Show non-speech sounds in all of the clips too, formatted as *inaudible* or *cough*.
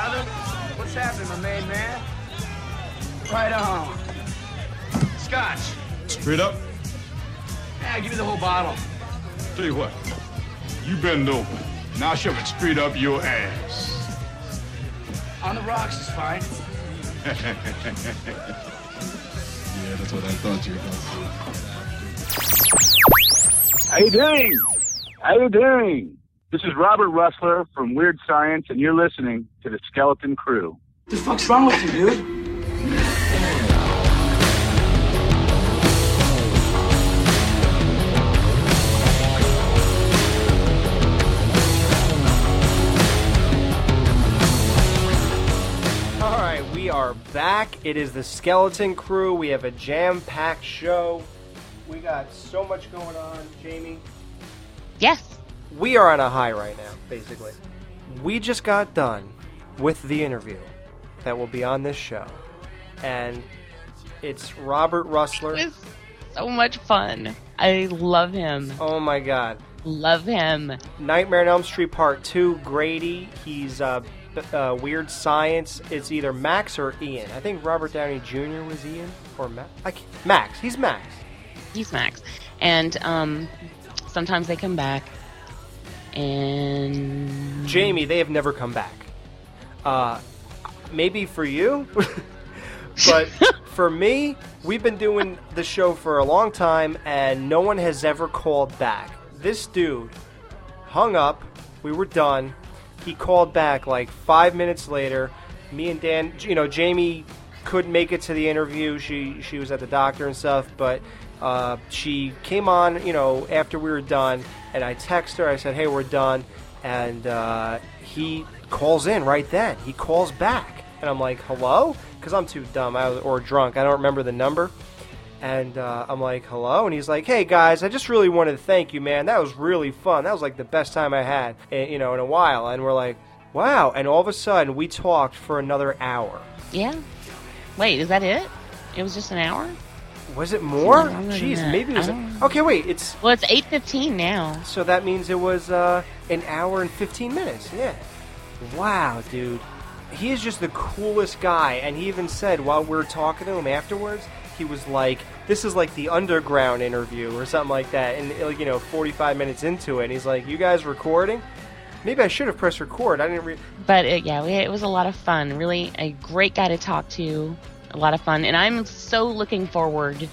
brother. What's happening, my main man? Right on. Scotch. Straight up? Yeah, give me the whole bottle. Tell you what, you bend over. Now shove it straight up your ass. On the rocks is fine. *laughs* yeah, that's what I thought you were going to How you doing? How you doing? This is Robert Rusler from Weird Science, and you're listening to the Skeleton Crew. What the fuck's wrong with you, dude? All right, we are back. It is the Skeleton Crew. We have a jam-packed show. We got so much going on, Jamie. Yes. We are on a high right now, basically. We just got done with the interview that will be on this show. And it's Robert Rusler. It was so much fun. I love him. Oh my god. Love him. Nightmare on Elm Street Part 2, Grady. He's uh, uh, Weird Science. It's either Max or Ian. I think Robert Downey Jr. was Ian or Max. Max. He's Max. He's Max. And um, sometimes they come back. And Jamie, they have never come back. Uh, maybe for you, *laughs* but for me, we've been doing the show for a long time, and no one has ever called back. This dude hung up. We were done. He called back like five minutes later. Me and Dan, you know, Jamie couldn't make it to the interview. She she was at the doctor and stuff, but uh, she came on, you know, after we were done, and I text her. I said, "Hey, we're done," and uh, he calls in right then. He calls back, and I'm like, "Hello," because I'm too dumb I or drunk. I don't remember the number. And uh, I'm like, hello? And he's like, hey guys, I just really wanted to thank you, man. That was really fun. That was like the best time I had, you know, in a while. And we're like, wow. And all of a sudden, we talked for another hour. yeah. Wait, is that it? It was just an hour? Was it more? longer Jeez, maybe it was. I. Okay, wait. It's Well, it's 8.15 now. so that means it was uh, an hour and 15 minutes. Yeah. Wow, dude. He is just the coolest guy. And he even said while we were talking to him afterwards, he was like, "This is like the underground interview or something like that." And like you know, 45 minutes into it, and he's like, "You guys recording?" Maybe I should have pressed record. I didn't. Re- But it, yeah, we, it was a lot of fun. Really a great guy to talk to. A lot of fun. And I'm so looking forward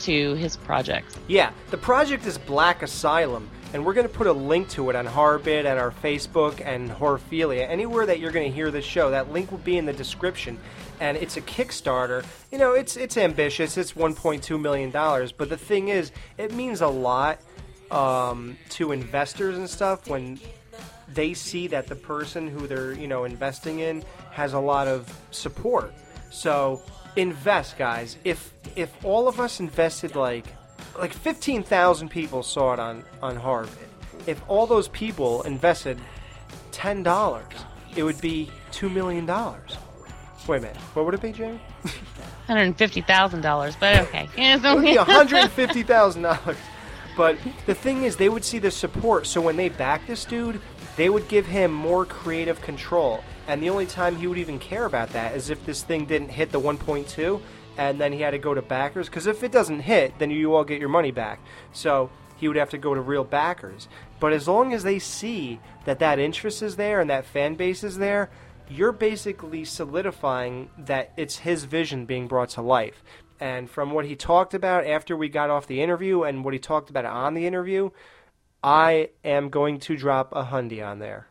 to his projects. Yeah, the project is Black Asylum, and we're going to put a link to it on Harbit and our Facebook and Horphilia. Anywhere that you're going to hear this show, that link will be in the description. And it's a Kickstarter. You know, it's it's ambitious. It's 1.2 million dollars, but the thing is, it means a lot um, to investors and stuff when they see that the person who they're you know investing in has a lot of support. So invest, guys. If if all of us invested like like fifteen thousand people saw it on on Harvard, if all those people invested ten dollars, it would be two million dollars. Wait a minute, what would it be, Jamie? *laughs* $150,000, but okay. Yeah, *laughs* It would be one hundred fifty thousand dollars. But the thing is, they would see the support. So when they back this dude, they would give him more creative control. And the only time he would even care about that is if this thing didn't hit the 1.2, and then he had to go to backers. Because if it doesn't hit, then you all get your money back. So he would have to go to real backers. But as long as they see that that interest is there and that fan base is there, you're basically solidifying that it's his vision being brought to life. And from what he talked about after we got off the interview and what he talked about on the interview, I am going to drop a hundy on there.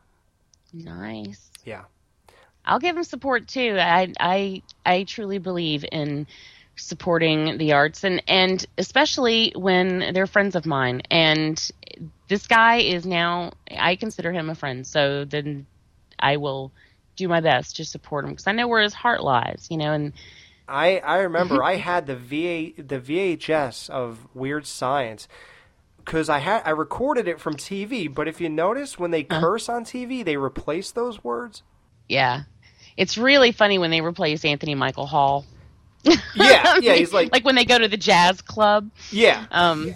Nice. Yeah. I'll give him support too. I I I truly believe in supporting the arts and and especially when they're friends of mine. And this guy is now I consider him a friend. So then I will do my best to support him because I know where his heart lies. You know, and I I remember I had the VA the VHS of Weird Science because I had I recorded it from TV. But if you notice, when they uh-huh. curse on TV, they replace those words. Yeah, it's really funny when they replace Anthony Michael Hall. Yeah, yeah, *laughs* he's like like when they go to the jazz club. yeah. Um,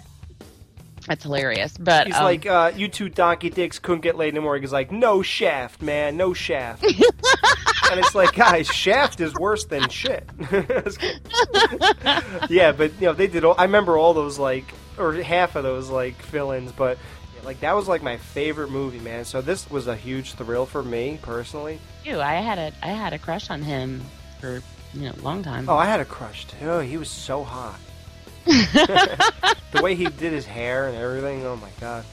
That's hilarious. But He's um, like, uh, you two donkey dicks couldn't get laid anymore. He's like, no shaft, man, no shaft. *laughs* and it's like, guys, shaft is worse than shit. *laughs* yeah, but you know they did. All, I remember all those like, or half of those like fill-ins, but yeah, like that was like my favorite movie, man. So this was a huge thrill for me personally. you, I had a I had a crush on him for you know a long time. Oh, I had a crush too. He was so hot. *laughs* the way he did his hair and everything. Oh my god.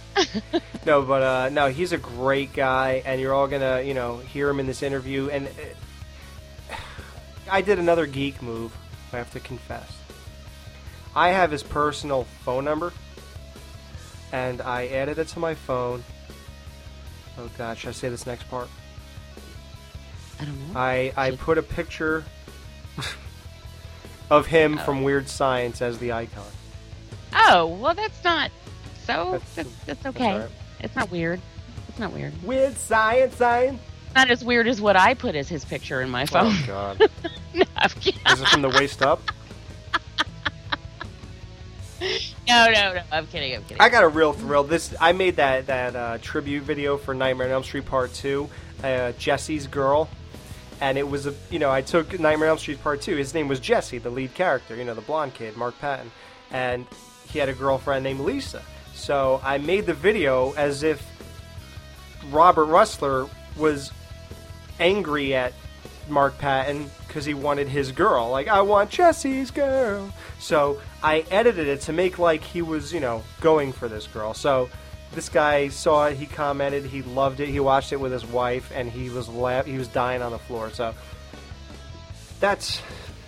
no, but uh, no, he's a great guy, and you're all gonna, you know, hear him in this interview. And uh, I did another geek move. I have to confess. I have his personal phone number, and I added it to my phone. Oh god, should I say this next part? I don't know. I I Should- put a picture *laughs* of him from oh. Weird Science as the icon. oh well, that's not so. That's- That's that's, that's okay. It's not weird. It's not weird. Weird Science, science. Not as weird as what I put as his picture in my oh, phone. Oh god, *laughs* no, is it from the waist up? *laughs* *laughs* no, no, no. I'm kidding. I'm kidding. I got a real thrill. This I made that that uh, tribute video for Nightmare on Elm Street Part Two, uh, Jesse's girl, and it was a you know I took Nightmare on Elm Street Part Two. His name was Jesse, the lead character, you know the blonde kid, Mark Patton, and he had a girlfriend named Lisa. So I made the video as if Robert Rusler was angry at Mark Patton because he wanted his girl. Like, I want Jesse's girl. So I edited it to make like he was, you know, going for this girl. So this guy saw it, he commented, he loved it, he watched it with his wife, and he was la- he was dying on the floor. So that's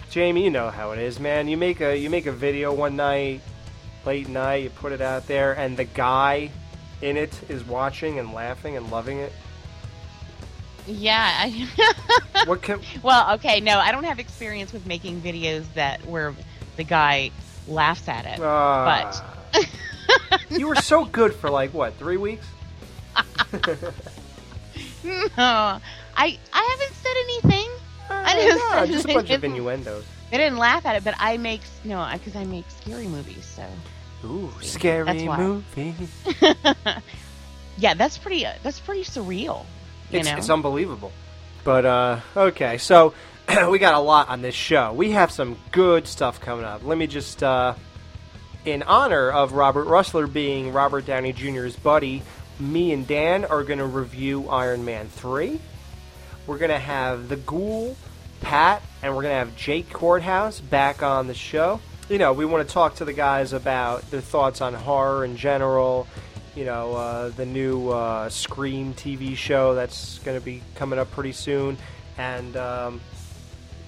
Jamie. You know how it is, man. You make a you make a video one night, late night, you put it out there, and the guy in it is watching and laughing and loving it. Yeah. *laughs* What can well, okay. No, I don't have experience with making videos that where the guy laughs at it. Ah. *laughs* you were so good for like what three weeks? *laughs* no, I I haven't said anything. I Uh, didn't- no, just a bunch of innuendos. They didn't laugh at it, but I make no, because I make scary movies. So Ooh, scary movie. yeah, that's pretty. Uh, that's pretty surreal. You It's, know, it's unbelievable. But uh, okay, so *clears throat* we got a lot on this show. We have some good stuff coming up. Let me just, uh, in honor of Robert Rusler being Robert Downey Jr.'s buddy, me and Dan are going to review Iron Man three. We're going to have the Ghoul, Pat, and we're going to have Jake Corthouse back on the show. You know, we want to talk to the guys about their thoughts on horror in general. You know, uh, the new uh, Scream TV show that's going to be coming up pretty soon. And um,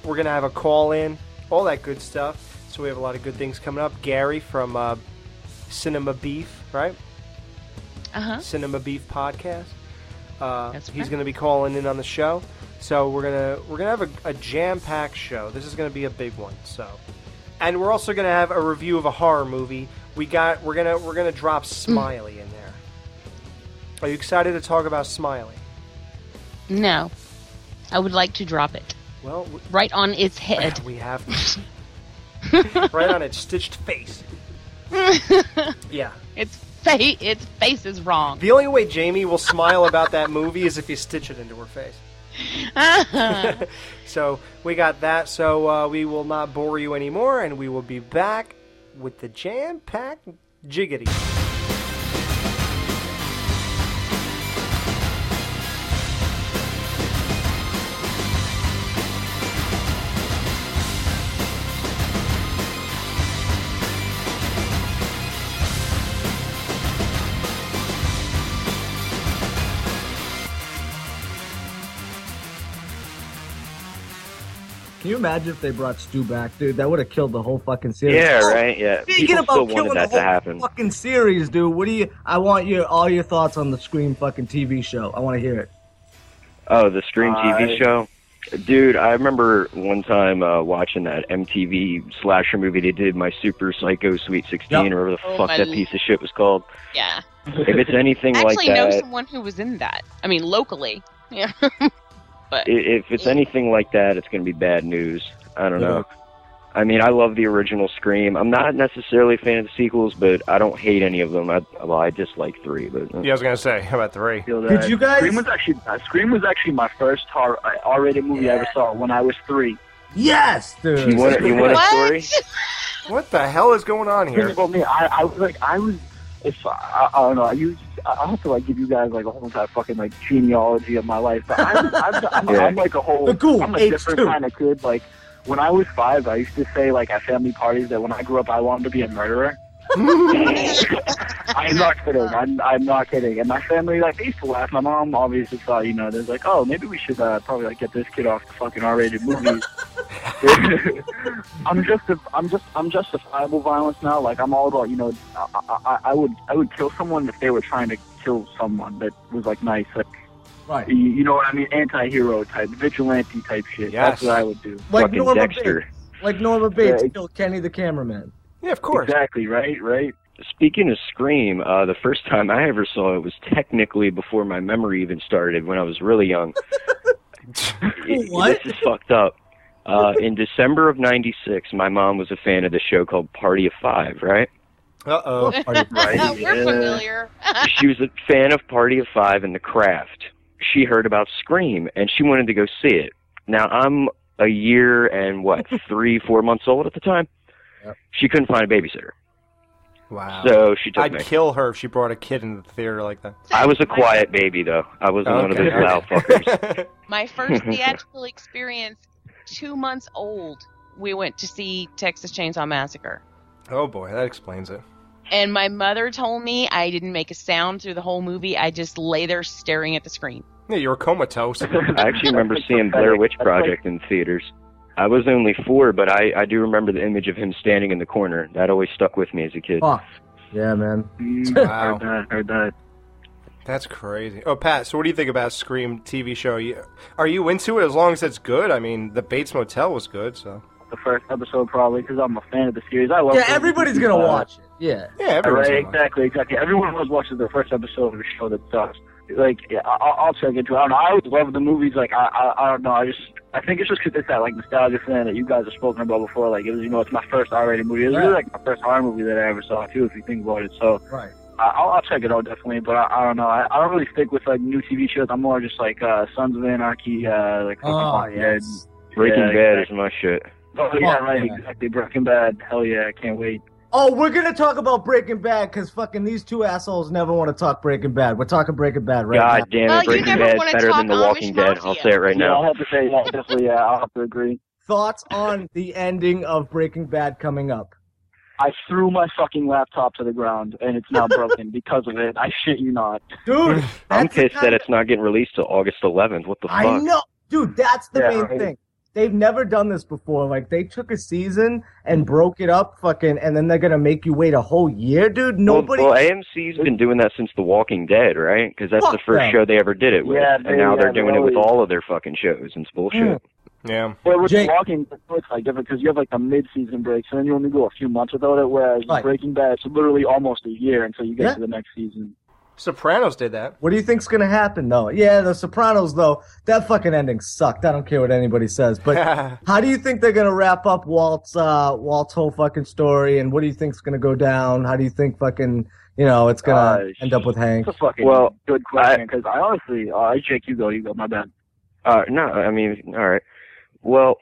we're going to have a call in, all that good stuff. So we have a lot of good things coming up. Gary from uh, Cinema Beef, right? uh huh. Cinema Beef podcast. Uh, That's he's right. going to be calling in on the show, so we're gonna we're gonna have a, a jam packed show. This is going to be a big one. So, and we're also going to have a review of a horror movie. We got we're gonna we're gonna drop Smiley in. Are you excited to talk about smiling? No, I would like to drop it Well, w- right on its head. we have *laughs* right on its stitched face. *laughs* Yeah. its face. Its face is wrong. The only way Jamie will smile about that movie is if you stitch it into her face. *laughs* so we got that. So uh, we will not bore you anymore, and we will be back with the jam-packed jiggity. Imagine if they brought Stu back, dude? That would have killed the whole fucking series. Yeah, Oh, right. Yeah, Speaking people about still killing that the to whole happen. fucking series, dude. What do you? I want your all your thoughts on the Scream fucking TV show. I want to hear it. Oh, the Scream TV show. Dude, I remember one time uh, watching that MTV slasher movie they did, My Super Psycho Sweet 16, Yep. or whatever the Oh, fuck that l- piece of shit was called. Yeah. If it's anything I like actually know that, someone who was in that. I mean, locally. Yeah. *laughs* but if it's anything like that, it's going to be bad news. I don't know. I mean, I love the original Scream. I'm not necessarily a fan of the sequels, but I don't hate any of them. I, well, I dislike three, but uh, Yeah, I was gonna say how about three. Feel Did that. you guys- Scream was actually uh, Scream was actually my first horror, uh, R-rated movie I ever saw when I was three. Yes, dude. you want you want a What? story? *laughs* What the hell is going on here? Well, me, I, I was like, I was, if I, I don't know, you, I I have to like give you guys like a whole entire fucking like genealogy of my life. But I'm, I'm, I'm, Yeah. I'm like a whole, The ghoul, I'm a H2. different kind of kid. Like when I was five, I used to say like at family parties that when I grew up, I wanted to be a murderer. *laughs* I'm not kidding. I'm, I'm not kidding. And my family, like, they used to laugh. My mom obviously thought, you know, they're like, oh, maybe we should uh, probably like get this kid off the fucking R-rated movies. *laughs* I'm just, I'm just, I'm justifiable violence now. Like, I'm all about, you know, I, I, I would, I would kill someone if they were trying to kill someone that was like nice. Like, right. you, you know what I mean? Anti-hero type, vigilante type shit. That's what I would do. Like Fucking Norma Dexter. Bates. Like Norma Bates Yeah. killed Kenny the cameraman. Yeah, of course. Exactly. Right. Right. Speaking of Scream, uh, the first time I ever saw it was technically before my memory even started when I was really young. *laughs* It- What? This is fucked up. Uh, in December of '96, my mom was a fan of the show called Party of Five, right? Uh oh. Right. We're yeah. familiar. *laughs* she was a fan of Party of Five and The Craft. She heard about Scream and she wanted to go see it. Now I'm a year and what, *laughs* three, four months old at the time. Yep. She couldn't find a babysitter, Wow. so she took I'd me. kill her if she brought a kid into the theater like that. I was a quiet baby though. I wasn't one of those loud fuckers. *laughs* My first *laughs* theatrical experience, two months old, we went to see Texas Chainsaw Massacre. oh boy, that explains it. And my mother told me I didn't make a sound through the whole movie. I just lay there staring at the screen. Yeah, you were comatose. *laughs* I actually remember seeing Blair Witch Project in theaters. I was only four, but I, I do remember the image of him standing in the corner. That always stuck with me as a kid. Oh, Yeah, man. *laughs* Wow. Heard that. Heard that. That's crazy. Oh, Pat, so what do you think about Scream TV show? Are you into it as long as it's good? I mean, the Bates Motel was good, so. The first episode probably because I'm a fan of the series. I love. Yeah, everybody's gonna uh, watch it. Yeah. Yeah, everyone's Right, gonna watch it. exactly, exactly. Everyone always watches the first episode of the show that sucks. Like, yeah, I'll, I'll check it too. I don't know. I always love the movies. Like, I, I, I don't know. I just, I think it's just 'cause it's that like nostalgia thing that you guys have spoken about before. Like, it was, you know, it's my first R-rated movie. It was Yeah. really like my first horror movie that I ever saw too, if you think about it. So, Right. I, I'll, I'll check it out definitely. But I, I don't know. I, I don't really stick with like new TV shows. I'm more just like uh, Sons of Anarchy, uh, like Oh, Walking yes. Dead. Breaking Yeah, Bad exactly. is my shit. Oh yeah, Fuck right, yeah. exactly. Breaking Bad. Hell yeah, I can't wait. Oh, we're gonna talk about Breaking Bad because fucking these two assholes never want to talk Breaking Bad. We're talking Breaking Bad right God now. damn it, you Breaking never Bad's wanna better than The Amish Walking Dead. I'll say it right yeah, now. I'll have to say, yeah, definitely, yeah, I'll have to agree. Thoughts on the ending of Breaking Bad coming up? I threw my fucking laptop to the ground and it's now broken because of it. I shit you not. Dude, I'm pissed that it's not getting released till August 11th. What the fuck? I know, dude. That's the Yeah, main right. thing. They've never done this before. Like they took a season and broke it up, fucking, and then they're gonna make you wait a whole year, dude. Nobody. Well, well, AMC's been doing that since The Walking Dead, right? Because that's Fuck the first them. show they ever did it with, Yeah, and they- now they're doing they it with always- all of their fucking shows. And it's bullshit. Mm. Yeah. Well, with Jake- The Walking Dead, it's like different because you have like the mid-season breaks and then you only go a few months without it. Whereas Right. Breaking Bad, it's literally almost a year until you get Yeah. to the next season. Sopranos did that. What do you think's gonna happen though? Yeah, The Sopranos though. That fucking ending sucked. I don't care what anybody says. But *laughs* how do you think they're gonna wrap up Walt's uh, Walt's whole fucking story? And what do you think's gonna go down? How do you think fucking you know it's gonna Uh, end up with Hank? It's a fucking Well, good question because I, honestly, uh, Jake, you go, you go. My bad. Uh, no, I mean, all right. Well,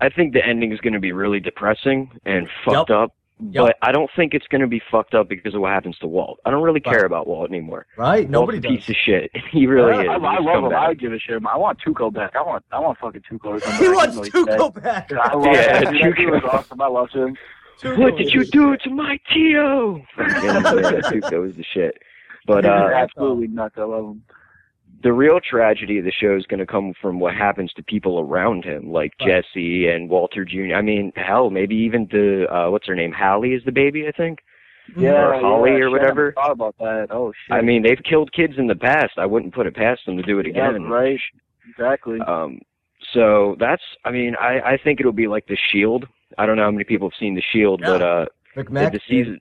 I think the ending is going to be really depressing and fucked up. Yep. But I don't think it's going to be fucked up because of what happens to Walt. I don't really care Right. about Walt anymore. Right? Nobody Walt's a does. piece of shit. *laughs* He really I, is. I, He's I a love him. scumbag. I would give a shit. I want Tuco back. I want, I want fucking Tuco or something. He I wants know he's to dead. go back. Yeah, I love Yeah, him. Dude, that Tuco. was awesome. I love him. What did you do to my Tio? *laughs* yeah, Tuco was the shit. But He's uh, absolutely nuts. I love him. The real tragedy of the show is going to come from what happens to people around him, like Right. Jesse and Walter Jr. I mean, hell, maybe even the uh, what's her name, Hallie is the baby, I think. Yeah, Or Holly yeah, or I whatever. never Thought about that. Oh shit. I mean, they've killed kids in the past. I wouldn't put it past them to do it yeah, again. right. Exactly. Um, so that's, I mean, I, I think it'll be like The Shield. I don't know how many people have seen The Shield, but uh, McMack. the season,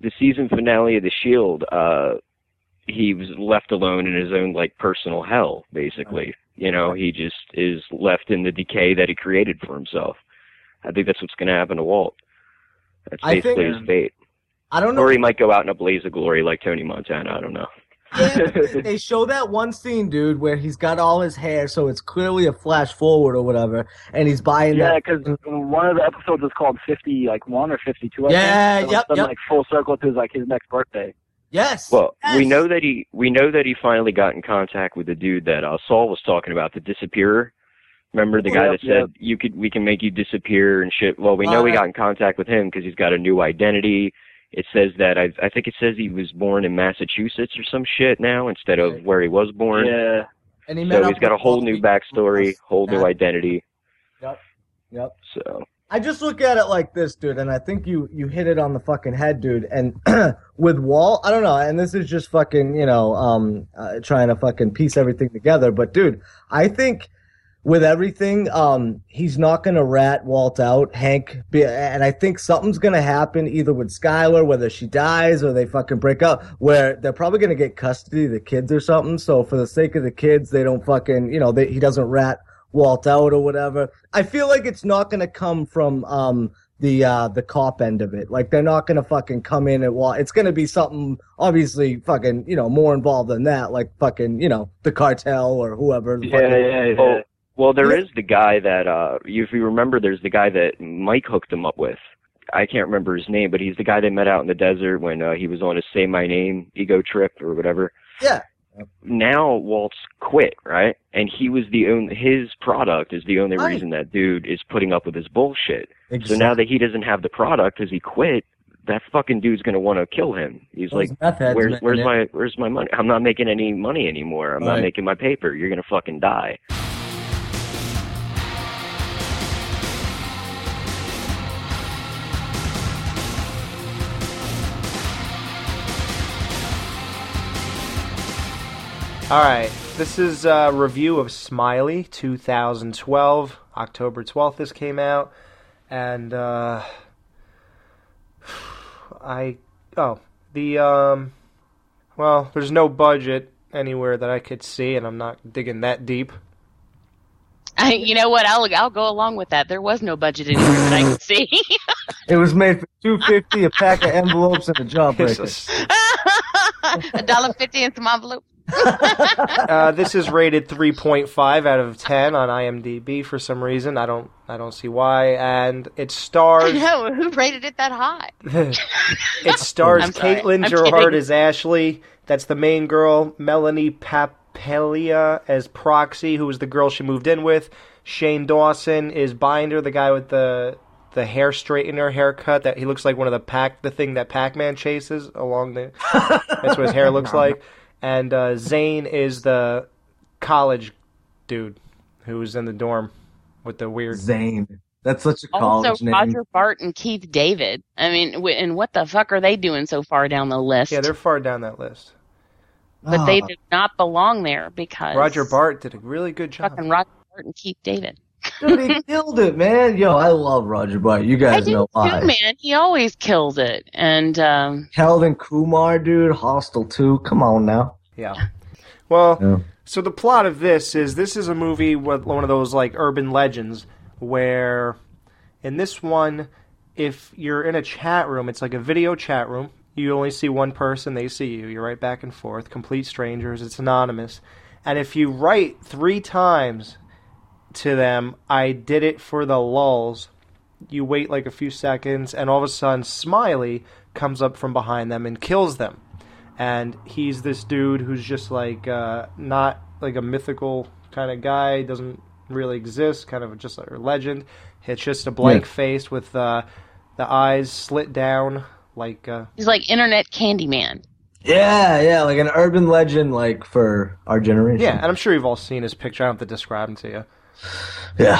the season finale of The Shield, uh, he was left alone in his own like personal hell, basically. You know, he just is left in the decay that he created for himself. I think that's what's going to happen to Walt. That's I think- basically his fate. I don't know. Or he might go out in a blaze of glory like Tony Montana. I don't know. Yeah, they show that one scene, dude, where he's got all his hair, so it's clearly a flash forward or whatever, and he's buying Yeah, that. because one of the episodes is called fifty, like one or fifty-two. I Yeah, think. So yep, it's yep. Like full circle to his, like his next birthday. Yes. Well, we know that he we know that he finally got in contact with the dude that uh, Saul was talking about, the disappearer. Remember the Oh, guy yep, that said you could we can make you disappear and shit. Well, we know he Right. got in contact with him because he's got a new identity. It says that I I think it says he was born in Massachusetts or some shit now instead of Right. where he was born. Yeah. And he so he's got a whole new backstory, whole new identity. Yep. Yep. So I just look at it like this, dude, and I think you you hit it on the fucking head, dude. And *clears throat* with Walt, I don't know, and this is just fucking, you know, um, uh, trying to fucking piece everything together. But dude, I think with everything, um, he's not gonna rat Walt out, Hank. Be, and I think something's gonna happen either with Skyler, whether she dies or they fucking break up, where they're probably gonna get custody of the kids or something. So for the sake of the kids, they don't fucking, you know, they, he doesn't rat Walt out or whatever. I feel like it's not gonna come from um the uh the cop end of it. Like they're not gonna fucking come in and Walt. It's gonna be something obviously fucking you know more involved than that. Like fucking you know the cartel or whoever. Yeah, fucking- yeah, yeah. Oh, well, there Yeah. is the guy that, uh, if you remember, there's the guy that Mike hooked him up with. I can't remember his name, but he's the guy they met out in the desert when uh, he was on his Say My Name ego trip or whatever. Yeah. Now Walt's quit, right? And he was the only, his product is the only Right. reason that dude is putting up with his bullshit. So now that he doesn't have the product because he quit, that fucking dude's gonna want to kill him. He's like, Those where's where's my where's my money? I'm not making any money anymore. I'm not making my paper. You're gonna fucking die. All right, this is a review of Smiley 2012, October 12th. This came out, and uh, *sighs* I oh the um well, there's no budget anywhere that I could see, and I'm not digging that deep. I, you know what? I'll I'll go along with that. There was no budget anywhere that I could see. *laughs* It was made for two fifty, a pack of envelopes, and a *laughs* It's jawbreaker. just- *laughs* a dollar fifty and some envelope. Uh, this is rated 3.5 out of 10 on IMDb for some reason. I don't I don't see why, and it stars *laughs* know who rated it that high. *laughs* it stars Caitlin I'm Gerard kidding. as Ashley. That's the main girl. Melanie Papalia as Proxy, who was the girl she moved in with. Shane Dawson is Binder, the guy with the the hair straightener haircut. That he looks like one of the pack the thing that Pac Man chases along the. that's what his hair looks *laughs* like. And uh, Zane is the college dude who was in the dorm with the weird. Zane. That's such a college Also, name. Roger Bart and Keith David. I mean, w- and what the fuck are they doing so far down the list? Yeah, they're far down that list. but they did not belong there because Roger Bart did a really good job. fucking Roger Bart and Keith David. Dude, he killed it, man. Yo, I love Roger Bart. You I guys do know too, man. He always kills it, and um, Calvin Kumar, dude. Hostel 2. Come on now. Yeah. Well, Yeah. so the plot of this is this is a movie with one of those like urban legends where in this one if you're in a chat room, it's like a video chat room. You only see one person, they see you. You're right back and forth, complete strangers. It's anonymous. And if you write 3 times to them, I did it for the lulz. You wait like a few seconds and all of a sudden Smiley comes up from behind them and kills them and he's this dude who's just like uh, not like a mythical kind of guy doesn't really exist kind of just a legend it's just a blank Yeah. face with uh, the eyes slit down like uh, he's like internet Candyman. Yeah, yeah, like an urban legend, like for our generation. yeah and i'm sure you've all seen his picture i don't have to describe him to you yeah.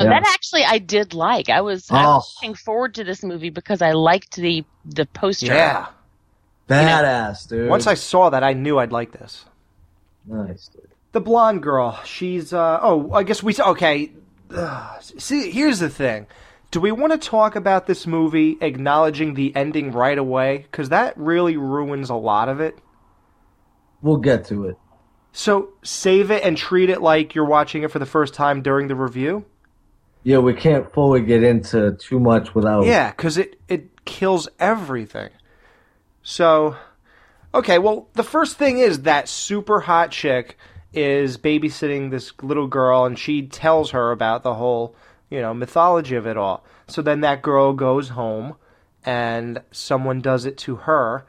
Oh, Yeah. That actually I did like. I was, I was Oh. looking forward to this movie because I liked the the poster. yeah Badass, dude. once i saw that i knew i'd like this nice, dude. the blonde girl she's uh oh i guess we okay Ugh. see here's the thing do we want to talk about this movie acknowledging the ending right away because that really ruins a lot of it We'll get to it. So save it and treat it like you're watching it for the first time during the review Yeah, we can't fully get into too much without. Yeah, because it it kills everything. So, okay, well, the first thing is that super hot chick is babysitting this little girl, and she tells her about the whole, you know, mythology of it all. So then that girl goes home, and someone does it to her,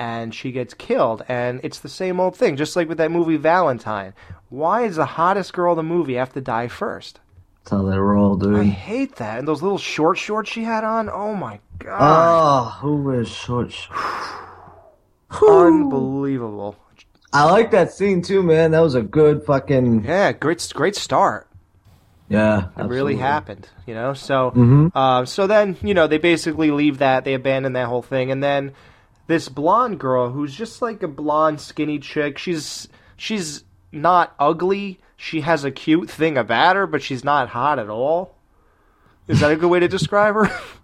and she gets killed. And it's the same old thing, just like with that movie Valentine. Why does the hottest girl in the movie have to die first? That's how they roll, dude. I hate that. And those little short shorts she had on. Oh my god. Oh, who wears shorts? *sighs* Unbelievable. I like that scene too, man. That was a good fucking Yeah, great great start. yeah. It really happened, you know. So, Mhm. uh, so then you know they basically leave that, they abandon that whole thing, and then this blonde girl who's just like a blonde, skinny chick. She's she's not ugly. She has a cute thing about her, but she's not hot at all. Is that a good way to describe her? *laughs*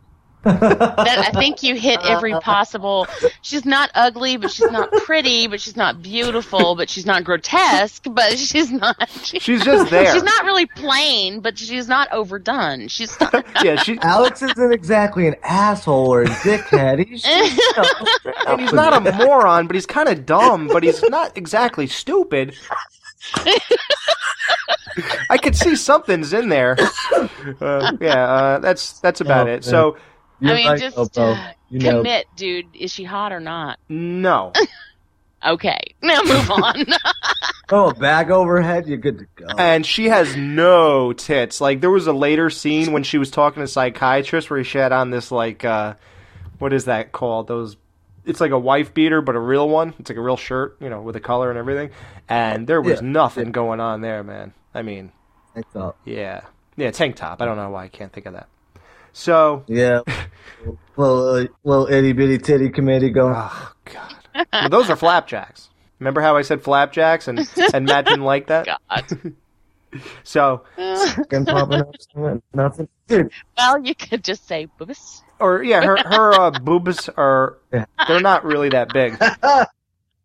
That, I think you hit every possible. She's not ugly, but she's not pretty, but she's not beautiful, but she's not grotesque, but *laughs* she's not. She's just there. She's not really plain, but she's not overdone. She's not. *laughs* yeah, she. *laughs* Alex isn't exactly an asshole or a dickhead. He's just, you know, And he's not a moron, but he's kind of dumb, but he's not exactly stupid. I could see something's in there. Uh, yeah, uh, that's that's about Oh, it. So You're I mean, right, just though, bro. uh, You know, commit, dude. Is she hot or not? no, *laughs* Okay, now move on. *laughs* oh, a bag over her head, you're good to go. and she has no tits. Like there was a later scene when she was talking to a psychiatrist where she had on this like uh, what is that called? Those. It's like a wife beater, but a real one. It's like a real shirt, you know, with a color and everything. And there was Yeah. nothing going on there, man. I mean, Thanks, up. Yeah. Yeah, tank top. I don't know why I can't think of that. So, Yeah. little, uh, little itty bitty titty committee going. oh god. Well, those are flapjacks. Remember how I said flapjacks and and Matt didn't like that? *laughs* God. *laughs* So, fucking popping up. Nothing. Well, you could just say boobus. or yeah, her her uh, boobs are they're not really that big.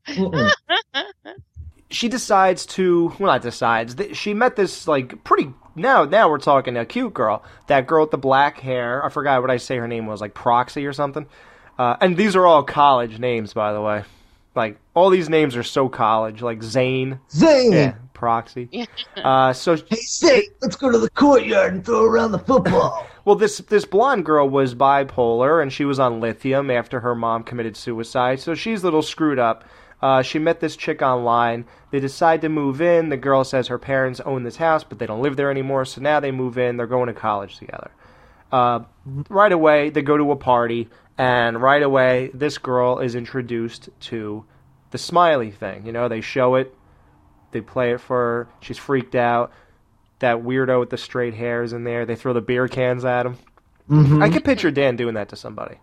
*laughs* She decides to well, not decides. th- She met this like pretty now now we're talking a cute girl. That girl with the black hair. I forgot what I say her name was like Proxy or something. Uh, and these are all college names, by the way. Like all these names are so college, like Zane. Zane! Yeah, Proxy. Uh, so Hey, Zane, let's go to the courtyard and throw around the football. *laughs* Well, this this blonde girl was bipolar, and she was on lithium after her mom committed suicide. So she's a little screwed up. Uh, she met this chick online. They decide to move in. The girl says her parents own this house, but they don't live there anymore. So now they move in. They're going to college together. Uh, right away, they go to a party, and right away, this girl is introduced to the smiley thing. You know, they show it, they play it for her. She's freaked out. That weirdo with the straight hairs in there. They throw the beer cans at him. Mm-hmm. I can picture Dan doing that to somebody.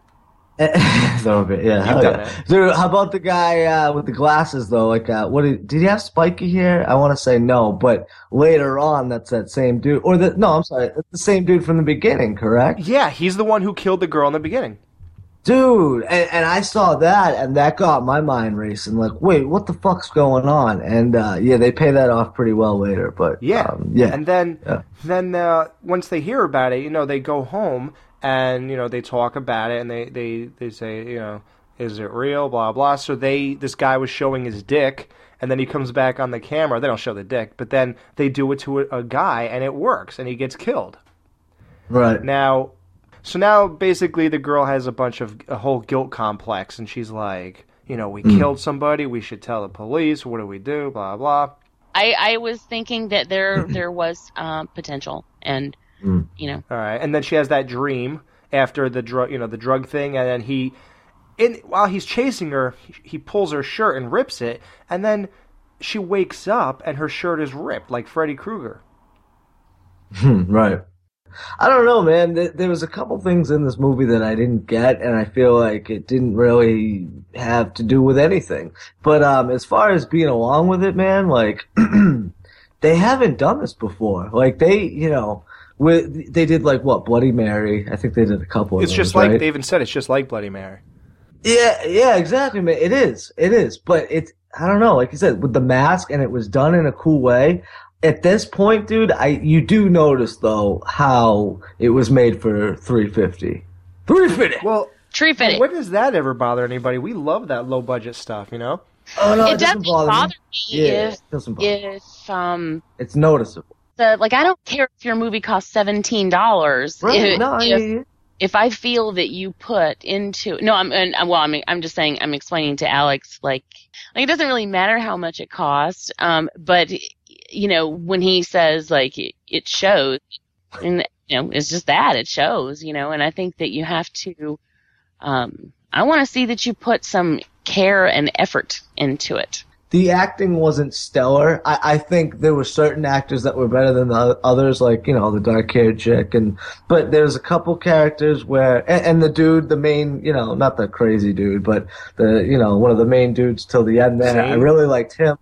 *laughs* so bit, yeah. hell yeah. Dude, how about the guy uh, with the glasses though? Like, uh, what did, did he have spiky hair? I want to say no, but later on, that's that same dude. Or the no, I'm sorry, it's the same dude from the beginning, correct? Yeah, he's the one who killed the girl in the beginning. Dude, and, and I saw that, and that got my mind racing. Like, wait, what the fuck's going on? And uh, yeah, they pay that off pretty well later. But Yeah, um, yeah, And then, Yeah. then uh, once they hear about it, you know, they go home and you know they talk about it and they they they say, you know, is it real? Blah blah. So they this guy was showing his dick, and then he comes back on the camera. They don't show the dick, but then they do it to a, a guy, and it works, and he gets killed. right. Now, so now basically the girl has a bunch of a whole guilt complex, and she's like, you know, we killed somebody. We should tell the police. What do we do? Blah blah. I, I was thinking that there *laughs* there was uh, potential, and Mm. you know, All right, and then she has that dream after the drug, you know, the drug thing, and then he, in while he's chasing her, he, he pulls her shirt and rips it, and then she wakes up and her shirt is ripped like Freddy Krueger. Hmm, right. I don't know, man. There, was a couple things in this movie that I didn't get, and I feel like it didn't really have to do with anything. But um, as far as being along with it, man, like *clears throat* they haven't done this before. Like they, you know, with they did like what Bloody Mary. I think they did a couple. Of It's just like right? they even said it's just like Bloody Mary. Yeah, yeah, exactly, man. It is. It is. But it's, I don't know, like you said, with the mask and it was done in a cool way. At this point, dude, I you do notice though how it was made for 350. 350. Well, Tree fitting. when does that ever bother anybody? We love that low budget stuff, you know. Oh no, it it, doesn't doesn't bother, bother me. me Yeah, if it doesn't bother. me. if um It's noticeable. the like I don't care if your movie costs seventeen dollars. Right? If, no, if, yeah, yeah. if I feel that you put into no, I'm and, well, I'm I'm just saying I'm explaining to Alex like like it doesn't really matter how much it costs, um, but you know when he says like it, shows, and you know it's just that it shows, you know, and I think that you have to, um, I want to see that you put some care and effort into it. the acting wasn't stellar. I, I think there were certain actors that were better than the others, like you know the dark haired chick, and but there's a couple characters where and, and the dude, the main, you know, not the crazy dude, but the you know one of the main dudes till the end. There, I really liked him.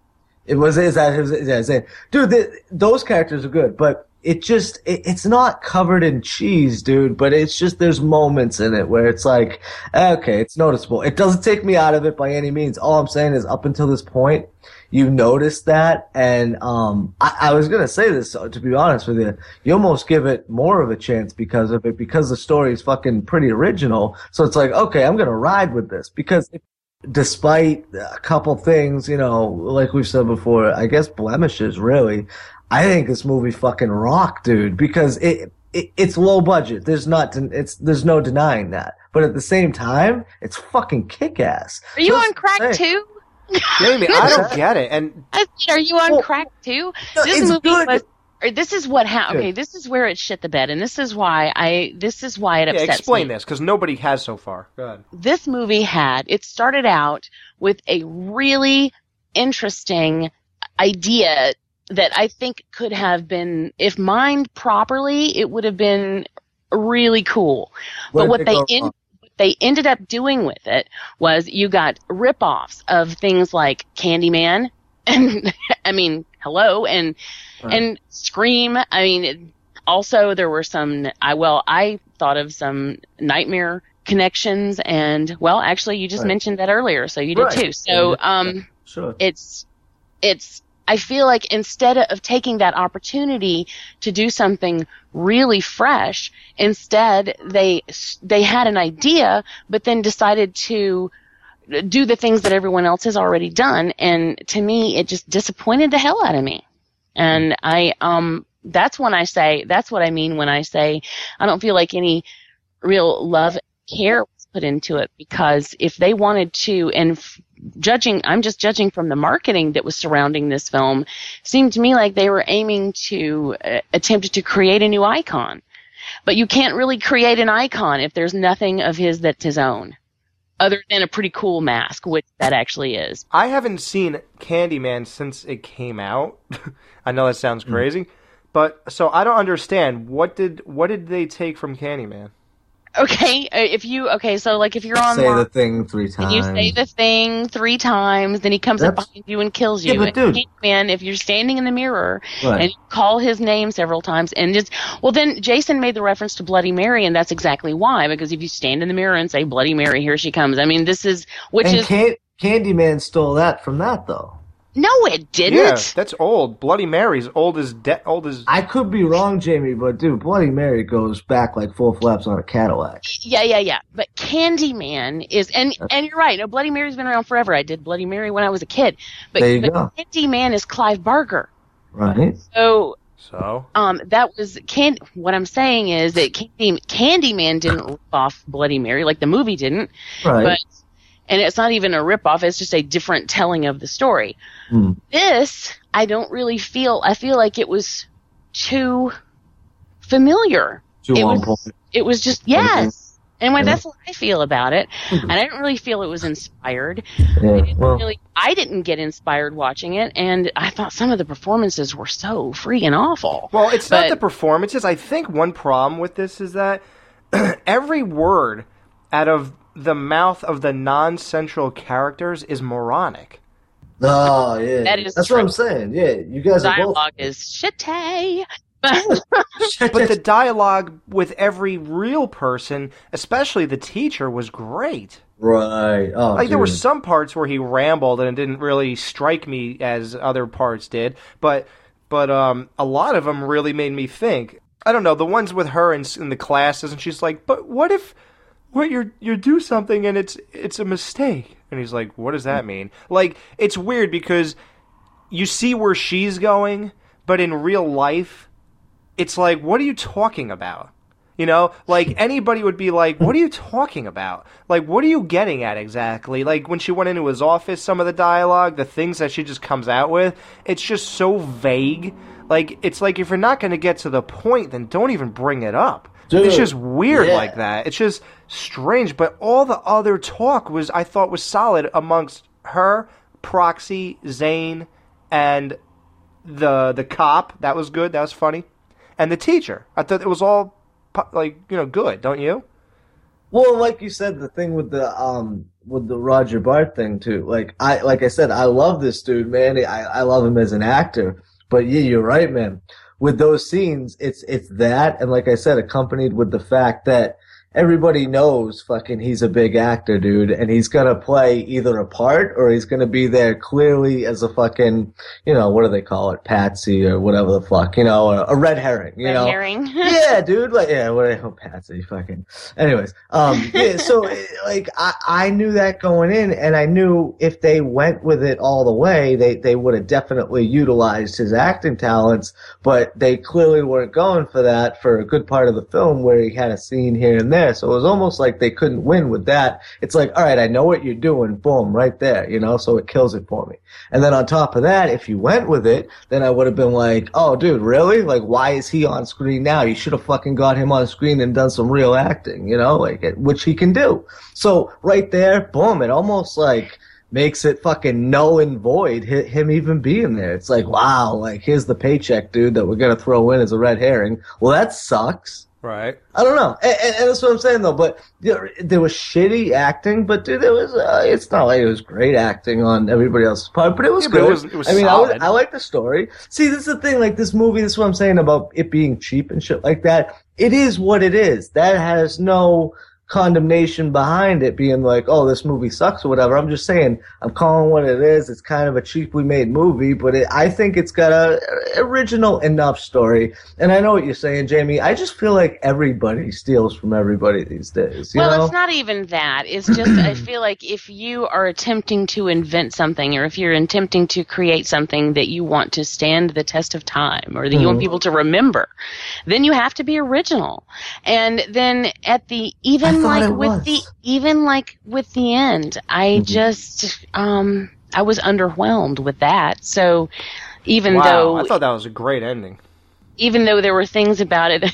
It was is that his yeah, dude? The, those characters are good, but. It just, it, it's not covered in cheese, dude, but it's just, there's moments in it where it's like, okay, it's noticeable. It doesn't take me out of it by any means. All I'm saying is up until this point, you noticed that, and um, I, I was gonna say this uh, to be honest with you. You almost give it more of a chance because of it, because the story is fucking pretty original. So it's like, okay, I'm gonna ride with this because. Despite a couple things, you know, like we've said before, I guess blemishes really. I think this movie fucking rock, dude, because it, it it's low budget. There's not, it's there's no denying that. But at the same time, it's fucking kick ass. Are you on crack too? Jamie, I don't get it. And I said, are you on Well, crack too? no, this movie good. was. Or this is what happened. Okay. This is where it shit the bed, and this is why I. This is why it yeah, upsets explain me. this because nobody has so far. Go ahead. This movie had. It started out with a really interesting idea that I think could have been, if mined properly, it would have been really cool. But what they wrong? what they ended up doing with it was you got rip-offs of things like Candyman *laughs* and I mean, hello and Right. and Scream. I mean, it, also there were some I well, I thought of some nightmare connections and well, actually you just Right. mentioned that earlier, so you did Right. too. So, um Sure. it's it's I feel like instead of taking that opportunity to do something really fresh, instead they they had an idea, but then decided to do the things that everyone else has already done, and to me, it just disappointed the hell out of me. And I um that's when I say that's what I mean when I say I don't feel like any real love care was put into it because if they wanted to and f- judging i'm just judging from the marketing that was surrounding this film seemed to me like they were aiming to uh, attempt to create a new icon. But you can't really create an icon if there's nothing of his that's his own other than a pretty cool mask which that actually is I haven't seen Candyman since it came out. *laughs* I know that sounds Hmm. crazy, but so I don't understand what did what did they take from Candyman? Okay uh, if you okay so like if you're on Say the thing three times. you say the thing three times, then he comes up That's- behind you and kills you. Yeah, but dude- man, if you're standing in the mirror Right. and you call his name several times, and just well, then Jason made the reference to Bloody Mary, and that's exactly why. Because if you stand in the mirror and say Bloody Mary, here she comes. I mean, this is which and is Can- Candyman stole that from that though. No, it didn't. Yeah, that's old. Bloody Mary's old as de- old as. I could be wrong, Jamie, but dude, Bloody Mary goes back like full flaps on a Cadillac. Yeah, yeah, yeah. But Candyman is, and and you're right. No, Bloody Mary's been around forever. I did Bloody Mary when I was a kid. But, There you but go. Candyman is Clive Barker. Right? So So um, that was can. What I'm saying is that Candy, Candyman didn't rip off Bloody Mary like the movie didn't, Right. but and it's not even a rip off. It's just a different telling of the story. Hmm. This I don't really feel. I feel like it was too familiar. to it was- point. It was just yes. And when Yeah. that's what I feel about it, Mhm. and I didn't really feel it was inspired. Yeah. I didn't Well, really, I didn't get inspired watching it, and I thought some of the performances were so freaking awful. well, it's But- not the performances. I think one problem with this is that *clears throat* every word out of the mouth of the non-central characters is moronic. oh yeah, That is that's true. what I'm saying. Yeah, you guys are both. Dialogue is shitty. *laughs* But the dialogue with every real person, especially the teacher, was great. right. Oh, Like there were some parts where he rambled and it didn't really strike me as other parts did, but but um, a lot of them really made me think. I don't know the ones with her in, in the classes, and she's like, "But what if, what you you do something and it's it's a mistake?" And he's like, "What does that mean?" Like it's weird because you see where she's going, but in real life, it's like, what are you talking about? You know, like anybody would be like, "What are you talking about? Like, what are you getting at exactly?" Like when she went into his office, some of the dialogue, the things that she just comes out with, it's just so vague. Like it's like if you're not going to get to the point, then don't even bring it up. Dude, it's just weird yeah. like that. It's just strange. But all the other talk was, I thought, was solid amongst her, Proxy, Zane, and the the cop. That was good. That was funny, and the teacher. I thought it was all like you know good. Don't you? Well, like you said, the thing with the um with the Roger Bart thing too. Like I like I said, I love this dude, man. I I love him as an actor. But yeah, you're right, man. With those scenes, it's it's that, and like I said, accompanied with the fact that everybody knows fucking he's a big actor, dude, and he's gonna play either a part or he's gonna be there clearly as a fucking, you know, what do they call it, patsy or whatever the fuck, you know, a, a red herring, you know. Red know. herring. *laughs* yeah, dude. Like, yeah, what? Oh, Patsy, fucking. Anyways, um, yeah. So, *laughs* eh, like, I I knew that going in, and I knew if they went with it all the way, they they would have definitely utilized his acting talents. But they clearly weren't going for that for a good part of the film, where he had a scene here and there. So it was almost like they couldn't win with that. It's like, all right, I know what you're doing, boom, right there, you know. So it kills it for me. And then on top of that, if you went with it, then I would have been like, oh, dude, really? Like, why is he on screen now? You should have fucking got him on screen and done some real acting, you know, like, which he can do. So right there, boom, it almost like makes it fucking null and void him even being there. It's like, wow, like, here's the paycheck, dude, that we're gonna throw in as a red herring. Well, that sucks. Right. I don't know, and, and, and that's what I'm saying though. But there, there was shitty acting, but dude, it was. Uh, it's not like it was great acting on everybody else's part, but it was Yeah, good. it was- it was I mean, I, solid. was, I like the story. See, this is the thing. Like this movie, this is what I'm saying about it being cheap and shit like that. It is what it is. That has no condemnation behind it being like, oh, this movie sucks or whatever. I'm just saying, I'm calling what it is. It's kind of a cheaply made movie, but it, I think it's got a original enough story. And I know what you're saying, Jamie. I just feel like everybody steals from everybody these days. You well, know? it's not even that. It's just I *clears throat* feel like if you are attempting to invent something, or if you're attempting to create something that you want to stand the test of time, or that you want Mhm. people to remember, then you have to be original. And then at the even I thought like it with was. the even like with the end, I Mhm. just um I was underwhelmed with that. So even wow. though I thought that was a great ending. even though there were things about it *laughs*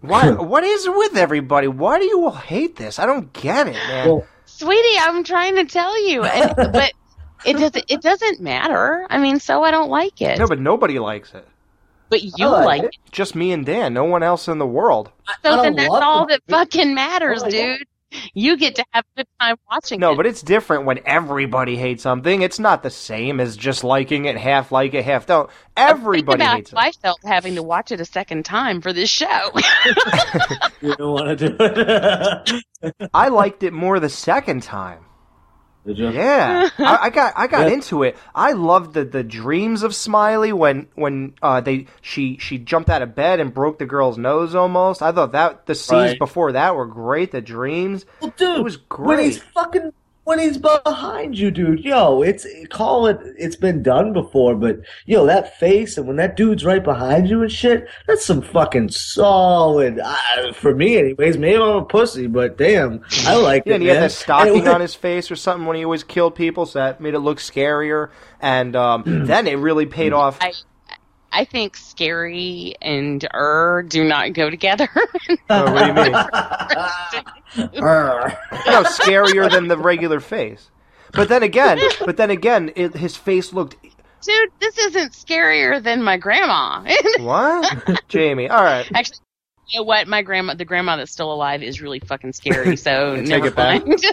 Why? what is with everybody? Why do you all hate this? I don't get it, man. Well, sweetie i'm trying to tell you and, *laughs* but it doesn't it doesn't matter i mean so i don't like it no, but nobody likes it. But you I like like it. it Just me and Dan. No one else in the world. So then that's all the- that fucking matters Oh my God. dude you get to have a good time watching No, it but it's different when everybody hates something. It's not the same as just liking it, half like it, half don't. Everybody about hates how it. I felt having to watch it a second time for this show. *laughs* You don't want to do it. *laughs* I liked it more the second time. Did you? Yeah, I, I got I got Yeah. into it. I loved the, the dreams of Smiley when when uh, they she she jumped out of bed and broke the girl's nose almost. I thought that the scenes Right. before that were great. The dreams. Well, dude, It was great. when he's fucking when he's behind you, dude. Yo, it's call it. It's been done before, but yo, that face and when that dude's right behind you and shit, that's some fucking solid. Uh, for me, anyways. Maybe I'm a pussy, but damn, I *laughs* like Yeah, it. and he had man. that stocking on his face or something when he always killed people, so that made it look scarier. And um, *clears throat* then it really paid off. I I think scary and er do not go together. *laughs* Oh, what do you mean? Arr. *laughs* no, scarier than the regular face. But then again, but then again, it, his face looked Dude, this isn't scarier than my grandma. *laughs* what? Jamie, all right. Actually, you know what? My grandma, the grandma that's still alive, is really fucking scary. So Take never it back. mind.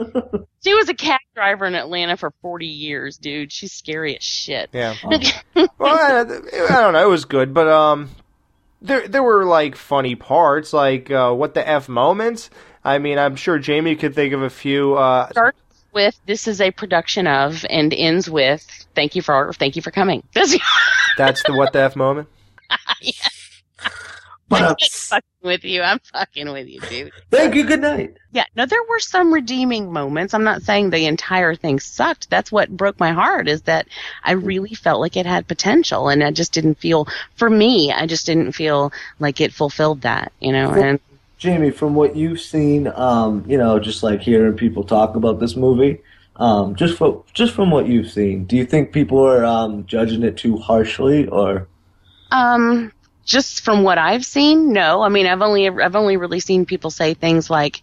*laughs* she was a cab driver in Atlanta for forty years, dude. She's scary as shit. Yeah. *laughs* Well, I, I don't know. It was good, but um, there there were like funny parts, like uh, what the f moments. I mean, I'm sure Jamie could think of a few. Uh, Dark with "This is a production of" and ends with "Thank you for thank you for coming." That's *laughs* That's the what the f moment. But uh, I'm fucking with you. I'm fucking with you, dude. thank you. Good night. Yeah, no, there were some redeeming moments. I'm not saying the entire thing sucked. That's what broke my heart is that I really felt like it had potential and I just didn't feel, for me, I just didn't feel like it fulfilled that, you know, and Jamie, from what you've seen, um, you know, just like hearing people talk about this movie, um, just for, just from what you've seen, do you think people are um, judging it too harshly, or Um, just from what I've seen, no. I mean, I've only I've only really seen people say things like,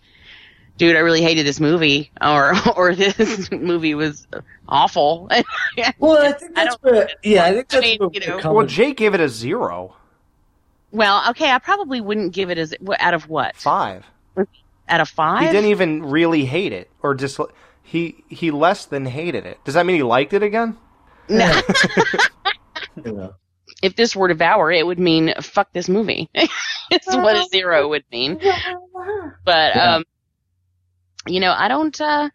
"Dude, I really hated this movie," *laughs* or "or this movie was awful." *laughs* well, I think that's don't- where, yeah, I think I that's mean, where you know- Well, Jake gave it a zero, well, okay, I probably wouldn't give it as out of what five. out of five. He didn't even really hate it, or just he he less than hated it. Does that mean he liked it again? No. you *laughs* know. If this were devour, it would mean fuck this movie. *laughs* it's what a zero would mean. But Yeah. um, you know, I don't. uh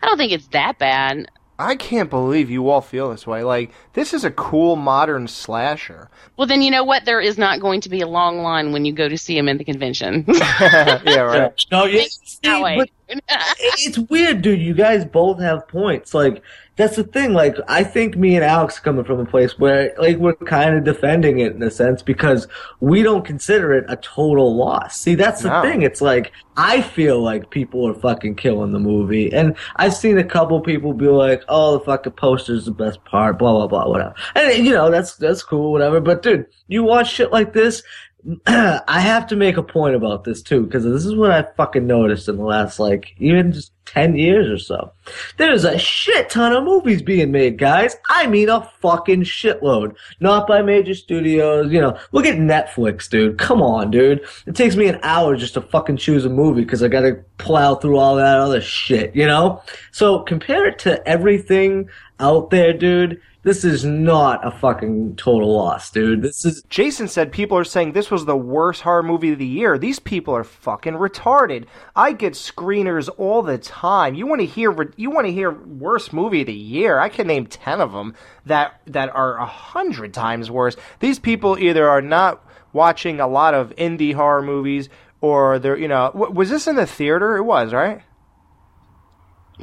I don't think it's that bad. I can't believe you all feel this way. Like this is a cool modern slasher. Well, then you know what? There is not going to be a long line when you go to see him in the convention. *laughs* *laughs* yeah, right. No, yeah, that see, way. but it's weird, dude. You guys both have points. Like that's the thing. Like I think me and Alex are coming from a place where like we're kind of defending it in a sense because we don't consider it a total loss. See, that's the No. thing. It's like I feel like people are fucking killing the movie, and I've seen a couple people be like, "Oh, the fucking poster's the best part," blah blah blah, whatever. And you know that's that's cool, whatever. But dude, you watch shit like this. *clears throat* I have to make a point about this too, because this is what I fucking noticed in the last like even just ten years or so. There's a shit ton of movies being made, guys. I mean a fucking shitload. Not by major studios, you know. Look at Netflix, dude. Come on, dude. It takes me an hour just to fucking choose a movie because I gotta plow through all that other shit, you know? So compare it to everything out there, dude. This is not a fucking total loss, dude. This is Jason said people are saying this was the worst horror movie of the year. These people are fucking retarded. I get screeners all the time. You want to hear you want to hear worst movie of the year? I can name 10 of them that that are a 100 times worse. These people either are not watching a lot of indie horror movies or they're, you know, w- was this in the theater? It was, right?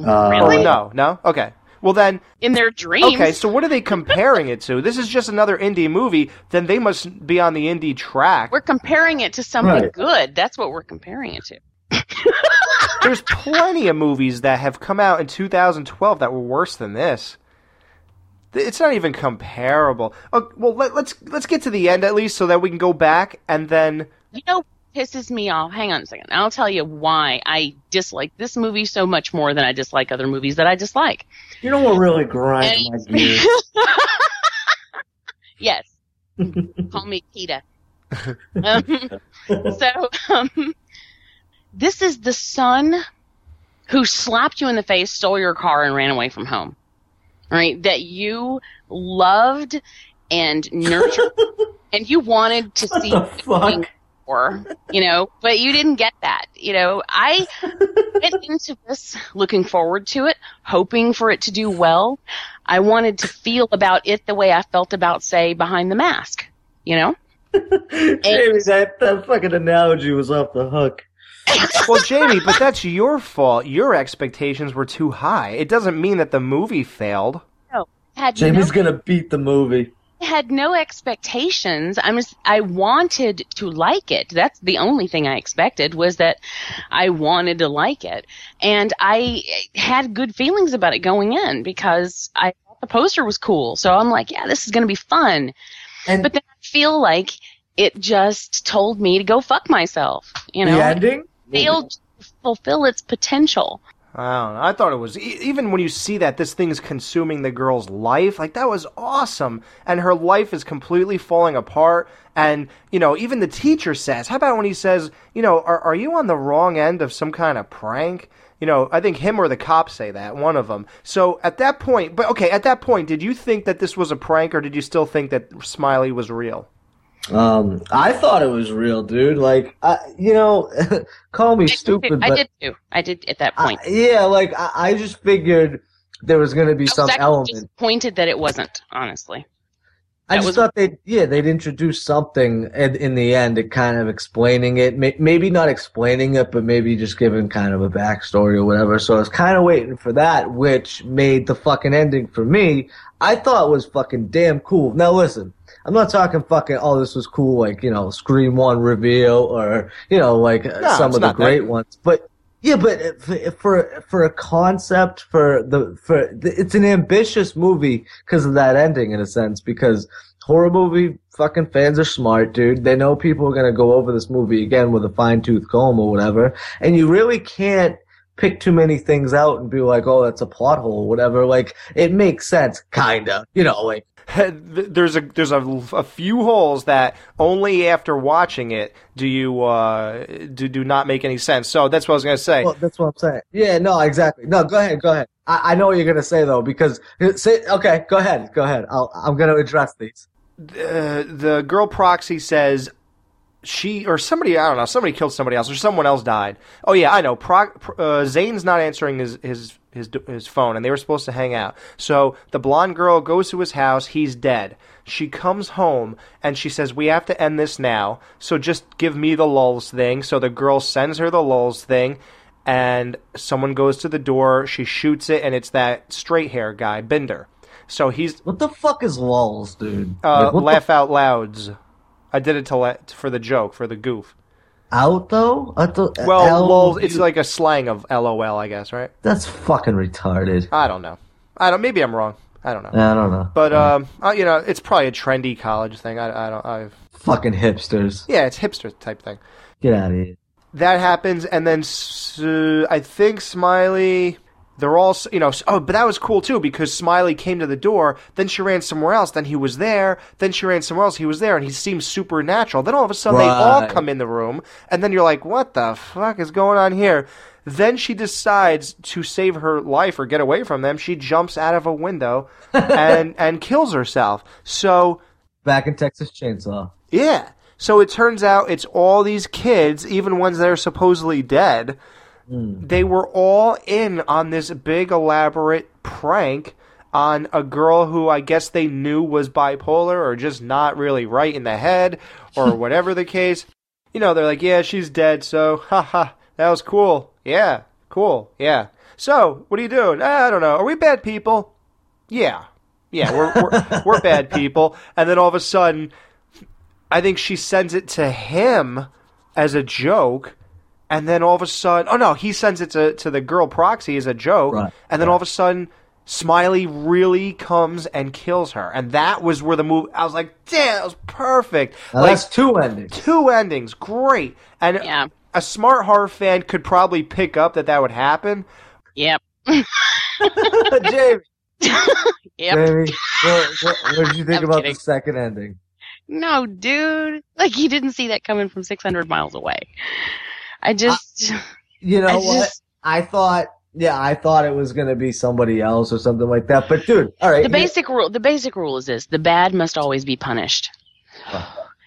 uh, Really? No, no. Okay. Well then, in their dreams. Okay, so what are they comparing it to? This is just another indie movie. Then they must be on the indie track. we're comparing it to something Right. good. That's what we're comparing it to. *laughs* There's plenty of movies that have come out in 2012 that were worse than this. It's not even comparable. Oh, well, let, let's let's get to the end at least, so that we can go back and then. You know, what pisses me off. Hang on a second. I'll tell you why I dislike this movie so much more than I dislike other movies that I dislike. you know what really grinds my gears? *laughs* yes. *laughs* Call me Kita. *laughs* Um, so, um, this is the son who slapped you in the face, stole your car, and ran away from home. Right? That you loved and nurtured, and you wanted to see the fuck? For, you know, but you didn't get that. You know, I went *laughs* into this looking forward to it, hoping for it to do well. I wanted to feel about it the way I felt about, say, Behind the Mask. You know? *laughs* Jamie, that, that fucking analogy was off the hook. *laughs* Well, Jamie, but that's your fault. Your expectations were too high. It doesn't mean that the movie failed. Had Jamie's no, gonna beat the movie. Had no expectations. I was I wanted to like it. That's the only thing I expected was that I wanted to like it, and I had good feelings about it going in because I thought the poster was cool. So I'm like, yeah, this is going to be fun. And But then I feel like it just told me to go fuck myself. You know, the ending? failed to fulfill its potential. I. I thought it was even when you see that this thing's consuming the girl's life, like that was awesome, and her life is completely falling apart. And you know, even the teacher says, "How about when he says, you know, are are you on the wrong end of some kind of prank?" You know, I think him or the cops say that, one of them. So at that point, but okay, at that point, did you think that this was a prank, or did you still think that Smiley was real? Um, I thought it was real, dude. Like, I, you know, *laughs* call me stupid, I did too. I did at that I- point. yeah, like I, I just figured there was going to be I was some element. disappointed that it wasn't. Honestly, I that just was- thought they, yeah, they'd introduce something in, in the end, it kind of explaining it. May, maybe not explaining it, but maybe just giving kind of a backstory or whatever. So I was kind of waiting for that, which made the fucking ending for me. I thought was fucking damn cool. Now listen, I'm not talking fucking. Oh, this was cool, like you know, Scream One reveal or you know, like No, some of the not that. great ones, but. Yeah, but for for a concept for the for it's an ambitious movie because of that ending in a sense because horror movie fucking fans are smart, dude. They know people are gonna go over this movie again with a fine tooth comb or whatever, and you really can't pick too many things out and be like, oh, that's a plot hole or whatever. Like it makes sense, kinda, you know, like *laughs* there's a there's a, a few holes that only after watching it do you uh do do not make any sense. So that's what I was gonna say. Well, that's what I'm saying. Yeah, no, exactly. No, go ahead, go ahead. I, I know what you're gonna say though because say okay, go ahead, go ahead. I'll, I'm gonna address these. uh, the girl proxy says she or somebody I don't know somebody killed somebody else or someone else died. Oh yeah, I know. Pro, uh, Zane's not answering his his his his phone, and they were supposed to hang out. So the blonde girl goes to his house. He's dead. She comes home and she says, "We have to end this now. So just give me the lulz thing." So the girl sends her the lulz thing. And someone goes to the door. She shoots it, and it's that straight hair guy, Binder. So he's What the fuck is lulz, dude? uh, Like, what the laugh out louds. I did it to let for the joke for the goof. Out though? I Well, L- lol, it's like a slang of LOL, I guess, right? that's fucking retarded. I don't know. I don't. Maybe I'm wrong. I don't know. I don't know. But um, uh, you know, it's probably a trendy college thing. I, I don't. I fucking hipsters, yeah, it's hipster type thing. get out of here. That happens, and then uh, I think Smiley. They're all, you know. Oh, but that was cool too because Smiley came to the door. Then she ran somewhere else. Then he was there. Then she ran somewhere else. He was there, and he seemed supernatural. Then all of a sudden, they all come in the room, and then you're like, "What the fuck is going on here?" Then she decides to save her life or get away from them. She jumps out of a window *laughs* and and kills herself. So Back in Texas Chainsaw. yeah. So it turns out it's all these kids, even ones that are supposedly dead. They were all in on this big elaborate prank on a girl who I guess they knew was bipolar or just not really right in the head or *laughs* whatever the case. You know, they're like, yeah, she's dead, so haha, that was cool. Yeah, cool. Yeah. So, what are you doing? "Ah, I don't know. Are we bad people? Yeah. Yeah, we're we're, *laughs* we're bad people. And then all of a sudden, I think she sends it to him as a joke, and then all of a sudden, oh no, he sends it to to the girl proxy as a joke, Right, and then all of a sudden, Smiley really comes and kills her, and that was where the movie. I was like, damn, that was perfect. Now like that's two endings. two endings, great, and Yeah. a smart horror fan could probably pick up that that would happen. Yep. *laughs* Jamie, *laughs* Yep. Jamie, what, what, what did you think I'm about kidding. the second ending? No, dude. Like you didn't see that coming from 600 miles away. I just, *laughs* You know I what? just I thought, yeah, I thought it was gonna be somebody else or something like that. But dude, all right, the basic rule. The basic rule is this: the bad must always be punished.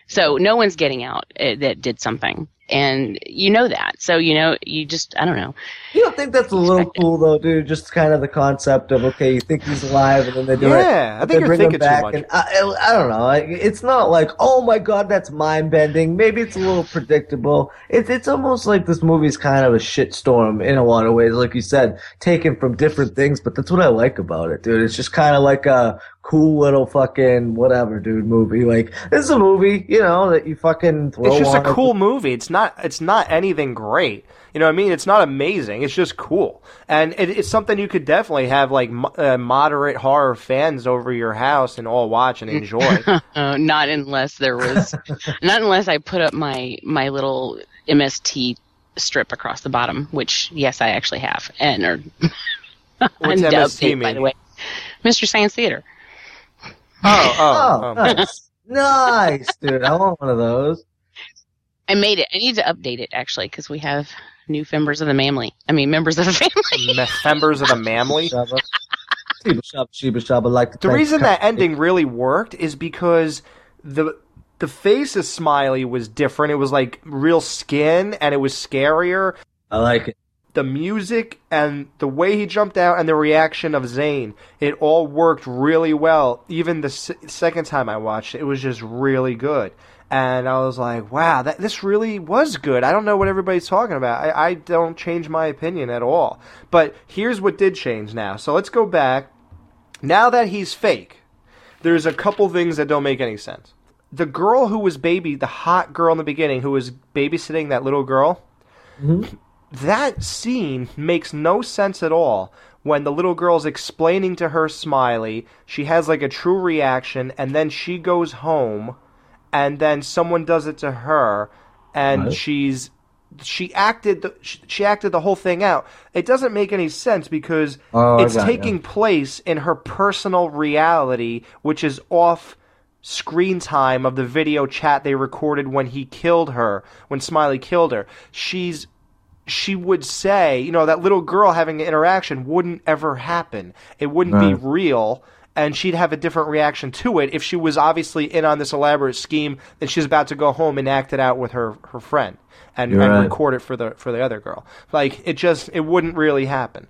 So no one's getting out uh, that did something, and you know that. So you know, you just, I don't know. You don't think that's a little Expect it. cool though, dude? Just kind of the concept of okay, you think he's alive, and then they do it. Yeah, I they think you're bring him thinking too back, much. and uh, I, I, I don't know. Like, It's not like oh my god, that's mind bending. Maybe it's a little predictable. It's it's almost like this movie's kind of a shitstorm in a lot of ways, like you said, taken from different things. But that's what I like about it, dude. It's just kind of like a cool little fucking whatever, dude. Movie like this is a movie, you know, that you fucking throw. It's just a on. cool movie. It's not. It's not anything great. You know what I mean? It's not amazing. It's just cool, and it, it's something you could definitely have like mo- uh, moderate horror fans over your house and all watch and enjoy. *laughs* Uh, not unless there was, *laughs* not unless I put up my my little MST strip across the bottom, which yes, I actually have, and or What's on MST update, by mean? the way, Mystery Science Theater. Oh, oh, *laughs* Oh, oh. nice, nice, dude. I want one of those. I made it. I need to update it actually because we have new members of the family. I mean, members of the family. Members of the family. Shabba. Sheba Shabba Shabba like The reason that ending really worked is because the the face of Smiley was different. It was like real skin, and it was scarier. I like it. The music and the way he jumped out, and the reaction of Zane, it all worked really well. Even the second time I watched it, it was just really good. And I was like, wow, that this really was good. I don't know what everybody's talking about. I, I don't change my opinion at all. But here's what did change now. So let's go back. Now that he's fake, there's a couple things that don't make any sense. The girl who was baby, the hot girl in the beginning who was babysitting that little girl, mm-hmm. That scene makes no sense at all when the little girl's explaining to her Smiley. She has like a true reaction, and then she goes home, and then someone does it to her, and Right. she's she acted the, she, she acted the whole thing out. It doesn't make any sense because Oh, it's taking place in her personal reality, which is off screen time of the video chat they recorded when he killed her, when Smiley killed her. She's she would say, you know, that little girl having an interaction wouldn't ever happen. It wouldn't be real. And she'd have a different reaction to it if she was obviously in on this elaborate scheme that she's about to go home and act it out with her, her friend and, and right. record it for the for the other girl. Like it just it wouldn't really happen.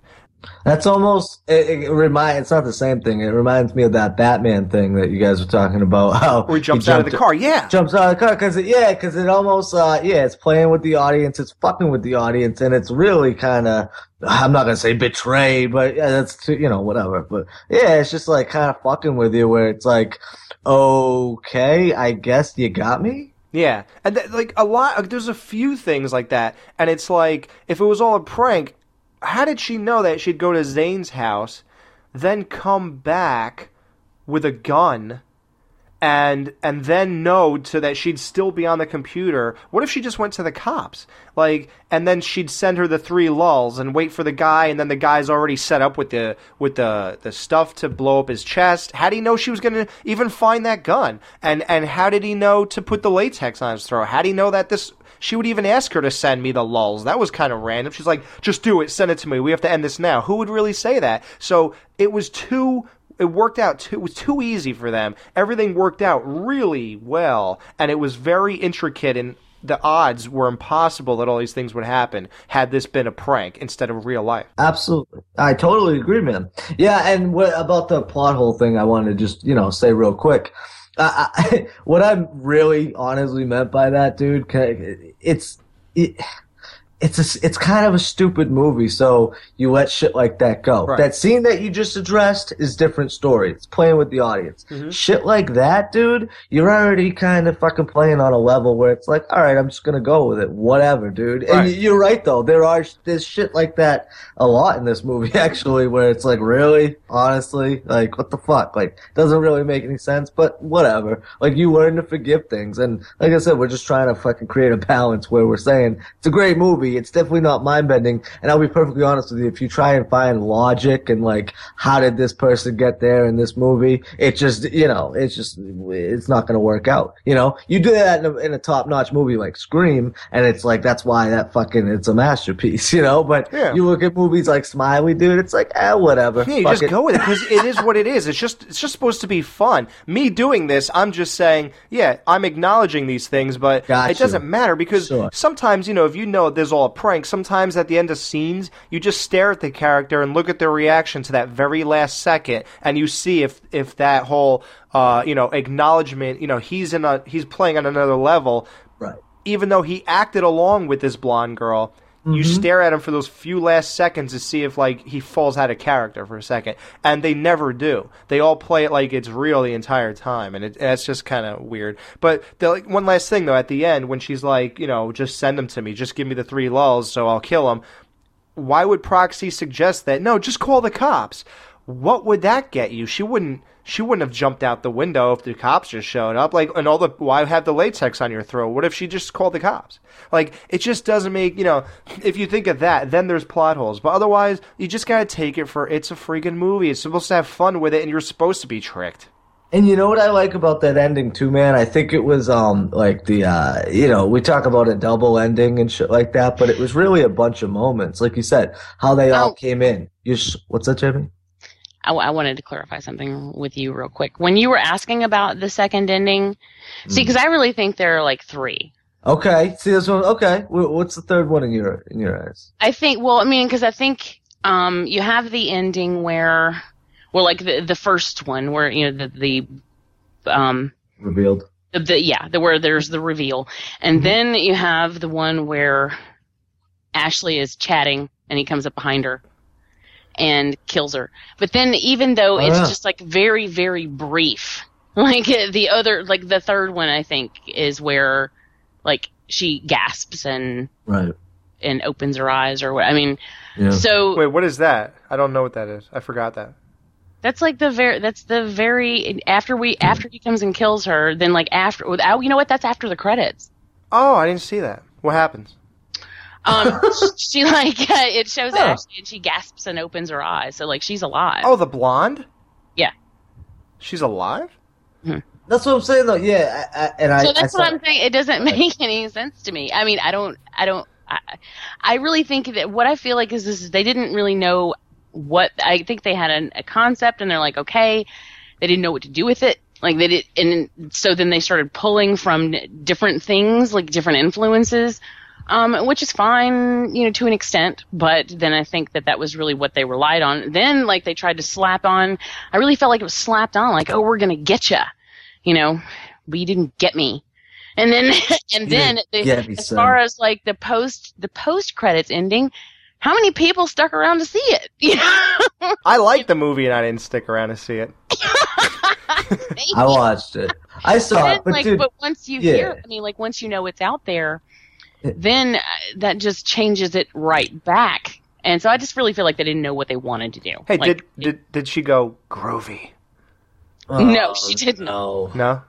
That's almost it, it remind. It's not the same thing. It reminds me of that Batman thing that you guys were talking about. How Where he jumps out of the car. Yeah. jumps out of the car because it, yeah, because it almost uh yeah, it's playing with the audience, it's fucking with the audience, and it's really kind of I'm not gonna say betray, but yeah, that's too, you know whatever. But yeah, it's just like kind of fucking with you, where it's like, okay, I guess you got me. Yeah, and th- like a lot, there's a few things like that, and it's like if it was all a prank, how did she know that she'd go to Zane's house, then come back with a gun, and and then know so that she'd still be on the computer? What if she just went to the cops, like, and then she'd send her the three lulz and wait for the guy, and then the guy's already set up with the with the the stuff to blow up his chest. How did he know she was gonna even find that gun? And and how did he know to put the latex on his throat? How did he know that this? She would even ask her to send me the lulz. That was kind of random. She's like, "Just do it. Send it to me. We have to end this now." Who would really say that? So it was too it worked out too, it was too easy for them. Everything worked out really well, and it was very intricate, and the odds were impossible that all these things would happen had this been a prank instead of real life. Absolutely. I totally agree, man. Yeah, and what about the plot hole thing I wanted to just, you know, say real quick. Uh, I, *laughs* what I really honestly meant by that, dude, it's it, it's a, it's kind of a stupid movie, so you let shit like that go. Right. That scene that you just addressed is different story. It's playing with the audience. Mm-hmm. Shit like that, dude, you're already kind of fucking playing on a level where it's like, all right, I'm just gonna go with it, whatever, dude. And you're right though. There are there's shit like that a lot in this movie *laughs* actually, where it's like, really, honestly, like what the fuck, like doesn't really make any sense, but whatever. Like you learn to forgive things, and like I said, we're just trying to fucking create a balance where we're saying it's a great movie. It's definitely not mind bending, and I'll be perfectly honest with you. If you try and find logic and like how did this person get there in this movie, it just you know, it's just it's not going to work out. You know, you do that in a, in a top notch movie like Scream, and it's like that's why that fucking it's a masterpiece. *laughs* You know, but Yeah. you look at movies like Smiley, dude, it's like ah, whatever. Yeah, you just it. go with it because it is what it is. It's just it's just supposed to be fun. Me doing this, I'm just saying, yeah, I'm acknowledging these things, but Got it doesn't matter because Sure. sometimes you know if you know there's all a prank. Sometimes at the end of scenes, you just stare at the character and look at their reaction to that very last second, and you see if if that whole uh, you know acknowledgement, you know, he's in a he's playing on another level Right. even though he acted along with this blonde girl, you Mm-hmm. stare at him for those few last seconds to see if like he falls out of character for a second, and they never do. They all play it like it's real the entire time, and it, that's just kind of weird. But the, like, one last thing though, at the end when she's like, you know, just send them to me, just give me the three lulz, so I'll kill them. Why would Proxy suggest that? No, just call the cops. What would that get you? She wouldn't. She wouldn't have jumped out the window if the cops just showed up. Like, and all the why have the latex on your throat? What if she just called the cops? Like, it just doesn't make you know. If you think of that, then there's plot holes. But otherwise, you just gotta take it for it's a freaking movie. It's supposed to have fun with it, and you're supposed to be tricked. And you know what I like about that ending too, man? I think it was um like the uh you know, we talk about a double ending and shit like that, but it was really a bunch of moments. Like you said, how they all came in. You sh- what's that, Jimmy? I, I wanted to clarify something with you real quick. When you were asking about the second ending, see, because I really think there are like three. Okay, see this one. Okay, what's the third one in your in your eyes? I think. Well, I mean, because I think um, you have the ending where, well, like the the first one where you know the the um Revealed. the, the yeah the where there's the reveal, and Mhm. then you have the one where Ashley is chatting and he comes up behind her and kills her. But then even though it's yeah. just like very very brief, *laughs* like the other like the third one I think is where like she gasps and Right. and opens her eyes or what I mean. Yeah. So Wait, what is that? I don't know what that is. I forgot that. That's like the very. That's the very after we hmm. after he comes and kills her. Then like after. without you know what? That's after the credits. Oh, I didn't see that. What happens? Um, *laughs* she like *laughs* it shows Huh. Ashley and she gasps and opens her eyes. So like she's alive. Oh, the blonde. Yeah. She's alive. That's what I'm saying though. Yeah, I, I, and I. so that's I what I'm saying. It doesn't make *laughs* any sense to me. I mean, I don't. I don't. I, I really think that what I feel like is this is they didn't really know what I think they had a, a concept and they're like okay, they didn't know what to do with it. Like they did, and so then they started pulling from different things, like different influences, um, which is fine, you know, to an extent. But then I think that that was really what they relied on. Then, like they tried to slap on. I really felt like it was slapped on, like, oh, we're gonna get you, you know, but you didn't get me. And then, *laughs* *laughs* and then, the, me, as far as like the post, the post credits ending, how many people stuck around to see it? *laughs* I liked the movie and I didn't stick around to see it. I watched it. I saw then, it, but like, dude, but once you yeah. hear, I mean, like once you know it's out there. Then uh, that just changes it right back. And so I just really feel like they didn't know what they wanted to do. Hey, Like, did did did she go groovy? No, she didn't. No. No.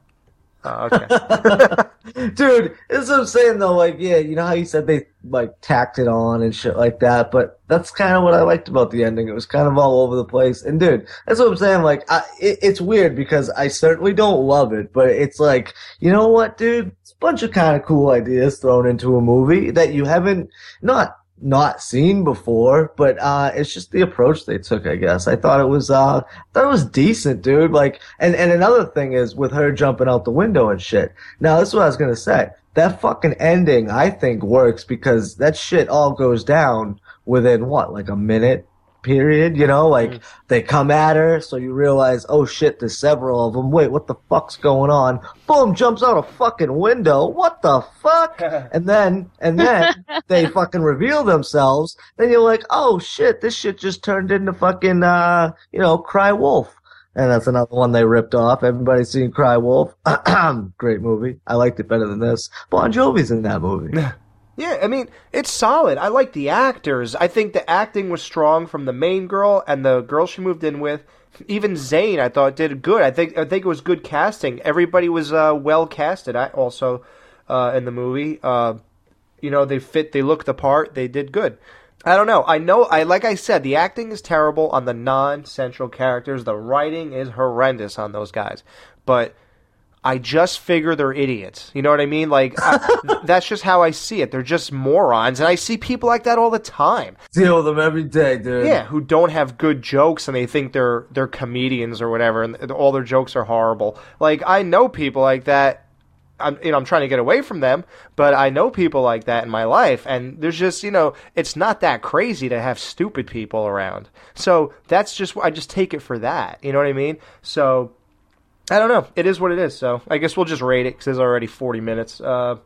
Oh, okay. *laughs* Dude, this is what I'm saying though. Like, yeah, you know how you said they like tacked it on and shit like that, but that's kind of what I liked about the ending. It was kind of all over the place. And dude, that's what I'm saying. Like, I, it, it's weird because I certainly don't love it, but it's like, you know what, dude? Bunch of kind of cool ideas thrown into a movie that you haven't not not seen before, but uh it's just the approach they took, I guess. I thought it was uh I thought it was decent, dude. Like and and another thing is with her jumping out the window and shit. Now this is what I was gonna say. That fucking ending I think works because that shit all goes down within what, like a minute period, you know? Like they come at her, so you realize, oh shit, there's several of them. Wait, what the fuck's going on? Boom, jumps out a fucking window. What the fuck? *laughs* and then, and then they *laughs* fucking reveal themselves. Then you're like, oh shit, this shit just turned into fucking, uh, you know, Cry Wolf. And that's another one they ripped off. Everybody's seen Cry Wolf. *clears throat* Great movie. I liked it better than this. Bon Jovi's in that movie. *laughs* Yeah, I mean, it's solid. I like the actors. I think the acting was strong from the main girl and the girl she moved in with. Even Zane, I thought did good. I think I think it was good casting. Everybody was uh, well casted. I also uh, in the movie. Uh, you know, they fit. They looked the part. They did good. I don't know. I know. I like I said, the acting is terrible on the non-central characters. The writing is horrendous on those guys. But I just figure they're idiots. You know what I mean? Like I, *laughs* that's just how I see it. They're just morons, and I see people like that all the time. Deal with them every day, dude. Yeah, who don't have good jokes and they think they're they're comedians or whatever, and all their jokes are horrible. Like I know people like that. I'm you know I'm trying to get away from them, but I know people like that in my life, and there's just you know it's not that crazy to have stupid people around. So that's just I just take it for that. You know what I mean? So I don't know. It is what it is. So I guess we'll just rate it because it's already 40 minutes. Uh,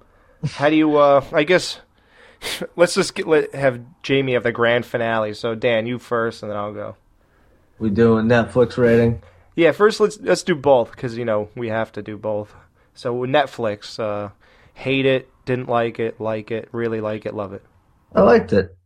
how do you? Uh, I guess *laughs* let's just get, let, have Jamie have the grand finale. So Dan, you first, and then I'll go. We doing Netflix rating. Yeah, first let's let's do both because you know we have to do both. So Netflix, uh, hate it, didn't like it, like it, really like it, love it. I liked it.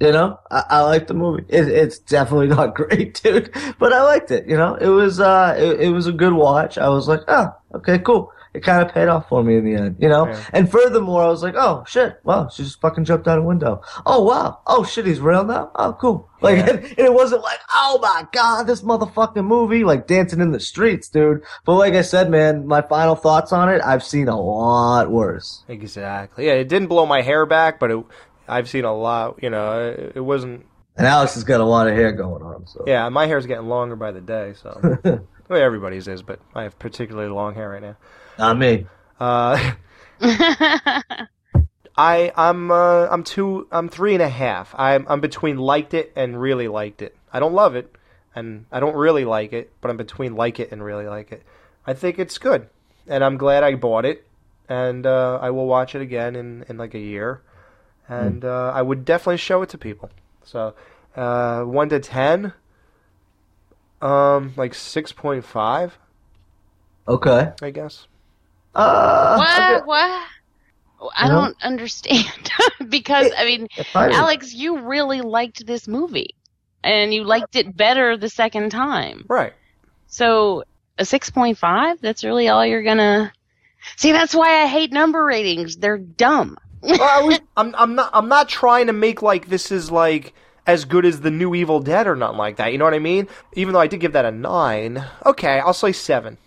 You know, I, I liked the movie. It, it's definitely *laughs* not great, dude, but I liked it. You know, it was uh, it, it was a good watch. I was like, oh, okay, cool. It kind of paid off for me in the end, you know. Yeah. And furthermore, I was like, oh shit, wow, she just fucking jumped out a window. Oh wow, oh shit, he's real now. Oh cool. Like, Yeah. *laughs* and it wasn't like, oh my god, this motherfucking movie, like dancing in the streets, dude. But like I said, man, my final thoughts on it, I've seen a lot worse. Exactly. Yeah, it didn't blow my hair back, but it, I've seen a lot. You know, it, it wasn't And Alex has got a lot of hair going on. So Yeah, my hair's getting longer by the day, so *laughs* well, everybody's is, but I have particularly long hair right now. not me. Uh, *laughs* I I'm uh, I'm two I'm three and a half. I'm I'm between liked it and really liked it. I don't love it, and I don't really like it, but I'm between like it and really like it. I think it's good, and I'm glad I bought it, and uh, I will watch it again in in like a year, and uh, I would definitely show it to people. So uh, one to ten, um, like six point five, Okay. I guess. Uh, what? What? I No. don't understand *laughs* because I mean, I- Alex, you really liked this movie, and you liked it better the second time. Right. So a six point five? That's really all you're gonna. See, that's why I hate number ratings. They're dumb. Well, I was, I'm, I'm not, I'm not trying to make like this is like as good as the new Evil Dead or nothing like that. You know what I mean? Even though I did give that a nine. Okay, I'll say seven.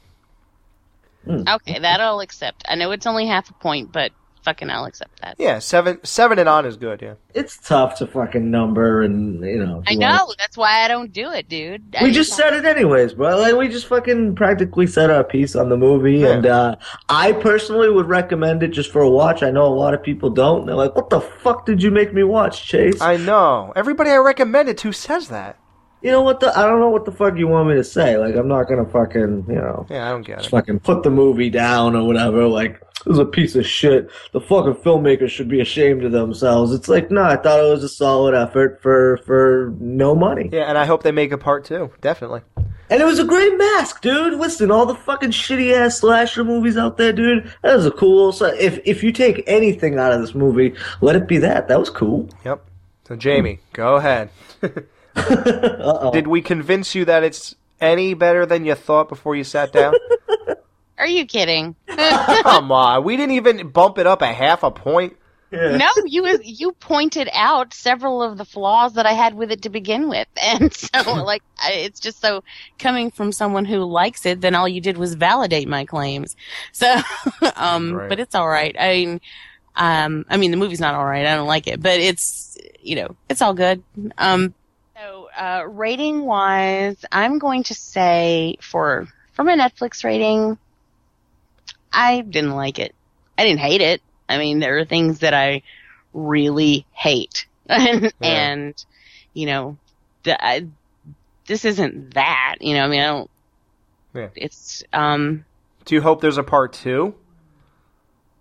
Hmm. Okay, that I'll accept. I know it's only half a point, but fucking I'll accept that. Yeah, seven, seven and on is good. Yeah. it's tough to fucking number, and you know. I you wanna- know. That's why I don't do it, dude. I We just said it anyways, bro. Like we just fucking practically said our piece on the movie, Yeah. and uh, I personally would recommend it just for a watch. I know a lot of people don't. They're like, "What the fuck did you make me watch, Chase?" I know. Everybody I recommend it to says that. You know what the? I don't know what the fuck you want me to say. Like I'm not gonna fucking you know Yeah, I don't get just it. fucking put the movie down or whatever. Like this is a piece of shit. The fucking filmmakers should be ashamed of themselves. It's like no, I thought it was a solid effort for for no money. Yeah, and I hope they make a part two. Definitely. And it was a great mask, dude. Listen, all the fucking shitty ass slasher movies out there, dude. That was a cool. So if if you take anything out of this movie, let it be that. That was cool. Yep. So Jamie, go ahead. *laughs* Did we convince you that it's any better than you thought before you sat down? *laughs* Are you kidding? *laughs* Come on, we didn't even bump it up a half a point. no, you you pointed out several of the flaws that I had with it to begin with, *laughs* and so like it's just so coming from someone who likes it, then all you did was validate my claims. So, um, Right. but it's all right. I mean, um, I mean the movie's not all right. I don't like it, but it's you know it's all good. Um, so uh, rating wise, I'm going to say for for my Netflix rating, I didn't like it. I didn't hate it. I mean, there are things that I really hate, *laughs* and, and you know, the, I, this isn't that. You know, I mean, I don't. Yeah. It's um Do you hope there's a part two?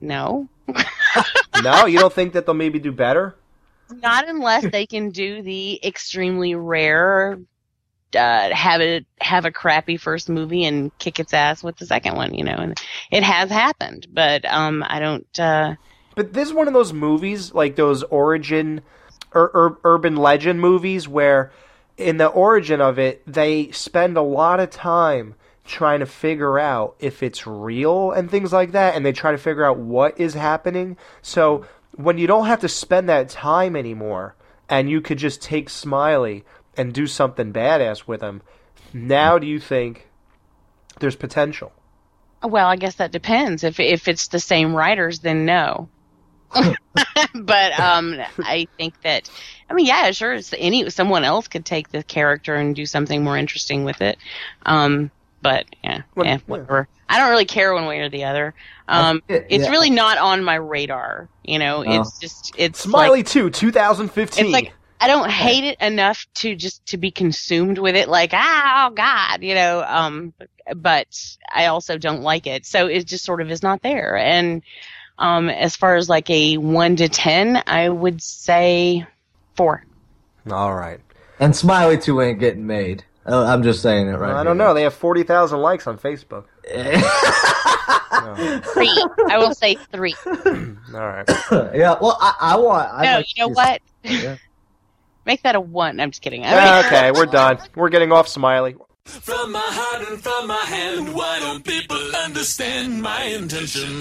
no, *laughs* No, you don't think that they'll maybe do better? Not unless they can do the extremely rare. Uh, have it have a crappy first movie and kick its ass with the second one, you know, and it has happened, but um, I don't. Uh, But this is one of those movies, like those origin, or, ur- urban legend movies, where in the origin of it, they spend a lot of time trying to figure out if it's real and things like that, and they try to figure out what is happening. So when you don't have to spend that time anymore, and you could just take Smiley and do something badass with him, now do you think there's potential? Well, I guess that depends. If if it's the same writers, then no. *laughs* but um, I think that I mean, yeah, sure. It's any someone else could take the character and do something more interesting with it. Um, but yeah, yeah, yeah. whatever. I don't really care one way or the other. Um, Yeah, it's yeah. really not on my radar. You know, Oh. it's just it's Smiley like, 2, 2015. it's like I don't hate it enough to just to be consumed with it like ah oh god you know um but I also don't like it so it just sort of is not there and um as far as like a 1 to 10 I would say 4 All right. And Smiley Two ain't getting made. Uh, I'm just saying it right. I don't know. They have 40,000 likes on Facebook. know. *laughs* 3 I will say 3 *clears throat* All right. *coughs* yeah. Well, I, I want. I no like you know to- what Yeah. *laughs* make that a 1 I'm just kidding I *laughs* okay, we're done. We're getting off Smiley. From my heart and from my hand, why don't people understand my intention?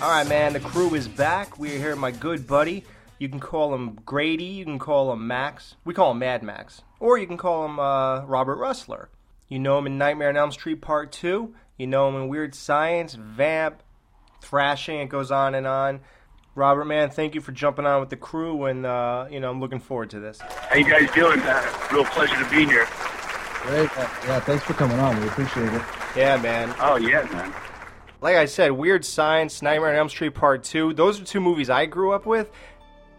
All right, man. The crew is back. We're here, with my good buddy. You can call him Grady. You can call him Max. We call him Mad Max, or you can call him uh, Robert Rusler. You know him in Nightmare on Elm Street Part Two. You know him in Weird Science, Vamp, Thrashing. It goes on and on. Robert, man, thank you for jumping on with the crew, and uh, you know I'm looking forward to this. How you guys doing? Uh, real pleasure to be here. Great. Uh, Yeah, thanks for coming on. We appreciate it. Yeah, man. Oh yeah, man. Like I said, Weird Science, Nightmare on Elm Street Part 2, those are two movies I grew up with.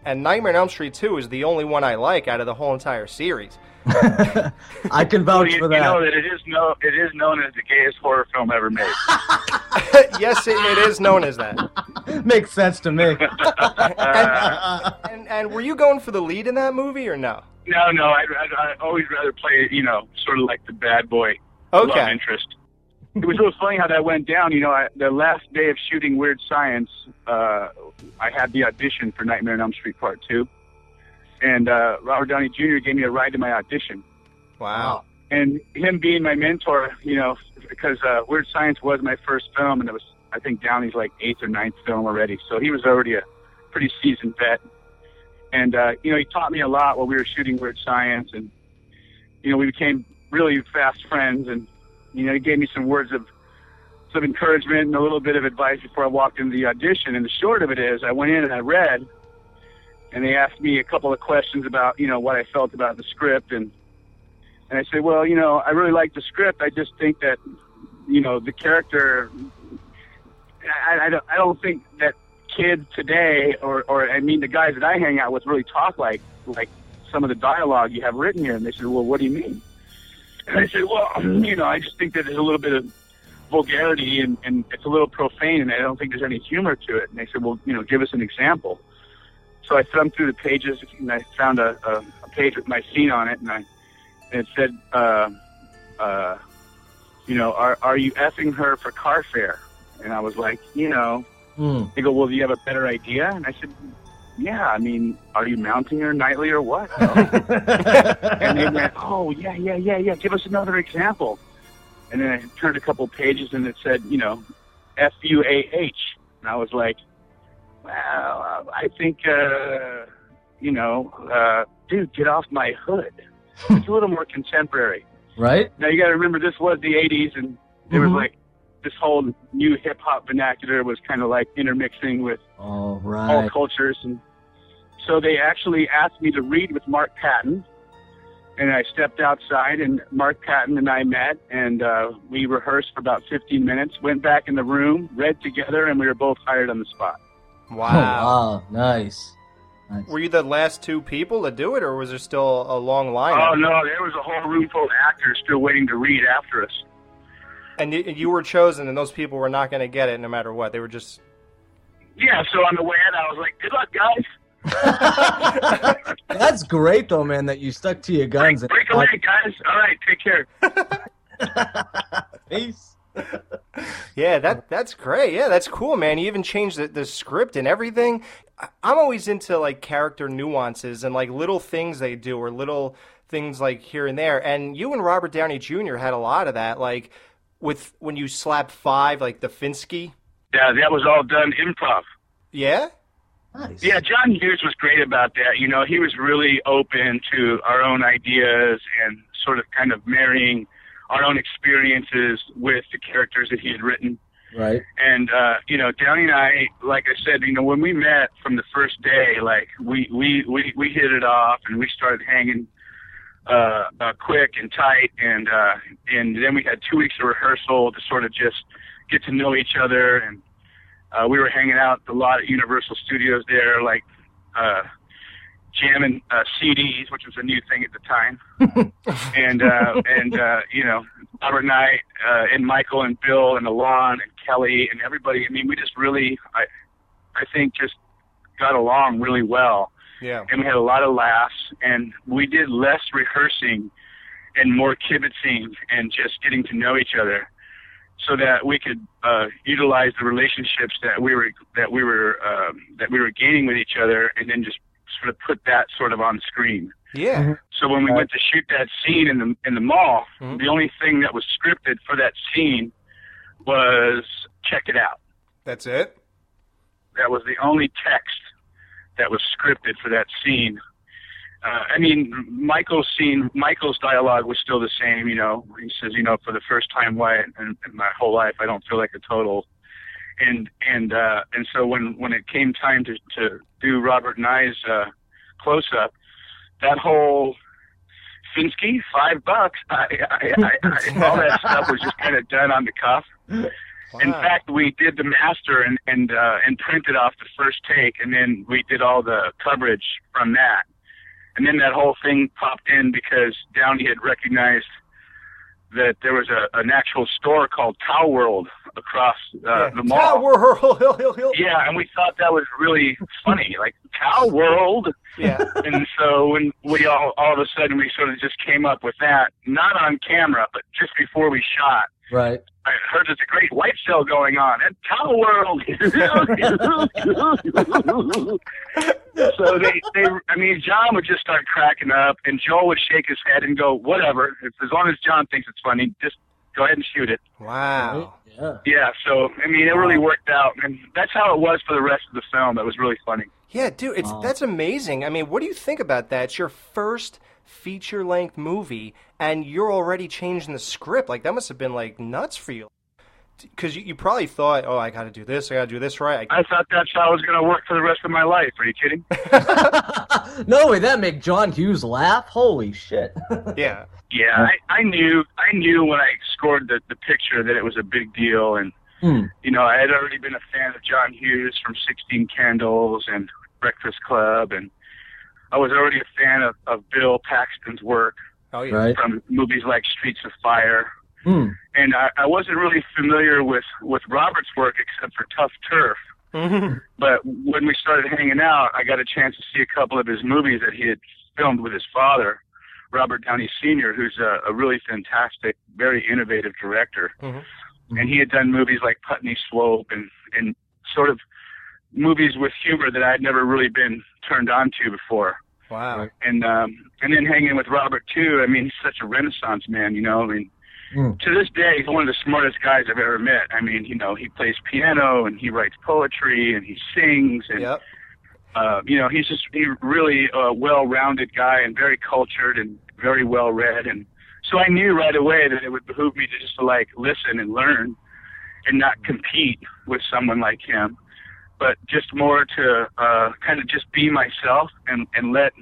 And Nightmare on Elm Street 2 is the only one I like out of the whole entire series. *laughs* I can Well, vouch you, for that. you know that. that it is no, it is known as the gayest horror film ever made. *laughs* *laughs* yes, it, it is known as that. Makes sense to me. And, and were you going for the lead in that movie or no? no, no, I'd, I'd, I'd always rather play, you know, sort of like the bad boy love Okay. interest. It was real funny how that went down. You know, I, the last day of shooting Weird Science, uh, I had the audition for Nightmare on Elm Street Part Two, and uh, Robert Downey Jr. gave me a ride to my audition. Wow. and him being my mentor, you know, because uh, Weird Science was my first film, and it was I think Downey's like eighth or ninth film already, so he was already a pretty seasoned vet. And uh, you know, he taught me a lot while we were shooting Weird Science, and you know, we became really fast friends. And you know, he gave me some words of some encouragement and a little bit of advice before I walked into the audition. And the short of it is, I went in and I read, and they asked me a couple of questions about you know what I felt about the script and and I said, well, you know, I really like the script. I just think that, you know, the character. I, I, don't, I don't think that kids today, or, or I mean, the guys that I hang out with, really talk like like some of the dialogue you have written here. And they said, well, what do you mean? And I said, well, *clears throat* you know, I just think that there's a little bit of vulgarity and, and it's a little profane, and I don't think there's any humor to it. And they said, well, you know, give us an example. So I thumbed through the pages, and I found a, a, a page with my scene on it, and I and it said, uh, uh, you know, are are you effing her for car fare? And I was like, you know, Hmm. they go, well, do you have a better idea? And I said, yeah, I mean, are you mounting her nightly or what? *laughs* and they went, oh, yeah, yeah, yeah, yeah, give us another example. And then I turned a couple pages and it said, you know, F U A H. And I was like, well, I think, uh, you know, uh, dude, get off my hood. It's a little more contemporary. Right? Now you got to remember this was the '80s, and there was Mhm. like this whole new hip hop vernacular was kind of like intermixing with All all right. cultures, and so they actually asked me to read with Mark Patton, and I stepped outside, and Mark Patton and I met, and uh, we rehearsed for about 15 minutes. Went back in the room, read together, and we were both hired on the spot. Wow. Oh, wow. Nice. Nice. Were you the last two people to do it, or was there still a long line? Oh no, there was a whole room full of actors still waiting to read after us. And you, you were chosen, and those people were not going to get it no matter what. They were just. Yeah, so on the way in, I was like, "Good luck, guys. *laughs* That's great, though, man, that you stuck to your guns. Break, break a leg, guys. All right, take care." *laughs* Peace. Yeah, that that's great. Yeah, that's cool, man. You even changed the, the script and everything. I- I'm always into like character nuances and like little things they do or little things like here and there. And you and Robert Downey Jr. had a lot of that, like with when you slap five, like the Finsky. Yeah, that was all done improv. Yeah. Nice. Yeah, John Hughes was great about that. You know, he was really open to our own ideas and sort of kind of marrying our own experiences with the characters that he had written. Right. And uh, you know, Downey and I, like I said, you know, when we met from the first day, like we we we we hit it off, and we started hanging uh, uh, quick and tight, and uh, and then we had two weeks of rehearsal to sort of just get to know each other, and uh, we were hanging out a lot at Universal Studios there, like uh, jamming uh, CDs, which was a new thing at the time, *laughs* and uh, and uh, you know, Robert and I, uh, and Michael and Bill and Alon and Kelly and everybody. I mean, we just really, I, I think, just got along really well, Yeah. and we had a lot of laughs, and we did less rehearsing and more kibitzing and just getting to know each other, so that we could uh, utilize the relationships that we were that we were um, that we were gaining with each other, and then just sort of put that sort of on screen. Yeah. So when we went to shoot that scene in the in the mall, Mhm. the only thing that was scripted for that scene was check it out. That's it. that was the only text that was scripted for that scene. Uh, I mean, Michael's scene, Michael's dialogue was still the same. You know, he says, you know, for the first time, why in, in my whole life, I don't feel like a total. And and uh, and so when when it came time to to do Robert Nye's uh, close up, that whole Finsky five bucks, I, I, I, I, all that stuff was just kind of done on the cuff. In fact, we did the master and and uh, and printed off the first take, and then we did all the coverage from that. And then that whole thing popped in because Downey had recognized that there was a an actual store called Cow World across uh, the mall. Cow World. *laughs* Yeah, and we thought that was really funny, like Cow World. Yeah. And so when we all all of a sudden we sort of just came up with that, not on camera, but just before we shot. Right. I heard there's a great white sale going on at Cow World. *laughs* so they, they, I mean, John would just start cracking up, and Joel would shake his head and go, "Whatever. As long as John thinks it's funny, just go ahead and shoot it." Wow. Yeah. Yeah. So I mean, it really worked out, and that's how it was for the rest of the film. It was really funny. Yeah, dude, it's Wow. that's amazing. I mean, what do you think about that? It's your first feature length movie, and you're already changing the script. Like that must have been like nuts for you, because you, you probably thought, "Oh, I got to do this. I got to do this right." I, I thought that's how it was going to work for the rest of my life. Are you kidding? *laughs* no way, that make John Hughes laugh. Holy shit. *laughs* yeah. Yeah, I, I knew I knew when I scored the the picture that it was a big deal, and Hmm. you know I had already been a fan of John Hughes from Sixteen Candles and Breakfast Club, and I was already a fan of, of Bill Paxton's work Oh yeah. Right. from movies like Streets of Fire, Hmm. and I, I wasn't really familiar with with Robert's work except for Tough Turf. Mhm. But when we started hanging out, I got a chance to see a couple of his movies that he had filmed with his father, Robert Downey Sr., who's a, a really fantastic, very innovative director. Mhm. And he had done movies like Putney Swope and, and sort of movies with humor that I had never really been turned on to before. Wow. And um, and then hanging with Robert too. I mean, he's such a Renaissance man. You know, I mean, Mm. to this day, he's one of the smartest guys I've ever met. I mean, you know, he plays piano and he writes poetry and he sings and Yep. uh, you know, he's just he really a well-rounded guy and very cultured and very well-read. And so I knew right away that it would behoove me to just to like listen and learn and not compete with someone like him, but just more to uh, kind of just be myself and and let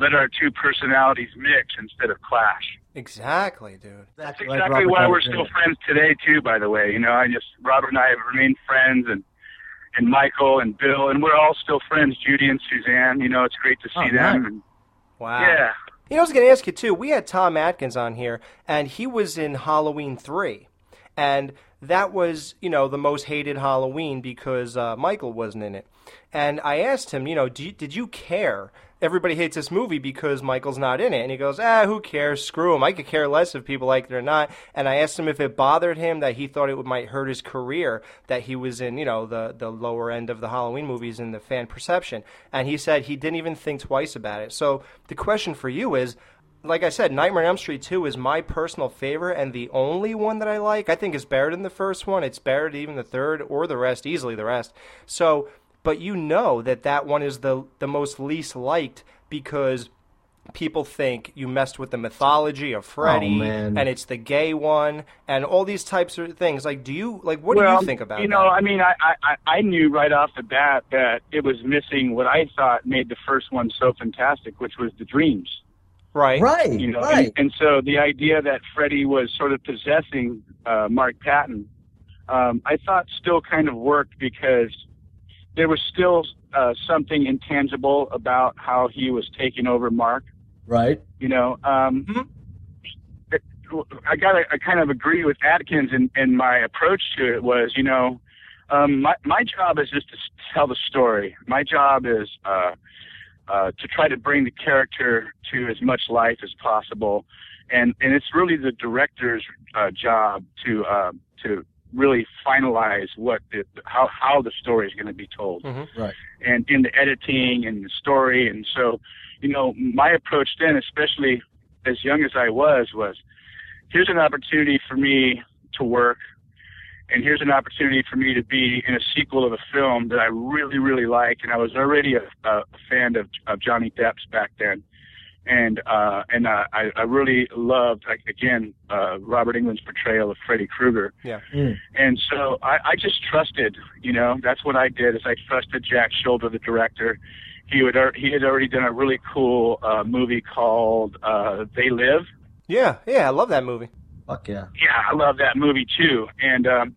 let our two personalities mix instead of clash. Exactly, dude. That's Like exactly Robert why we're Jr. still friends today too. By the way, you know, I just Robert and I have remained friends, and and Michael and Bill, and we're all still friends. Judy and Suzanne, you know, it's great to see Oh, them. And, Wow. yeah, You know, I was going to ask you too. We had Tom Atkins on here, and he was in Halloween three, and that was you know the most hated Halloween because uh, Michael wasn't in it. And I asked him, you know, do you, did you care? Everybody hates this movie because Michael's not in it, and he goes, "Ah, who cares? Screw him. I could care less if people like it or not." And I asked him if it bothered him that he thought it might hurt his career that he was in, you know, the the lower end of the Halloween movies in the fan perception, and he said he didn't even think twice about it. So the question for you is, like I said, Nightmare on Elm Street 2 is my personal favorite and the only one that I like. I think it's better than the first one. It's better than even the third or the rest, easily the rest. So, but you know that that one is the the most least liked because people think you messed with the mythology of Freddy man. and it's the gay one and all these types of things. Like, do you like what well, do you think about you that? know, I mean, I, I I knew right off the bat that it was missing what I thought made the first one so fantastic, which was the dreams. right? Right. You know, right. and, and so the idea that Freddie was sort of possessing uh, Mark Patton, um, I thought still kind of worked because there was still uh, something intangible about how he was taking over Mark. right. You know, um, Mhm. it- I got I kind of agree with Atkins, and, and my approach to it was, you know, um, my my job is just to tell the story. My job is uh, uh, to try to bring the character to as much life as possible, and and it's really the director's uh, job to uh, to really finalize what the, how how the story is going to be told Mhm. Right. and in the editing and the story. And so, you know, my approach then, especially as young as I was, was here's an opportunity for me to work and here's an opportunity for me to be in a sequel of a film that I really, really like. And I was already a, a fan of, of Johnny Depp's back then. And uh, and uh, I, I really loved, like again, uh, Robert Englund's portrayal of Freddy Krueger. Yeah. And so I, I just trusted, you know, that's what I did. Is I trusted Jack Sholder, the director. He would he had already done a really cool uh, movie called uh, They Live. Yeah, yeah, I love that movie. Fuck yeah. Yeah, I love that movie too. And um,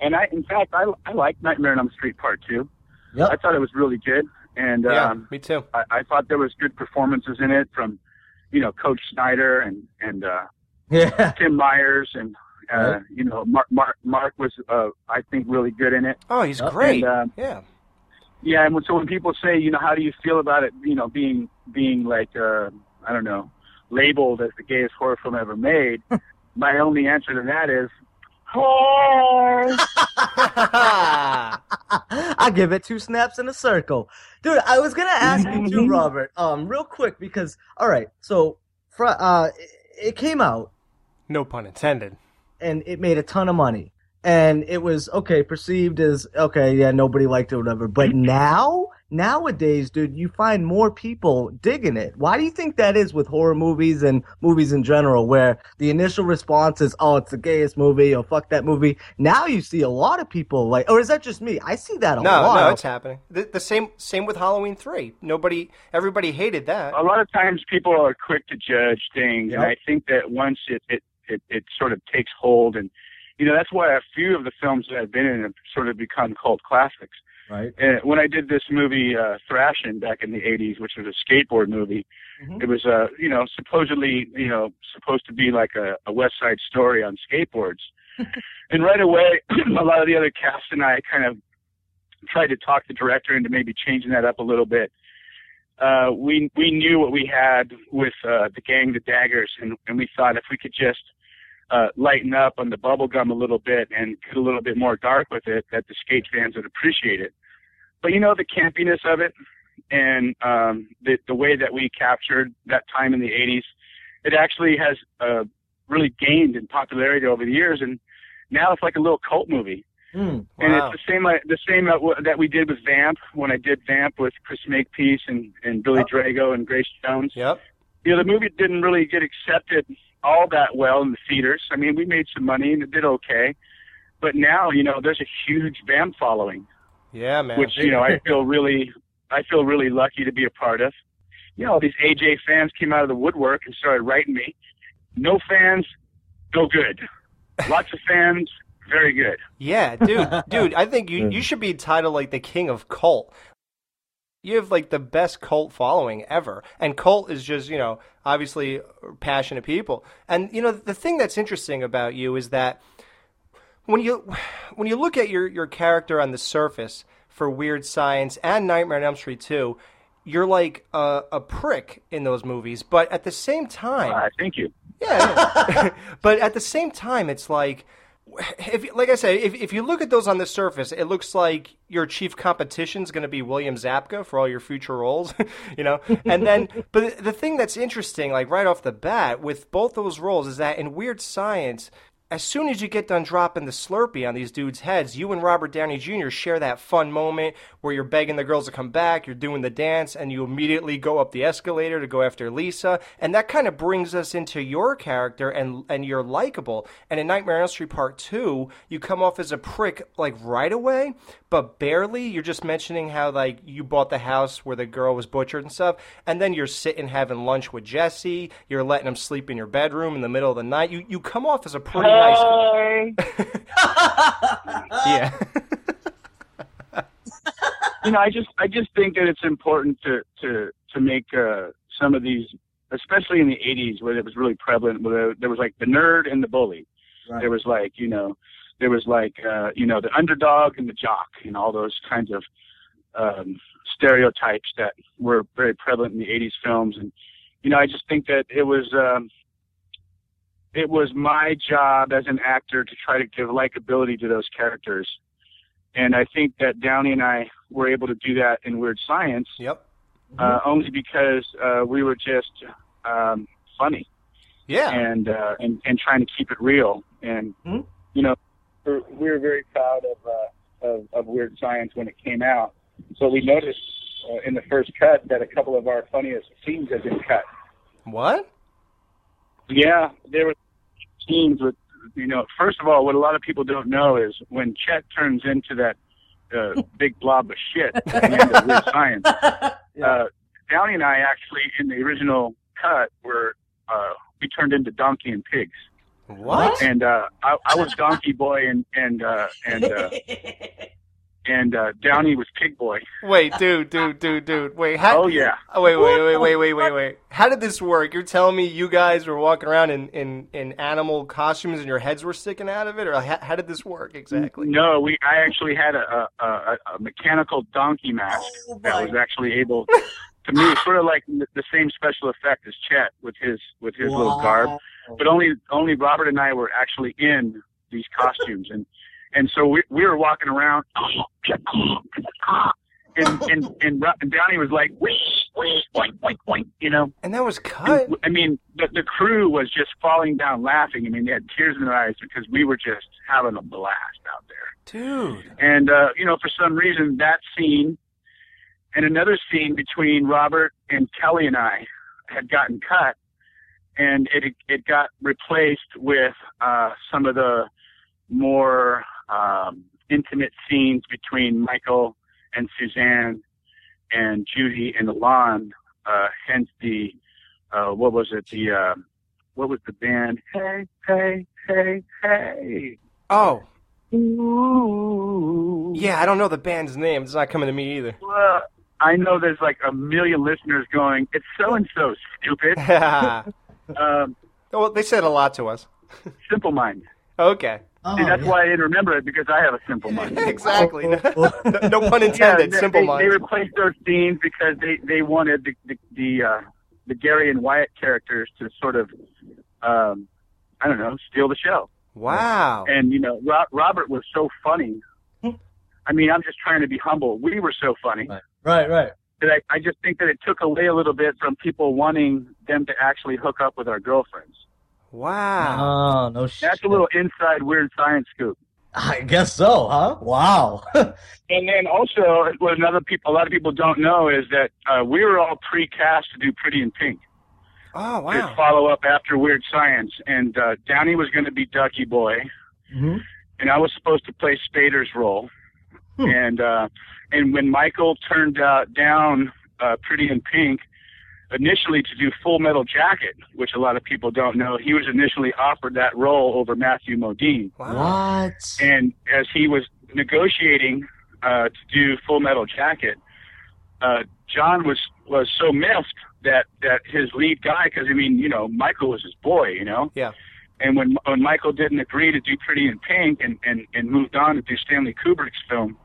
and I, in fact, I I like Nightmare on Elm Street Part Two. Yep. I thought it was really good. And Yeah, um, me too. I, I thought there was good performances in it from, you know, Coach Schneider and and uh, Yeah. Kim Myers and uh, Right. you know Mark Mark Mark was uh, I think really good in it. Oh, he's great. And, um, yeah. Yeah, and when, so when people say, you know, how do you feel about it, you know, being being like, uh, I don't know, labeled as the gayest horror film ever made, *laughs* my only answer to that is, horror. *laughs* *laughs* I give it two snaps in a circle, dude. I was gonna ask you too, *laughs* Robert. Um, real quick because all right, so fr- uh, it- it came out no pun intended. and it made a ton of money, and it was okay perceived as okay, yeah, nobody liked it, whatever. But *clears throat* now, nowadays, dude, you find more people digging it. Why do you think that is with horror movies and movies in general, where the initial response is, "Oh, it's the gayest movie," or "Fuck that movie." Now you see a lot of people like, or is that just me? I see that a No, lot. no, it's happening. The, the same same with Halloween three. Nobody, everybody hated that. a lot of times people are quick to judge things, and I think that once it, it it it sort of takes hold, and you know that's why a few of the films that I've been in have sort of become cult classics. Right. And when I did this movie uh, Thrashing back in the '80s, which was a skateboard movie, Mhm. it was uh, you know supposedly you know supposed to be like a, a West Side Story on skateboards, *laughs* and right away *clears throat* a lot of the other cast and I kind of tried to talk the director into maybe changing that up a little bit. Uh, we we knew what we had with uh, the gang, the Daggers, and, and we thought if we could just uh, lighten up on the bubble gum a little bit and get a little bit more dark with it, that the skate fans would appreciate it. But you know the campiness of it, and um, the the way that we captured that time in the '80s, it actually has uh, really gained in popularity over the years, and now it's like a little cult movie. Hmm. And it's the same like, the same that, w- that we did with Vamp when I did Vamp with Chris Makepeace and and Billy Oh. Drago and Grace Jones. Yep. You know, the movie didn't really get accepted all that well in the theaters. I mean, we made some money and it did okay, but now you know there's a huge Vamp following, Yeah, man. which you know I feel really I feel really lucky to be a part of. You know, all these AJ fans came out of the woodwork and started writing me. No fans, no good. Lots of fans, very good. Yeah, dude, *laughs* dude, I think you you should be titled like the king of cult. You have like the best cult following ever, and cult is just you know obviously passionate people. And you know the thing that's interesting about you is that when you when you look at your your character on the surface for Weird Science and Nightmare on Elm Street 2, you're like a, a prick in those movies, but at the same time, Uh, thank you. yeah, yeah. *laughs* but at the same time, it's like, if like I said, if if you look at those on the surface, it looks like your chief competition is going to be William Zabka for all your future roles, *laughs* you know. And then, *laughs* but the thing that's interesting, like right off the bat, with both those roles, is that in Weird Science. As soon as you get done dropping the Slurpee on these dudes' heads, you and Robert Downey Jr. share that fun moment where you're begging the girls to come back, you're doing the dance, and you immediately go up the escalator to go after Lisa, and that kind of brings us into your character, and and you're likable. And in Nightmare on Elm Street Part Two, you come off as a prick like right away, but barely. You're just mentioning how like you bought the house where the girl was butchered and stuff, and then you're sitting having lunch with Jesse. You're letting him sleep in your bedroom in the middle of the night. You you come off as a pretty nice. *laughs* yeah. *laughs* you know, I just I just think that it's important to to to make uh, some of these, especially in the '80s, where it was really prevalent. Where there, there was like the nerd and the bully. Right. There was like you know, there was like uh, you know the underdog and the jock, and all those kinds of um, stereotypes that were very prevalent in the '80s films. And you know, I just think that it was. Um, it was my job as an actor to try to give likability to those characters. And I think that Downey and I were able to do that in Weird Science Yep. uh, only because uh, we were just um, funny Yeah. and, uh, and and trying to keep it real. And Mhm. you know, we're, we were very proud of, of of Weird Science when it came out. So we noticed uh, in the first cut that a couple of our funniest scenes had been cut. What? Yeah, there were scenes with, you know, first of all, what a lot of people don't know is when Chet turns into that uh, *laughs* big blob of shit at the end of Weird Science, *laughs* uh, Downey and I actually, in the original cut, were, uh, we turned into donkey and pigs. What? And uh, I, I was Donkey Boy, and and uh, and uh, *laughs* and uh, Downey was Pig Boy. Wait, dude, dude, dude, dude. Wait, how? Oh yeah. Oh, wait, wait, wait, wait, wait, wait, wait. How did this work? You're telling me you guys were walking around in, in, in animal costumes and your heads were sticking out of it, or how, how did this work exactly? No, we. I actually had a a, a, a mechanical donkey mask Oh, that was actually able *laughs* to move, sort of like the the same special effect as Chet with his with his little garb, but only only Robert and I were actually in these costumes, and and so we we were walking around, *gasps* and and and, and Downey was like, whee, whee, oink, oink, oink, you know. And that was cut. I mean, the the crew was just falling down laughing. I mean, they had tears in their eyes because we were just having a blast out there. Dude. And uh, you know, for some reason, that scene and another scene between Robert and Kelly and I had gotten cut, and it it got replaced with uh, some of the more um, intimate scenes between Michael and Suzanne and Judy and Alon. Uh, hence the uh, what was it? The uh, what was the band? Hey, hey, hey, hey. Oh. Ooh. Yeah, I don't know the band's name. It's not coming to me either. Well, I know there's like a million listeners going, it's so and so stupid. *laughs* um, well, they said a lot to us. simple mind. Okay. See, that's why I didn't remember it because I have a simple mind. *laughs* exactly. *laughs* no, no pun intended. Yeah, they, Simple they, mind. They replaced those scenes because they they wanted the the the, uh, the Gary and Wyatt characters to sort of, um, I don't know, steal the show. Wow. And you know, Ro- Robert was so funny. I mean, I'm just trying to be humble. We were so funny. Right, right. that I, I just think that it took away a little bit from people wanting them to actually hook up with our girlfriends. Wow. Oh, no shit. That's a little inside weird science scoop. I guess so, huh? Wow. *laughs* And then also, what another people, a lot of people don't know is that uh, we were all pre-cast to do Pretty in Pink. Oh, To wow. follow up after Weird Science, and uh, Downey was going to be Duckie Boy, Mhm. and I was supposed to play Spader's role. And uh, and when Michael turned uh, down uh, Pretty in Pink, initially to do Full Metal Jacket, which a lot of people don't know, he was initially offered that role over Matthew Modine. What? And as he was negotiating uh, to do Full Metal Jacket, uh, John was was so miffed that that his lead guy, because I mean, you know, Michael was his boy, you know. Yeah. And when when Michael didn't agree to do Pretty in Pink and and and moved on to do Stanley Kubrick's film,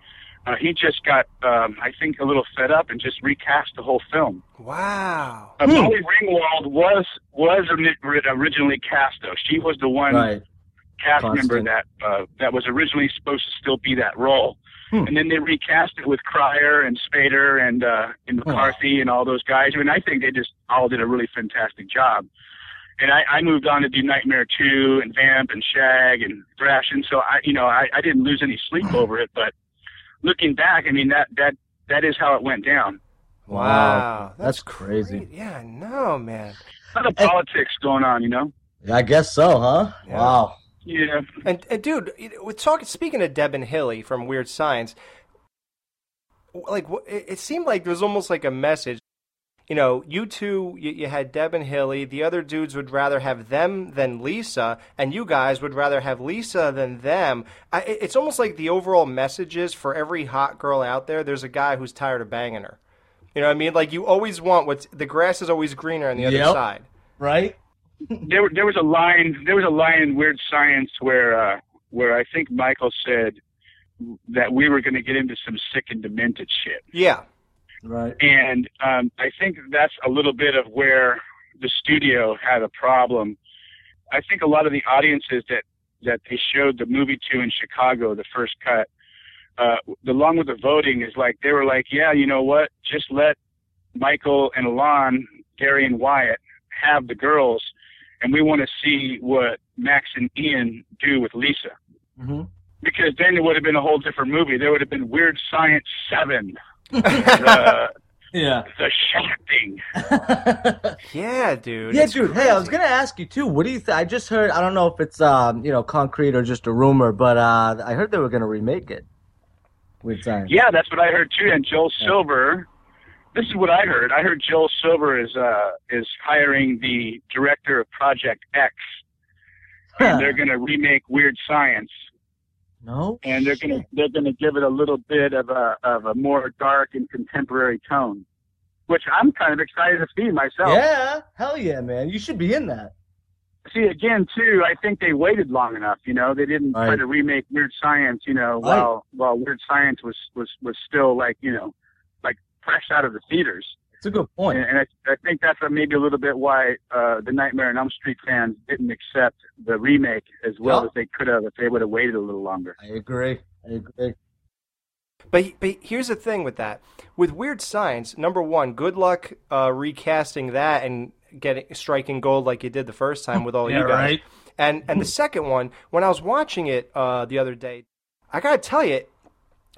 uh, he just got um, I think a little fed up and just recast the whole film. Wow. Uh, Molly Ringwald was was originally cast though. She was the one Right. cast Constant. member that uh, that was originally supposed to still be that role. Hmm. And then they recast it with Cryer and Spader and uh, and McCarthy and all those guys. I mean, I think they just all did a really fantastic job. And I, I moved on to do Nightmare Two and Vamp and Shag and Thrash, and so I, you know, I, I didn't lose any sleep *laughs* over it. But looking back, I mean, that that that is how it went down. Wow. That's, crazy. great. Yeah, no, man. A lot of politics going on, you know. I guess so, huh? Yeah. Wow. Yeah. And, and dude, we're talking. Speaking of Deb and Hilly from Weird Science, like it, it seemed like there was almost like a message. You know, you two, you, you had Deb and Hilly. The other dudes would rather have them than Lisa, and you guys would rather have Lisa than them. I, it's almost like the overall message is for every hot girl out there, there's a guy who's tired of banging her. You know what I mean? Like you always want what's the grass is always greener on the other Yep. side. Right? there there was a line there was a line in Weird Science where uh, where I think Michael said that we were going to get into some sick and demented shit, Yeah. Right. and um, I think that's a little bit of where the studio had a problem. I think a lot of the audiences that that they showed the movie to in Chicago, the first cut, uh, along with the voting, is like they were like, yeah, you know what, just let Michael and Alon, Gary and Wyatt have the girls, and we want to see what Max and Ian do with Lisa. Mm-hmm. Because because then it would have been a whole different movie. There would have been Weird Science Seven, the, Yeah. the shafting. *laughs* Yeah, dude. Yeah, it's dude. Hey, I was gonna ask you too. What do you think? I just heard. I don't know if it's um, you know, concrete or just a rumor, but uh, I heard they were gonna remake it. With science. Yeah, that's what I heard too. And Joel Silver, this is what I heard. I heard Joel Silver is uh is hiring the director of Project X, and they're going to remake Weird Science, No. and they're going to they're going to give it a little bit of a of a more dark and contemporary tone, which I'm kind of excited to see myself. Yeah. Hell yeah, man. You should be in that. See again too. I think they waited long enough. You know, they didn't try to remake Weird Science. You know, Right. while while Weird Science was was was still like you know, like fresh out of the theaters. It's a good point. And, and I, I think that's maybe a little bit why uh, the Nightmare on Elm Street fans didn't accept the remake as well Yeah. as they could have if they would have waited a little longer. I agree. I agree. But but here's the thing with that. With Weird Science, number one, good luck uh, recasting that and getting striking gold like you did the first time with all *laughs* Yeah, you guys. right. And and the second one, when I was watching it uh, the other day, I gotta tell you,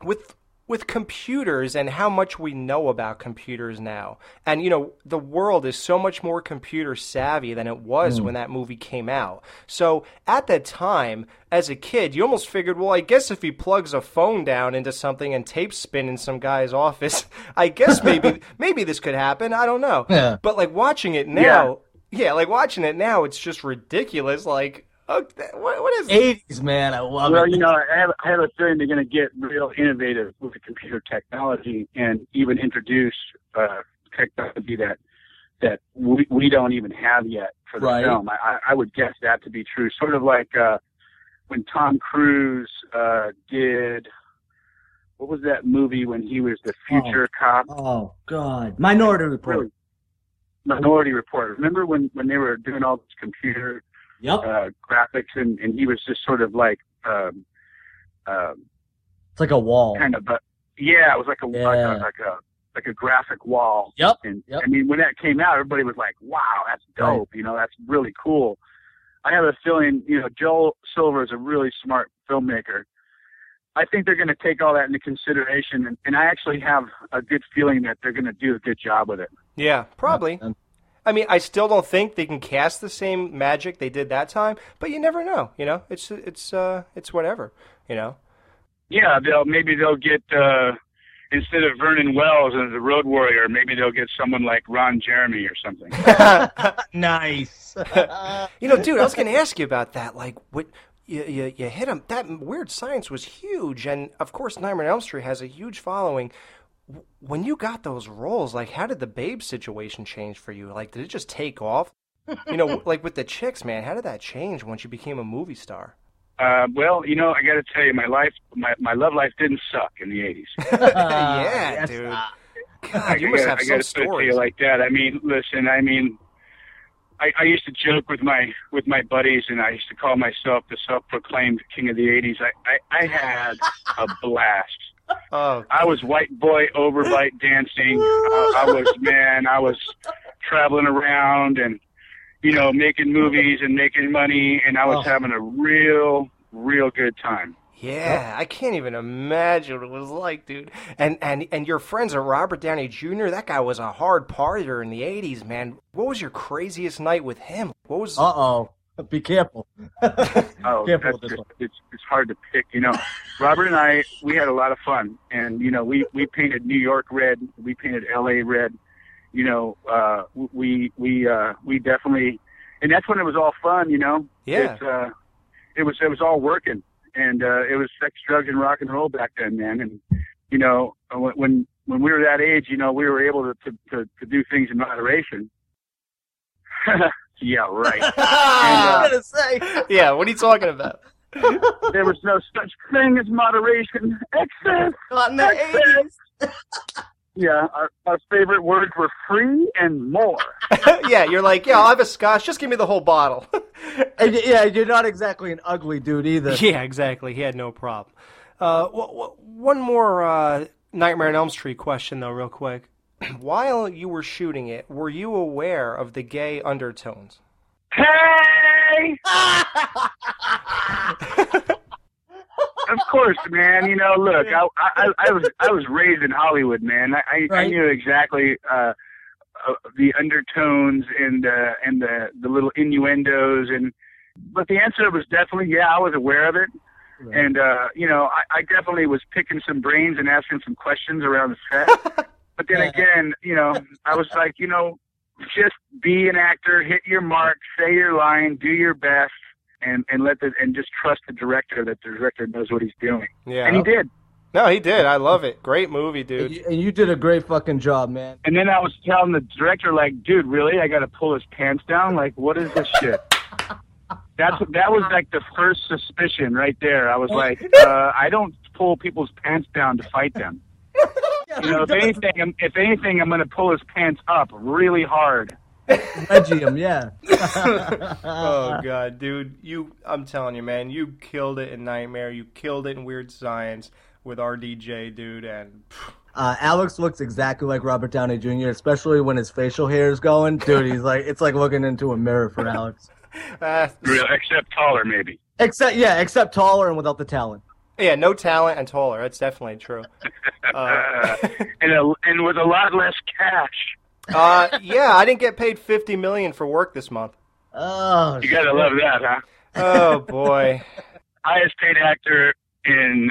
with with computers and how much we know about computers now, and you know the world is so much more computer savvy than it was hmm. when that movie came out. So at that time, as a kid, you almost figured, well, I guess if he plugs a phone down into something and tapes spin in some guy's *laughs* office, I guess maybe *laughs* maybe this could happen. I don't know. Yeah. But like watching it now, yeah, like watching it now, it's just ridiculous. Like, oh, what, what is? Eighties, man. I love Well, it. you know, I have, I have a feeling they're going to get real innovative with the computer technology and even introduce uh, technology that that we, we don't even have yet for the Right. film. I, I- I would guess that to be true. Sort of like uh, when Tom Cruise uh, did what was that movie when he was the future cop? Oh God. Minority Report. Minority Report. Remember when when they were doing all this computer Yep. uh, graphics and and he was just sort of like um, um, It's like a wall. kind of But yeah, it was like a like Yeah. a like a like a graphic wall. Yep. And Yep. I mean, when that came out, everybody was like, "Wow, that's dope!" You know, that's really cool. I have a feeling, you know, Joel Silver is a really smart filmmaker. I think they're going to take all that into consideration, and, and I actually have a good feeling that they're going to do a good job with it. Yeah, probably. I mean, I still don't think they can cast the same magic they did that time, but you never know. You know, it's it's uh it's whatever. You know. Yeah, they'll maybe they'll get uh, instead of Vernon Wells as the Road Warrior, maybe they'll get someone like Ron Jeremy or something. *laughs* *laughs* nice. *laughs* You know, dude, I was going to ask you about that. Like, what you, you you hit him? That Weird Science was huge, and of course, Nightmare on Elm Street has a huge following. W- When you got those roles, like, how did the Babe situation change for you? Like, did it just take off? You know, *laughs* like with the chicks, man. How did that change once you became a movie star? Uh, well, you know, I got to tell you, my life, my my love life didn't suck in the '80s. *laughs* *laughs* yeah, yes, dude. uh, God, you must I have gotta, some I gotta put it to you like that. I mean, listen, I mean, I, I used to joke with my with my buddies, and I used to call myself the self-proclaimed king of the '80s. I I, I had a blast. Oh, I was white boy overbite dancing. I, I was man. I was traveling around and you know making movies and making money, and I was Oh. having a real real good time. Yeah, I can't even imagine what it was like, dude. And and and your friends are Robert Downey Jr. That guy was a hard partier in the '80s, man. What was your craziest night with him? What was? Uh oh. *laughs* Be careful. *laughs* Oh, Careful with this just, one. it's it's hard to pick. You know, Robert and I we had a lot of fun, and you know we we painted New York red, we painted L.A. red. You know, uh, we we uh, we definitely, and that's when it was all fun. You know, Yeah. It's, uh, it was it was all working, and uh, it was sex, drugs, and rock and roll back then, man. And you know, when when when we were that age, you know, we were able to to to, to do things in moderation. *laughs* yeah, right. *laughs* I was gonna say. yeah, what are you talking about? there was no such thing as moderation. Excess. Not in the eighties. Yeah, our, our favorite words were free and more. *laughs* yeah, you're like, yeah, I'll have a scotch. Just give me the whole bottle. *laughs* And yeah, you're not exactly an ugly dude either. yeah, exactly. He had no problem. Uh, w- w- one more uh, Nightmare on Elm Street question, though, real quick. *clears throat* While you were shooting it, were you aware of the gay undertones? Hey! *laughs* of course course, man. You know, look, I, I, I was I was raised in Hollywood, man. I, I, I knew exactly uh, uh, the undertones and uh, and the the little innuendos, and but the answer was definitely yeah. I was aware of it, and uh, you know, I, I definitely was picking some brains and asking some questions around the set. *laughs* but then again, you know, I was like, you know, just be an actor, hit your mark, say your line, do your best. And, and let the and just trust the director that the director knows what he's doing. Yeah. And he did. No, he did. I love it. Great movie, And dude. you, and you did a great fucking job, man. And then I was telling the director, like, dude, really? I got to pull his pants down? Like, what is this shit? *laughs* That's that was like the first suspicion right there. I was *laughs* like, uh, I don't pull people's pants down to fight them. *laughs* You know, if *laughs* anything, I'm, if anything, I'm going to pull his pants up really hard. Reggie him, yeah. *laughs* oh *laughs* god, dude, you I'm telling you, man, you killed it in Nightmare. You killed it in Weird Science with RDJ, dude, and Uh, Alex looks exactly like Robert Downey Jr., especially when his facial hair is going. Dude, he's like, it's like looking into a mirror for Alex. uh, Real, except taller, maybe. Except, yeah, except taller and without the talent. Yeah, no talent and taller. That's definitely true. *laughs* Uh, *laughs* and a, and with a lot less cash. uh, yeah, I didn't get paid 50 million for work this month. Oh, You gotta love that, huh? Oh boy. *laughs* Highest paid actor in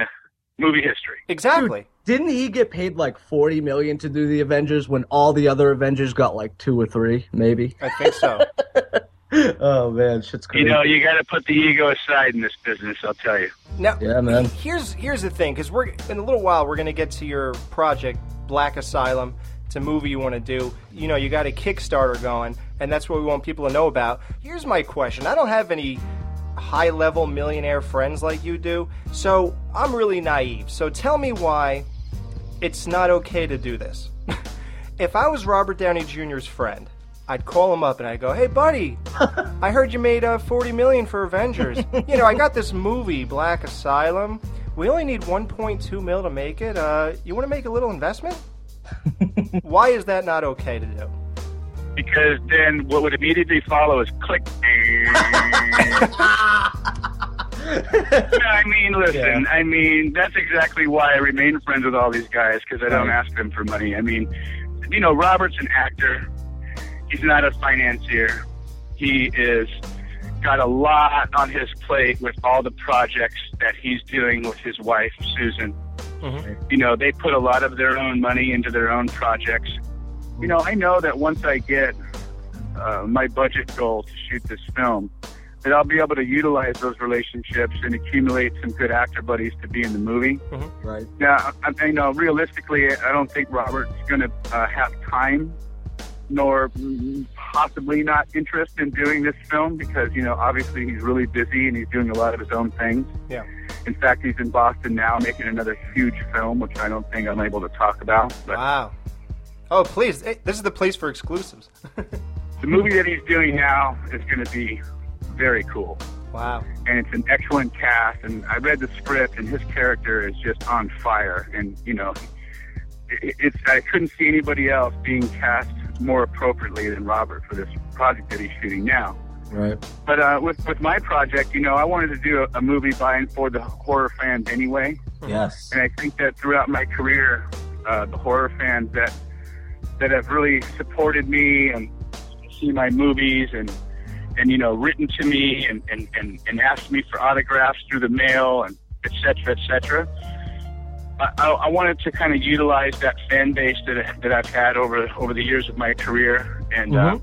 movie history. Exactly. Didn't he get paid like forty million to do the Avengers when all the other Avengers got like two or three, maybe? I think so. *laughs* oh man, shit's crazy. You know, you got to put the ego aside in this business. I'll tell you. Now, Yeah, man. Here's here's the thing, because we're in a little while we're gonna get to your project, Black Asylum. It's a movie you want to do. You know, you got a Kickstarter going, and that's what we want people to know about. Here's my question: I don't have any high-level millionaire friends like you do, so I'm really naive. So tell me why it's not okay to do this. *laughs* if I was Robert Downey Jr.'s friend, I'd call him up and I'd go, "Hey, buddy, *laughs* I heard you made uh, 40 million for Avengers. *laughs* you know, I got this movie, Black Asylum. We only need 1.2 mil to make it. Uh, you want to make a little investment? *laughs* Why is that not okay to do? Because then what would immediately follow is click. I mean, listen. I mean, that's exactly why I remain friends with all these guys because I don't ask them for money. I mean, you know, Robert's an actor. He's not a financier. He is got a lot on his plate with all the projects that he's doing with his wife Susan. You know, they put a lot of their own money into their own projects. You know, I know that once I get uh, my budget goal to shoot this film, that I'll be able to utilize those relationships and accumulate some good actor buddies to be in the movie. Right. Now, I, I know realistically, I don't think Robert's going to uh, have time, nor possibly not interest in doing this film because you know obviously he's really busy and he's doing a lot of his own things. Yeah. In fact, he's in Boston now making another huge film, which I don't think I'm able to talk about. But Wow. Oh, please. This is the place for exclusives. *laughs* the movie that he's doing now is going to be very cool. Wow. and it's an excellent cast. And I read the script, and his character is just on fire. And you know, it's I couldn't see anybody else being cast more appropriately than Robert for this project that he's shooting now. Right. But uh, with with my project, you know, I wanted to do a, a movie by and for the horror fans anyway. Yes. And I think that throughout my career, uh, the horror fans that that have really supported me and see my movies and and you know written to me and and, and, and asked me for autographs through the mail and et cetera, et cetera. I, I, wanted to kind of utilize that fan base that that I've had over over the years of my career and uh,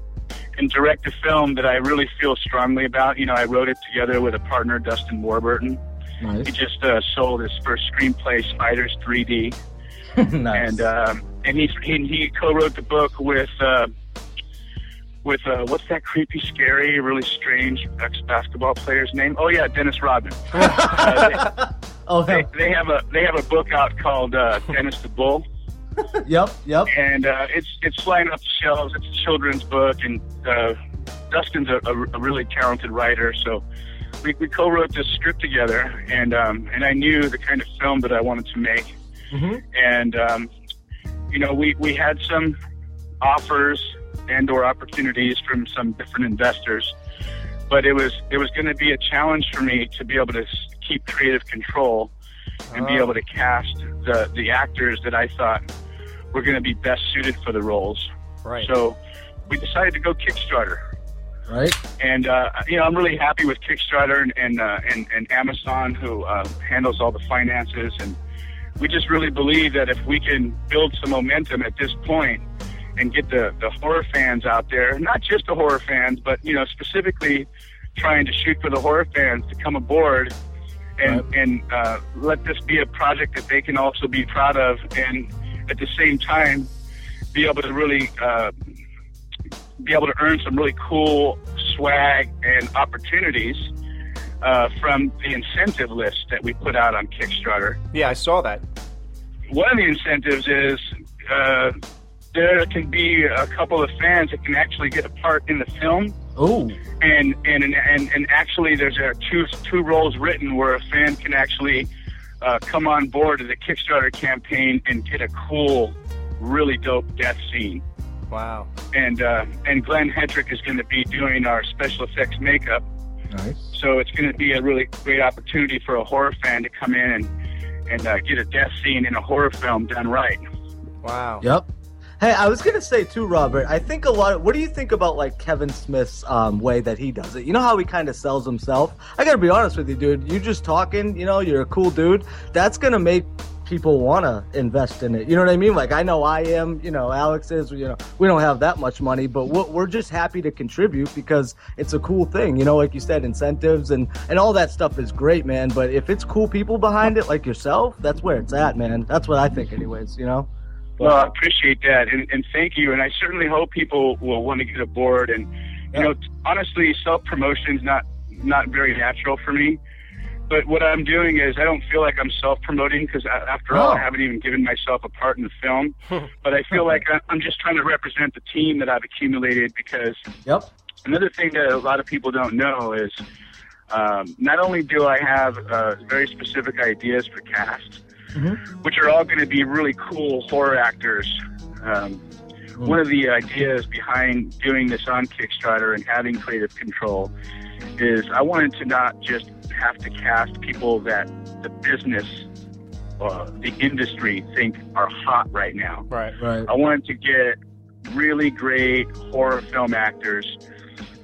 and direct a film that I really feel strongly about. You know, I wrote it together with a partner, Dustin Warburton. He just uh, sold his first screenplay, Spiders 3D, *laughs* nice. and um, and he he, he co-wrote the book with uh, with uh, what's that creepy, scary, really strange ex-basketball player's name? Oh yeah, Dennis Rodman. *laughs* uh, oh, they, hell. they, they have a they have a book out called uh, Dennis the Bull, *laughs* Yep. Yep. and uh, it's it's flying off the shelves. It's a children's book, and uh, Dustin's a, a, a really talented writer, so. We, we co-wrote this script together, and um, and I knew the kind of film that I wanted to make, Mhm. and um, you know we, we had some offers and or opportunities from some different investors, but it was it was going to be a challenge for me to be able to keep creative control and be Oh. able to cast the the actors that I thought were going to be best suited for the roles. Right. So we decided to go Kickstarter. Right. And uh, you know, I'm really happy with Kickstarter and and, uh, and, and Amazon, who uh, handles all the finances. And we just really believe that if we can build some momentum at this point and get the the horror fans out there, not just the horror fans, but you know, specifically trying to shoot for the horror fans to come aboard and and uh, let this be a project that they can also be proud of, and at the same time be able to really uh, be able to earn some really cool swag and opportunities uh, from the incentive list that we put out on Kickstarter. Yeah, I saw that. One of the incentives is uh, there can be a couple of fans that can actually get a part in the film. Oh. And and and and actually, there's uh, two two roles written where a fan can actually uh, come on board to the Kickstarter campaign and get a cool, really dope death scene. Wow. And uh, and Glenn Hetrick is going to be doing our special effects makeup. Nice. So it's going to be a really great opportunity for a horror fan to come in and and uh, get a death scene in a horror film done right. Wow. Yep. Hey, I was gonna say too, Robert. I think a lot. Of, what do you think about like Kevin Smith's um, way that he does it? You know how he kind of sells himself. I gotta be honest with you, dude. You just talking. You know, you're a cool dude. That's gonna make people want to invest in it. You know what I mean? Like I know I am. You know, Alex is. You know, we don't have that much money, but we're, we're just happy to contribute because it's a cool thing. You know, like you said, incentives and and all that stuff is great, man. But if it's cool people behind it, like yourself, that's where it's at, man. That's what I think, anyways. You know. Well, I appreciate that, and, and thank you. And I certainly hope people will want to get aboard. And you know, honestly, self promotion is not not very natural for me. But what I'm doing is I don't feel like I'm self promoting because after all, Oh. I haven't even given myself a part in the film. but I feel like I- I'm just trying to represent the team that I've accumulated because Yep. Another thing that a lot of people don't know is um, not only do I have uh, very specific ideas for cast, which are all going to be really cool horror actors. Um, One of the ideas behind doing this on Kickstarter and having creative control is I wanted to not just have to cast people that the business, uh, the industry think are hot right now. Right. Right. I wanted to get really great horror film actors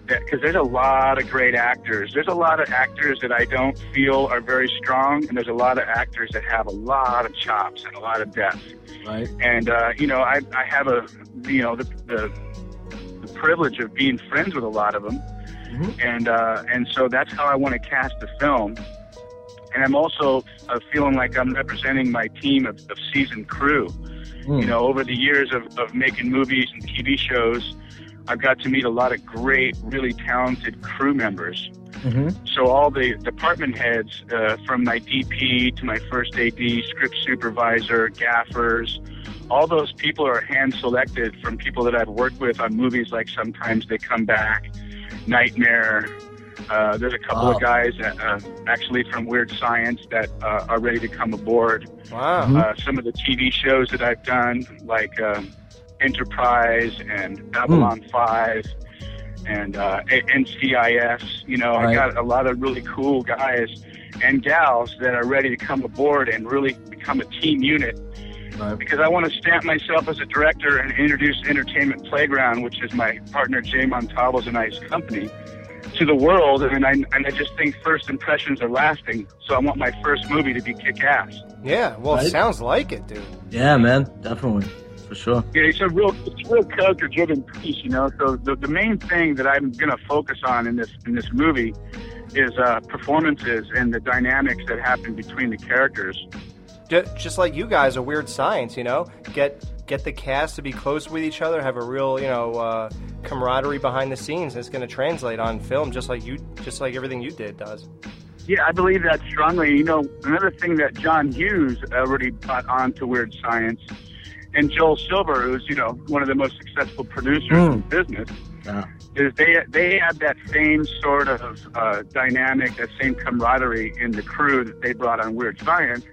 because there's a lot of great actors. There's a lot of actors that I don't feel are very strong, and there's a lot of actors that have a lot of chops and a lot of depth. Right. And uh, you know, I I have a you know the the, the privilege of being friends with a lot of them, Hmm. and uh, and so that's how I want to cast the film. And I'm also uh, feeling like I'm representing my team of, of seasoned crew. Hmm. You know, over the years of, of making movies and TV shows, I've got to meet a lot of great, really talented crew members. Mm-hmm. So all the department heads, uh, from my DP to my first AD, script supervisor, gaffers, all those people are hand selected from people that I've worked with on movies like Sometimes They Come Back, Nightmare. Uh, there's a couple Wow. of guys that, uh, actually from Weird Science that uh, are ready to come aboard. Wow. Mhm. Uh, some of the TV shows that I've done, like um, Enterprise and Babylon 5 and uh, NCIS. You know, I got a lot of really cool guys and gals that are ready to come aboard and really become a team unit. Right. Because I want to stamp myself as a director and introduce Entertainment Playground, which is my partner Jay Montalvo's and I's company, to the world. And I, and I just think first impressions are lasting. So I want my first movie to be kick ass. Yeah. Well, it Right. sounds like it, dude. Yeah, man. Definitely. For sure. Yeah, it's a real, it's a real character-driven piece, you know. So the, the main thing that I'm going to focus on in this in this movie is uh, performances and the dynamics that happen between the characters. Ju- Just like you guys are weird science, you know. Get get the cast to be close with each other, have a real, you know, uh, camaraderie behind the scenes. And it's going to translate on film, just like you, just like everything you did does. Yeah, I believe that strongly. You know, another thing that John Hughes already brought on to Weird Science, and Joel Silver, who's you know one of the most successful producers in Mm. business, Yeah. is they they had that same sort of uh, dynamic, that same camaraderie in the crew that they brought on Weird Science,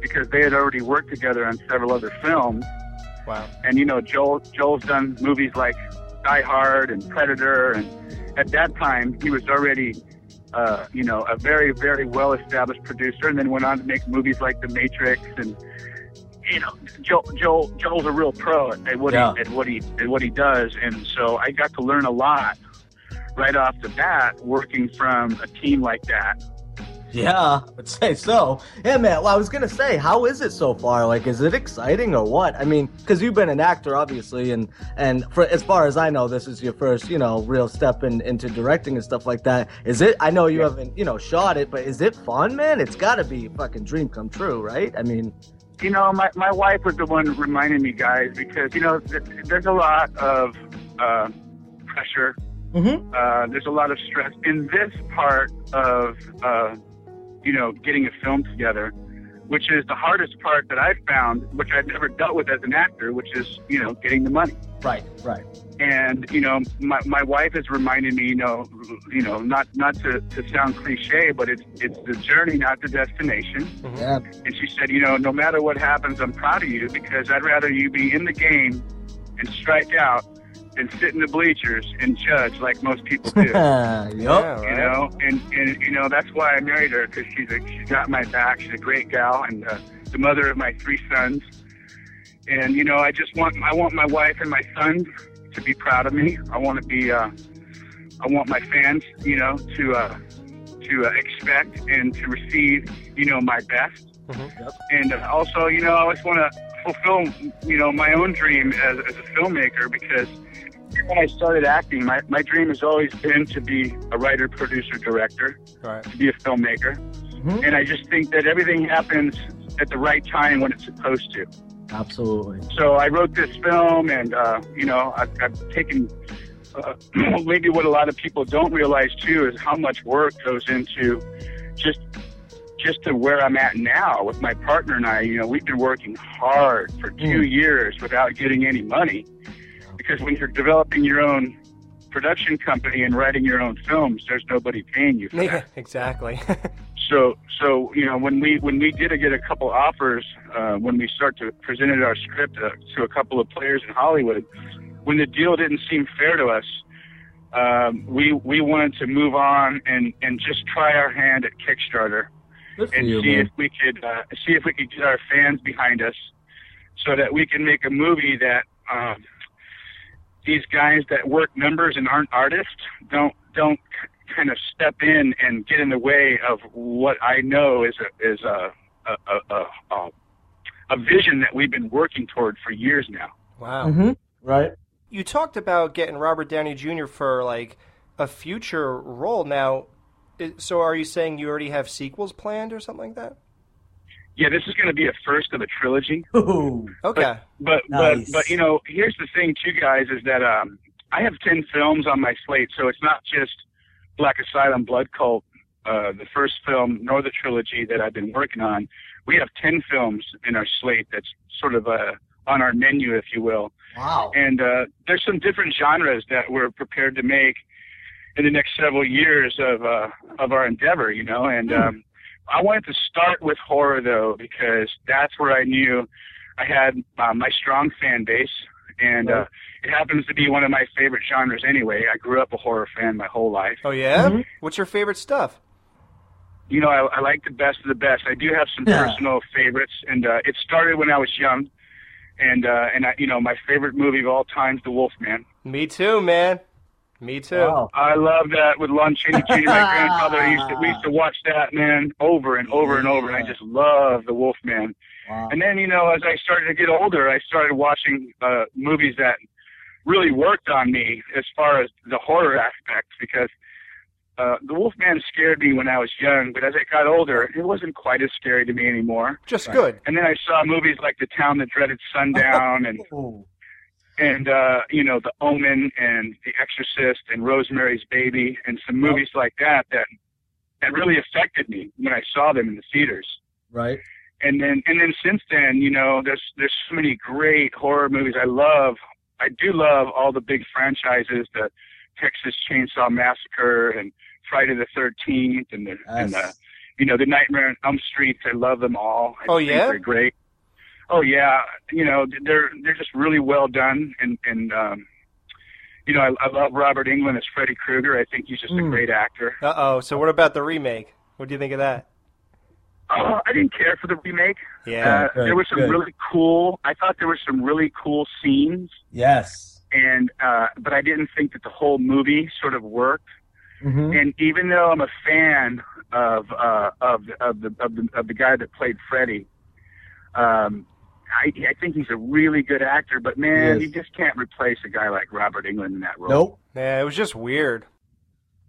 because they had already worked together on several other films. Wow. And you know, Joel Joel's done movies like Die Hard and Predator, and at that time he was already uh, you know, a very, very well established producer, and then went on to make movies like The Matrix and. You know, Joel, Joel Joel's a real pro at what Yeah. he at what he at what he does, and so I got to learn a lot right off the bat working from a team like that. Yeah, I would say so. Yeah, man. Well, I was gonna say, how is it so far? Like, is it exciting or what? I mean, because you've been an actor, obviously, and and for as far as I know, this is your first, you know, real step in, into directing and stuff like that. Is it? I know you haven't, you know, shot it, but is it fun, man? It's got to be a fucking dream come true, right? I mean, you know, my, my wife was the one reminding me, guys, because, you know, th- there's a lot of uh, pressure. Mhm. Uh, there's a lot of stress in this part of, uh, you know, getting a film together, which is the hardest part that I've found, which I've never dealt with as an actor, which is, you know, getting the money. right, right. And you know, my, my wife has reminded me, you know, you know, not not to, to sound cliche, but it's it's the journey, not the destination. Mm-hmm. Yeah, And she said, you know, no matter what happens, I'm proud of you because I'd rather you be in the game and strike out than sit in the bleachers and judge like most people *laughs* do. yup. Yeah, You know, and and you know that's why I married her because she's a, she's got my back. She's a great gal and uh, the mother of my three sons. And you know, I just want I want my wife and my sons to be proud of me. I want to be uh, I want my fans, you know, to uh, to uh, expect and to receive, you know, my best. And uh, also, you know, I always want to fulfill, you know, my own dream as, as a filmmaker because when I started acting, my, my dream has always been to be a writer, producer, director, Right. to be a filmmaker. Mhm. And I just think that everything happens at the right time when it's supposed to. Absolutely. So I wrote this film, and uh, you know, I've, I've taken uh, *clears throat* maybe what a lot of people don't realize too is how much work goes into just just to where I'm at now with my partner and I. You know, we've been working hard for two years without getting any money because when you're developing your own production company and writing your own films, there's nobody paying you for that. Yeah, exactly. *laughs* So, so you know, when we when we did get a couple offers, uh, when we start to presented our script uh, to a couple of players in Hollywood, when the deal didn't seem fair to us, um, we we wanted to move on and and just try our hand at Kickstarter Good and you, see man. if we could uh, see if we could get our fans behind us, so that we can make a movie that um, these guys that work numbers and aren't artists don't don't kind of step in and get in the way of what I know is a is a a a, a, a, a vision that we've been working toward for years now. wow. Mhm. Right. You talked about getting Robert Downey Jr. for like a future role. Now, so are you saying you already have sequels planned or something like that? Yeah, this is going to be a first of a trilogy. Ooh. Okay. But Nice. but but you know, here's the thing too, guys, is that um, I have ten films on my slate, so it's not just Black Asylum, Blood Cult, uh, the first film, nor the trilogy that I've been working on. We have ten films in our slate that's sort of uh, on our menu, if you will. Wow. And uh, there's some different genres that we're prepared to make in the next several years of uh, of our endeavor, you know. And um, I wanted to start with horror though because that's where I knew I had uh, my strong fan base, and uh, it happens to be one of my favorite genres anyway. I grew up a horror fan my whole life. Oh yeah. Mhm. What's your favorite stuff? You know, I, I like the best of the best. I do have some Yeah. personal favorites, and uh, it started when I was young. And uh, and I, you know, my favorite movie of all time is The Wolfman. Me too, man. Me too. Wow. I love that with Lon Chaney Jr. My grandfather used to we used to watch that man over and over and over, and I just love the Wolfman. Wow. And then you know, as I started to get older, I started watching uh, movies that really worked on me as far as the horror aspect because uh, the Wolfman scared me when I was young, but as I got older, it wasn't quite as scary to me anymore. Just good. And then I saw movies like The Town That Dreaded Sundown and Ooh. And uh, you know, The Omen and The Exorcist and Rosemary's Baby and some movies like that that that really affected me when I saw them in the theaters. Right. And then and then since then, you know, there's there's so many great horror movies. I love I do love all the big franchises, the Texas Chainsaw Massacre and Friday the Thirteenth and the and the you know, the Nightmare on Elm Street. I love them all. I Oh, yeah? they're great. Oh yeah, you know they're they're just really well done and and um, you know, I, I love Robert Englund as Freddy Krueger. I think he's just a Hmm. great actor. Uh oh. So what about the remake? What do you think of that? Uh, I didn't care for the remake. Yeah, uh, good, there were some good. really cool. I thought there were some really cool scenes, Yes. and uh, but I didn't think that the whole movie sort of worked. hmm And even though I'm a fan of uh, of of the of the of the guy that played Freddy, um, I I think he's a really good actor. But man, you just can't replace a guy like Robert Englund in that role. Nope. Yeah, it was just weird.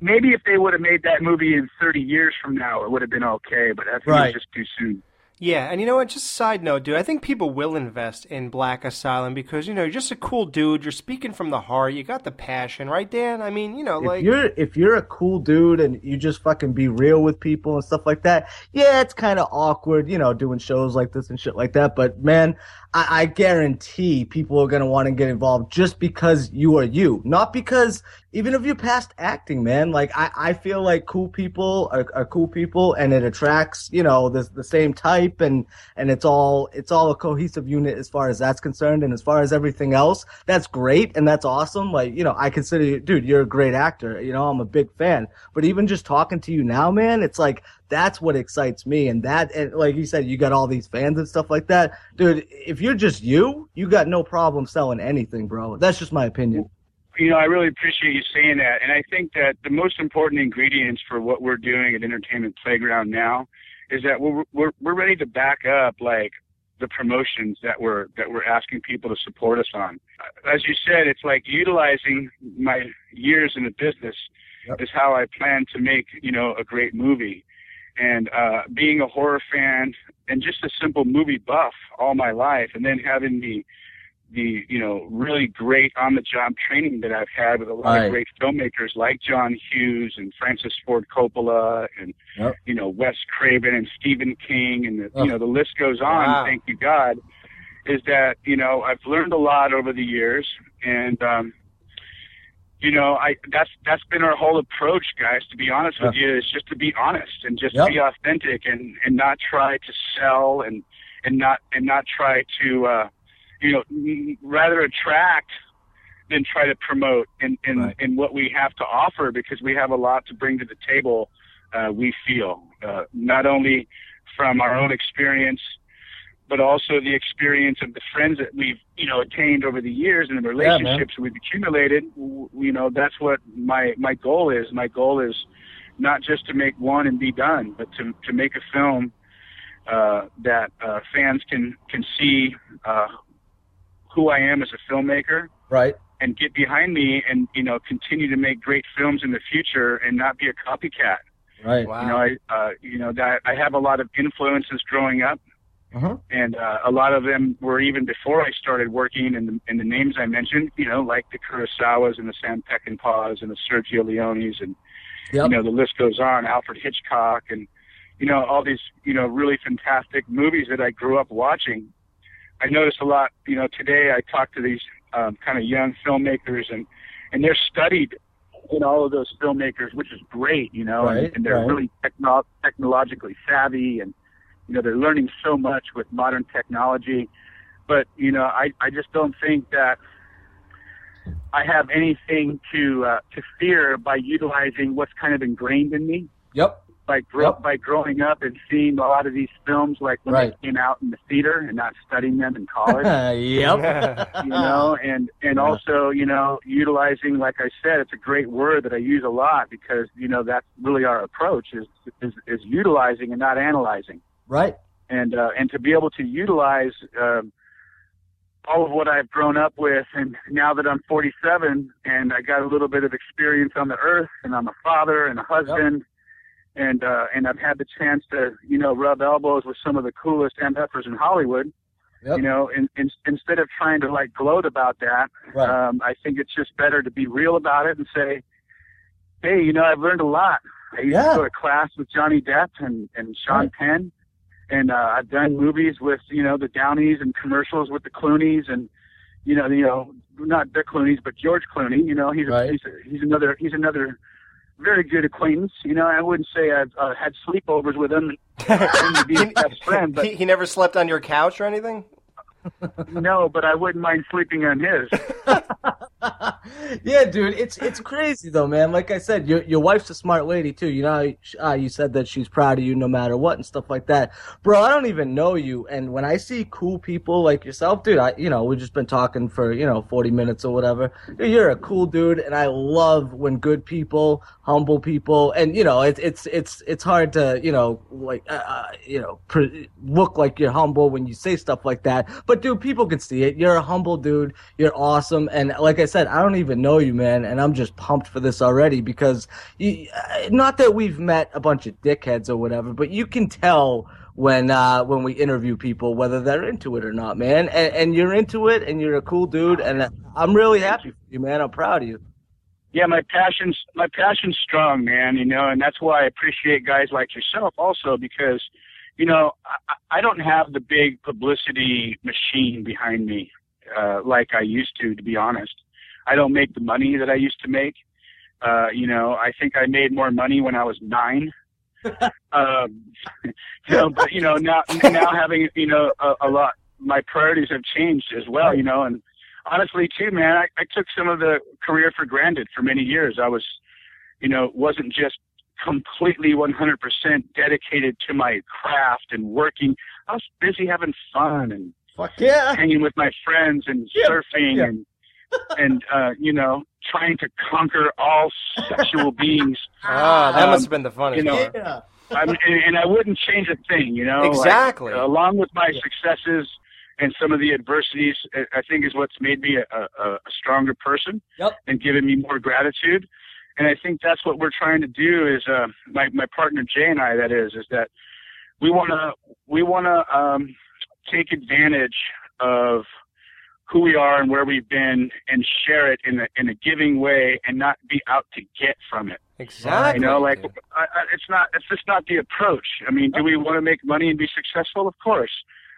Maybe if they would have made that movie in 30 years from now, it would have been okay. But I think Right. it was just too soon. Yeah, and you know what? Just a side note, dude. I think people will invest in Black Asylum because you know you're just a cool dude. You're speaking from the heart. You got the passion, right, Dan? I mean, you know, If like you're if you're a cool dude and you just fucking be real with people and stuff like that, yeah, it's kind of awkward, you know, doing shows like this and shit like that. But man, I, I guarantee people are gonna want to get involved just because you are you, not because even if you're past acting, man. Like I, I feel like cool people are, are cool people, and it attracts you know the the same type, and and it's all it's all a cohesive unit as far as that's concerned, and as far as everything else, that's great and that's awesome. Like you know, I consider you, dude, you're a great actor. You know, I'm a big fan. But even just talking to you now, man, it's like that's what excites me, and that and like you said, you got all these fans and stuff like that, dude. If you're just you, you got no problem selling anything, bro. That's just my opinion. You know, I really appreciate you saying that, and I think that the most important ingredients for what we're doing at Entertainment Playground now is that we're we're we're ready to back up like the promotions that we're that we're asking people to support us on. As you said, it's like utilizing my years in the business Yep. is how I plan to make you know a great movie. And uh, being a horror fan and just a simple movie buff all my life, and then having the the you know really great on the job training that I've had with a lot Right. of great filmmakers like John Hughes and Francis Ford Coppola and Yep. you know Wes Craven and Stephen King and the, Ugh. you know the list goes on. Wow. Thank you God. Is that you know I've learned a lot over the years and um, you know I that's that's been our whole approach, guys. To be honest with you, is just to be honest and just Yep. be authentic and and not try to sell and and not and not try to uh, you know rather attract than try to promote in in, Right. in what we have to offer because we have a lot to bring to the table. Uh, we feel uh, not only from our own experience, but also the experience of the friends that we've you know attained over the years and the relationships we've accumulated. You know that's what my my goal is. My goal is not just to make one and be done, but to to make a film uh, that uh, fans can can see uh, who I am as a filmmaker Right. and get behind me and you know continue to make great films in the future and not be a copycat. Right. wow. You know, I uh, you know that I have a lot of influences growing up, Uh-huh. and uh, a lot of them were even before I started working in the in the names I mentioned. You know, like the Kurosawas and the Sam Peckinpahs and the Sergio Leones and Yep. you know the list goes on. Alfred Hitchcock and you know all these you know really fantastic movies that I grew up watching. I notice a lot. You know, today I talk to these um, kind of young filmmakers and and they're studied in all of those filmmakers, which is great. You know, Right, and, and they're right. really techno- technologically savvy and you know they're learning so much with modern technology. But you know, I I just don't think that I have anything to uh, to fear by utilizing what's kind of ingrained in me Yep. By grow, Yep. by growing up and seeing a lot of these films like when Right. they came out in the theater and not studying them in *laughs* college. yep. you know, and and Yeah. also you know utilizing, like I said, it's a great word that I use a lot because you know that's really our approach is is, is utilizing and not analyzing Right. and uh, and to be able to utilize um, all of what I've grown up with, and now that I'm 47 and I got a little bit of experience on the earth, and I'm a father and a husband, and uh, and I've had the chance to you know rub elbows with some of the coolest MFers in Hollywood. Yep. You know, in, in, instead of trying to like gloat about that, Right. um, I think it's just better to be real about it and say, hey, you know, I've learned a lot. I used Yeah. to go to class with Johnny Depp and, and Sean Penn. And uh, I've done movies with, you know, the Downeys and commercials with the Clooney's and, you know, you know, not the Clooney's, but George Clooney. You know, he's a, Right. he's, a, he's another he's another very good acquaintance. You know, I wouldn't say I've uh, had sleepovers with him and to be his best *laughs* friend, but he, he never slept on your couch or anything. no, but I wouldn't mind sleeping on his. *laughs* *laughs* yeah, dude, it's it's crazy though, man. Like I said, your your wife's a smart lady too. You know, uh, you said that she's proud of you no matter what and stuff like that, bro. I don't even know you, and when I see cool people like yourself, dude, I you know we've just been talking for you know forty minutes or whatever. You're a cool dude, and I love when good people, humble people, and you know it's it's it's it's hard to you know like uh, uh, you know pre- look like you're humble when you say stuff like that. But dude, people can see it. You're a humble dude. You're awesome, and like I said, I don't even know you, man, and I'm just pumped for this already because you, uh, not that we've met a bunch of dickheads or whatever, but you can tell when uh when we interview people whether they're into it or not, man. And, and you're into it, and you're a cool dude, and I'm really happy for you, man. I'm proud of you. yeah, my passion's my passion's strong, man. You know, and that's why I appreciate guys like yourself also because, you know, I, I don't have the big publicity machine behind me uh, like I used to. To be honest, I don't make the money that I used to make. Uh, you know, I think I made more money when I was nine. *laughs* um, *laughs* you know, but you know now now having you know a, a lot, my priorities have changed as well. You know, and honestly too, man, I, I took some of the career for granted for many years. I was, you know, wasn't just completely 100% dedicated to my craft and working. I was busy having fun and Fuck yeah. hanging with my friends and Yeah, surfing yeah. and and uh, you know trying to conquer all sexual *laughs* beings. Ah, that Um, must have been the funniest you know. Yeah. I mean, and, and I wouldn't change a thing, you know. like, Exactly. along with my successes and some of the adversities, I- I think is what's made me a, a, a stronger person Yep. and given me more gratitude. And I think that's what we're trying to do. Is uh, my my partner Jay and I, that is, is that we want to we want to um, take advantage of who we are and where we've been and share it in a in a giving way and not be out to get from it. Exactly. You know, like. I, I, it's not. It's just not the approach. I mean, do we want to make money and be successful? Of course,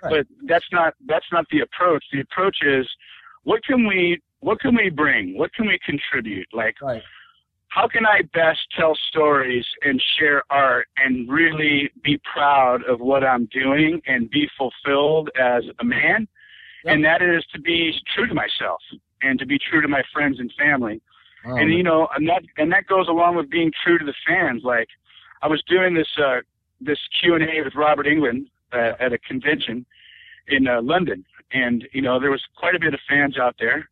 Right. but that's not that's not the approach. The approach is, what can we what can we bring? What can we contribute? Like, Right. how can I best tell stories and share art and really be proud of what I'm doing and be fulfilled as a man? Yep. And that is to be true to myself and to be true to my friends and family Oh, and you know, and that and that goes along with being true to the fans. Like, I was doing this uh, this Q and A with Robert Englund uh, at a convention in uh, London, and you know, there was quite a bit of fans out there,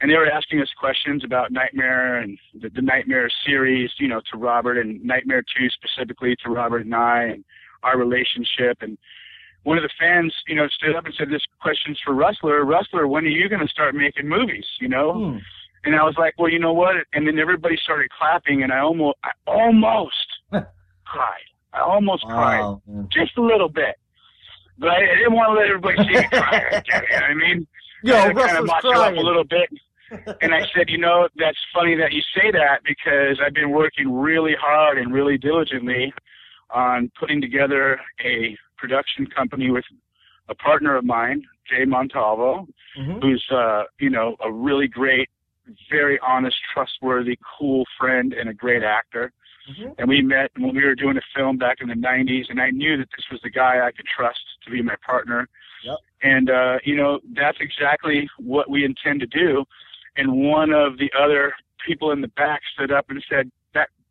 and they were asking us questions about Nightmare and the, the Nightmare series, you know, to Robert and Nightmare Two specifically to Robert and I and our relationship and. One of the fans, you know, stood up and said, "This question's for Rusler. Rusler, when are you going to start making movies? You know, Hmm. and I was like, well, you know what? And then everybody started clapping, and I almost, I almost *laughs* cried. I almost cried, Wow, man. just a little bit. But I, I didn't want to let everybody see me cry. right there, you know what I mean? *laughs* Yo, I kind of Russell's muster up a little bit. *laughs* And I said, you know, that's funny that you say that because I've been working really hard and really diligently on putting together a production company with a partner of mine, Jay Montalvo, Mhm. who's uh, you know a really great, very honest, trustworthy, cool friend and a great actor. Mhm. And we met when we were doing a film back in the '90s, and I knew that this was the guy I could trust to be my partner. Yep. And uh, you know that's exactly what we intend to do. And one of the other people in the back stood up and said,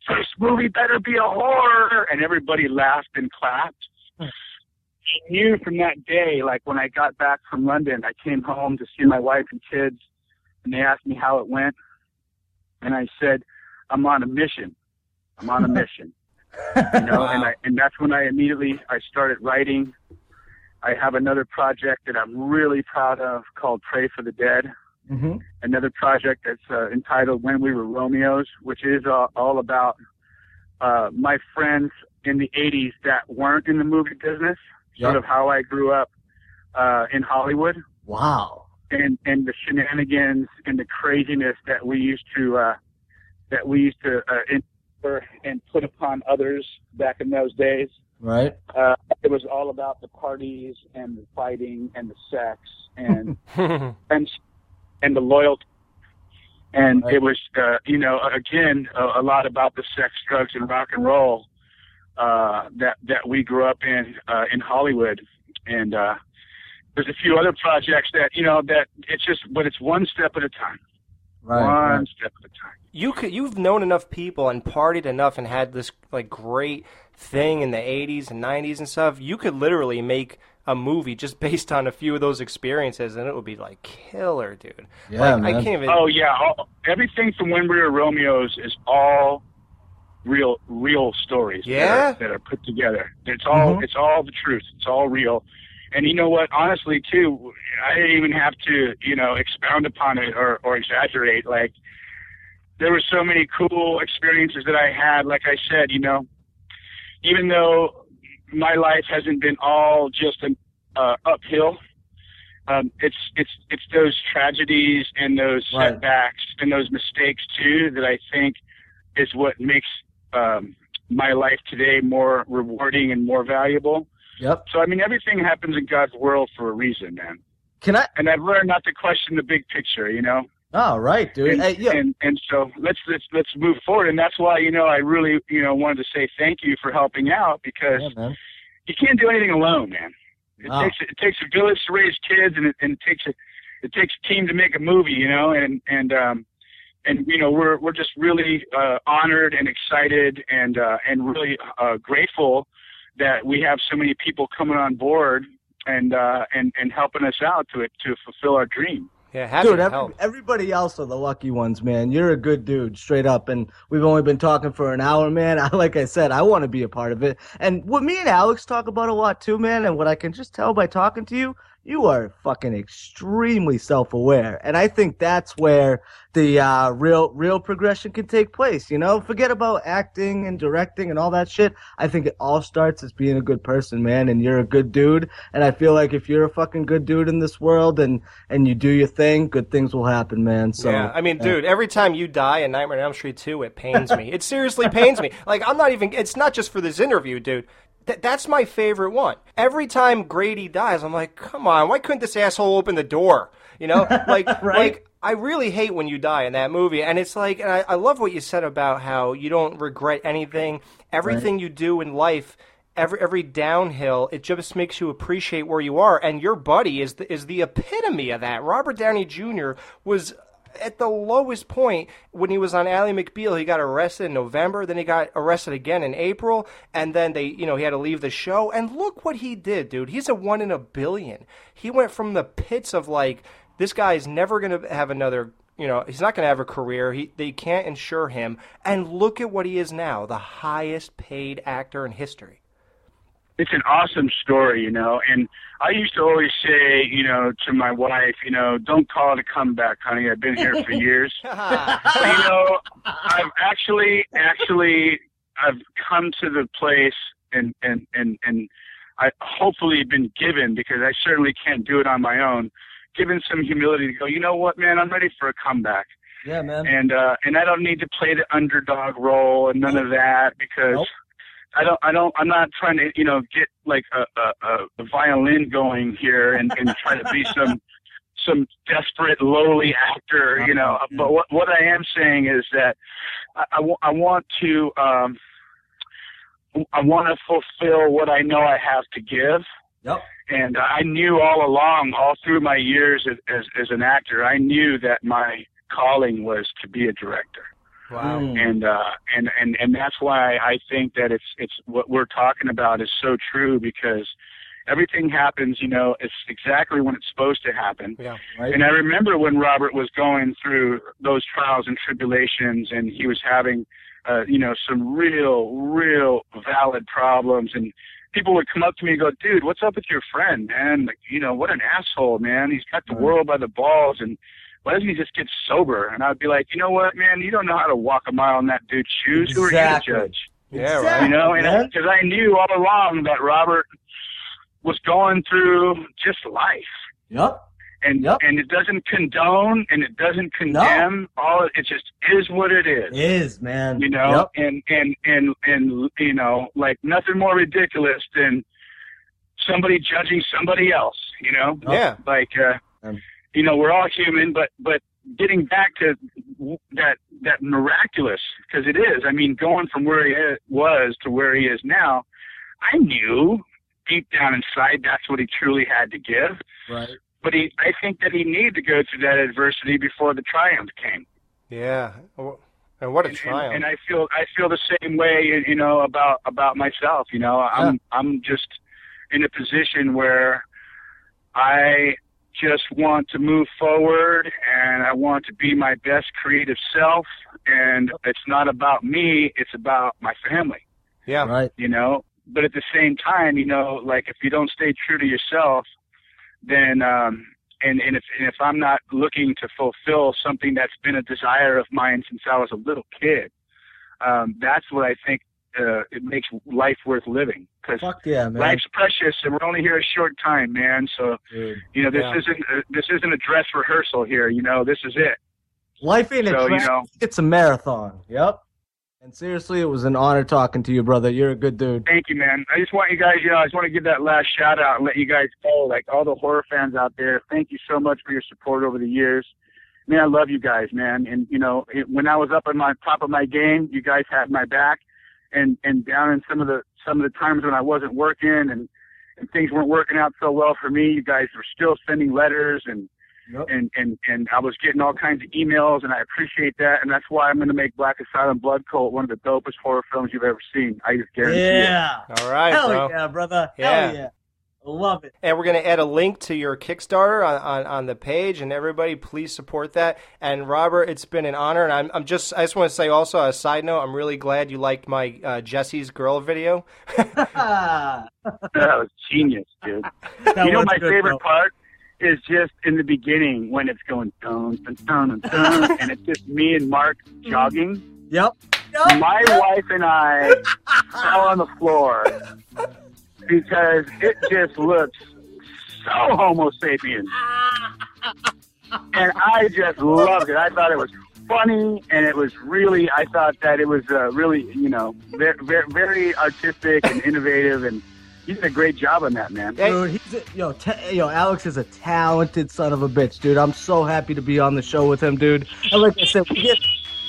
"That first movie better be a horror," and everybody laughed and clapped. Hmm. I knew from that day, like when I got back from London, I came home to see my wife and kids, and they asked me how it went, and I said, "I'm on a mission. I'm on a *laughs* mission." you know, and I and that's when I immediately I started writing. I have another project that I'm really proud of called Pray for the Dead. Mhm. Another project that's uh, entitled When We Were Romeos, which is uh, all about uh, my friends in the 80s that weren't in the movie business, sort Yep. of how I grew up uh, in Hollywood Wow. and and the shenanigans and the craziness that we used to uh, that we used to uh, and put upon others back in those days. Right. Uh, it was all about the parties and the fighting and the sex and *laughs* and and the loyalty. And Right. it was, uh, you know, again, a, a lot about the sex, drugs, and rock and roll uh, that that we grew up in uh, in Hollywood. And uh, there's a few other projects that you know that it's just, but it's one step at a time. Right, one right. step at a time. You could you've known enough people and partied enough and had this like great thing in the 80s and 90s and stuff. You could literally make a movie just *laughs* based on a few of those experiences and it would be like killer, dude. Yeah, like, I can't even Oh yeah, all, everything from when we were Romeos is all real, real stories. that Yeah? are- that are, put together. It's all, Mhm. it's all the truth. It's all real. And you know what? Honestly, too, I didn't even have to, you know, expound upon it or, or exaggerate. Like, there were so many cool experiences that I had. Like I said, you know, even though my life hasn't been all just an uh, uphill, um, it's it's it's those tragedies and those Right. setbacks and those mistakes too that I think is what makes um, my life today more rewarding and more valuable. Yep. So I mean, everything happens in God's world for a reason, man. Can I? And I've learned not to question the big picture, you know. Oh, right, dude. And, Hey, yeah. and and so let's let's let's move forward, and that's why you know I really you know wanted to say thank you for helping out because yeah, you can't do anything alone, man. It No. takes it takes a village to raise kids, and it, and it takes a it takes a team to make a movie, you know. And and um and you know we're we're just really uh, honored and excited and uh, and really uh, grateful that we have so many people coming on board and uh, and and helping us out to it to fulfill our dream. Yeah, happy Dude, to every, help. everybody else are the lucky ones, man. You're a good dude, straight up. And we've only been talking for an hour, man. *laughs* I, like I said, I want to be a part of it. And what me and Alex talk about a lot too, man, and what I can just tell by talking to you, you are fucking extremely self-aware. And I think that's where the uh, real, real progression can take place. You know, forget about acting and directing and all that shit. I think it all starts as being a good person, man. And you're a good dude. And I feel like if you're a fucking good dude in this world and and you do your thing, good things will happen, man. So yeah, I mean, dude, every time you die in Nightmare on Elm Street 2, it pains me. it seriously pains me. *laughs* Like, I'm not even, it's not just for this interview, dude. Th- that's my favorite one. Every time Grady dies, I'm like, come on, why couldn't this asshole open the door? You know? *laughs* Like, like, I really hate when you die in that movie. And it's like, and I, I love what you said about how you don't regret anything. Everything you do in life every every downhill, it just makes you appreciate where you are. And your buddy is the, is the epitome of that. Robert Downey Jr. was at the lowest point when he was on Ally McBeal. He got arrested in November, then he got arrested again in April, and then they, you know, he had to leave the show. And look what he did, dude. He's a one in a billion. He went from the pits of like this guy is never going to have another you know, he's not going to have a career. He they can't insure him. And look at what he is now, the highest paid actor in history. It's an awesome story, you know. And I used to always say, you know, to my wife, you know, don't call it a comeback, honey. I've been here for years. *laughs* You know, I've actually, actually, I've come to the place and and and and I hopefully been given because I certainly can't do it on my own. Given some humility to go, you know what, man, I'm ready for a comeback yeah, man. and uh and I don't need to play the underdog role and none of that because Nope. I don't I don't I'm not trying to you know get like a a, a, violin going here and and try to be some *laughs* some desperate lowly actor you know but what what I am saying is that I, I, I want to um I want to fulfill what I know I have to give Yep. and I knew all along, all through my years as, as, as an actor, I knew that my calling was to be a director. Wow. Mm. And, uh, and, and, and that's why I think that it's, it's what we're talking about is so true because everything happens, you know, it's exactly when it's supposed to happen. Yeah. Right. And I remember when Robert was going through those trials and tribulations and he was having, uh, you know, some real, real valid problems and people would come up to me and go, dude, what's up with your friend, man? Like, you know, what an asshole, man. He's got the world by the balls and why doesn't he just get sober? And I'd be like, you know what, man, you don't know how to walk a mile in that dude's shoes. Who are you to judge? Yeah, right. Exactly, You know, and because I knew all along that Robert was going through just life Yep. and Yep. and it doesn't condone and it doesn't condemn all it just is what it is Is man. you know Yep. and and and and you know like nothing more ridiculous than somebody judging somebody else you know Yeah. like uh Um, you know we're all human but but getting back to that that miraculous because it is i mean going from where he was to where he is now i knew deep down inside that's what he truly had to give Right. but he I think that he needed to go through that adversity before the triumph came. Yeah. And what a and, triumph. and I feel I feel the same way, you know, about about myself. You know, I'm I'm just in a position where I just want to move forward and I want to be my best creative self. And it's not about me; it's about my family. yeah. Right. You know, but at the same time, you know, like if you don't stay true to yourself, then um, and and if and if I'm not looking to fulfill something that's been a desire of mine since I was a little kid, um, that's what I think uh, it makes life worth living. Because Fuck yeah, man. life's precious, and we're only here a short time, man. So Dude. you know, this Yeah. isn't uh, this isn't a dress rehearsal here. You know, this is it. Life ain't a So, you know- it's a marathon. Yep. And seriously, it was an honor talking to you, brother. You're a good dude. Thank you, man. I just want you guys, you know, I just want to give that last shout out and let you guys know, like all the horror fans out there, thank you so much for your support over the years. Man, I love you guys, man. And you know, it, when I was up on my top of my game, you guys had my back, and and down in some of the some of the times when I wasn't working and and things weren't working out so well for me, you guys were still sending letters and Yep. and and and I was getting all kinds of emails, and I appreciate that, and that's why I'm going to make Black Asylum Blood Cult one of the dopest horror films you've ever seen. I just guarantee it. Yeah. All right, Hell bro. yeah, brother. Yeah. Hell yeah. I love it. And we're going to add a link to your Kickstarter on, on, on the page, and everybody, please support that. And Robert, it's been an honor. And I'm, I'm just, I just want to say also, a side note, I'm really glad you liked my uh, Jesse's girl video. That was genius, dude. *laughs* that you know, my good, favorite bro. part is just in the beginning when it's going dun dun dun dun, dun *laughs* and it's just me and Mark jogging. Yep. Yep. My wife and I fell on the floor *laughs* because it just looks so Homo sapien, and I just loved it. I thought it was funny, and it was really. I thought that it was uh, really, you know, very, very, very artistic and innovative, and he did a great job on that, man. Dude, he's a, yo, yo, Alex is a talented son of a bitch, dude. I'm so happy to be on the show with him, dude. And like I said, we get,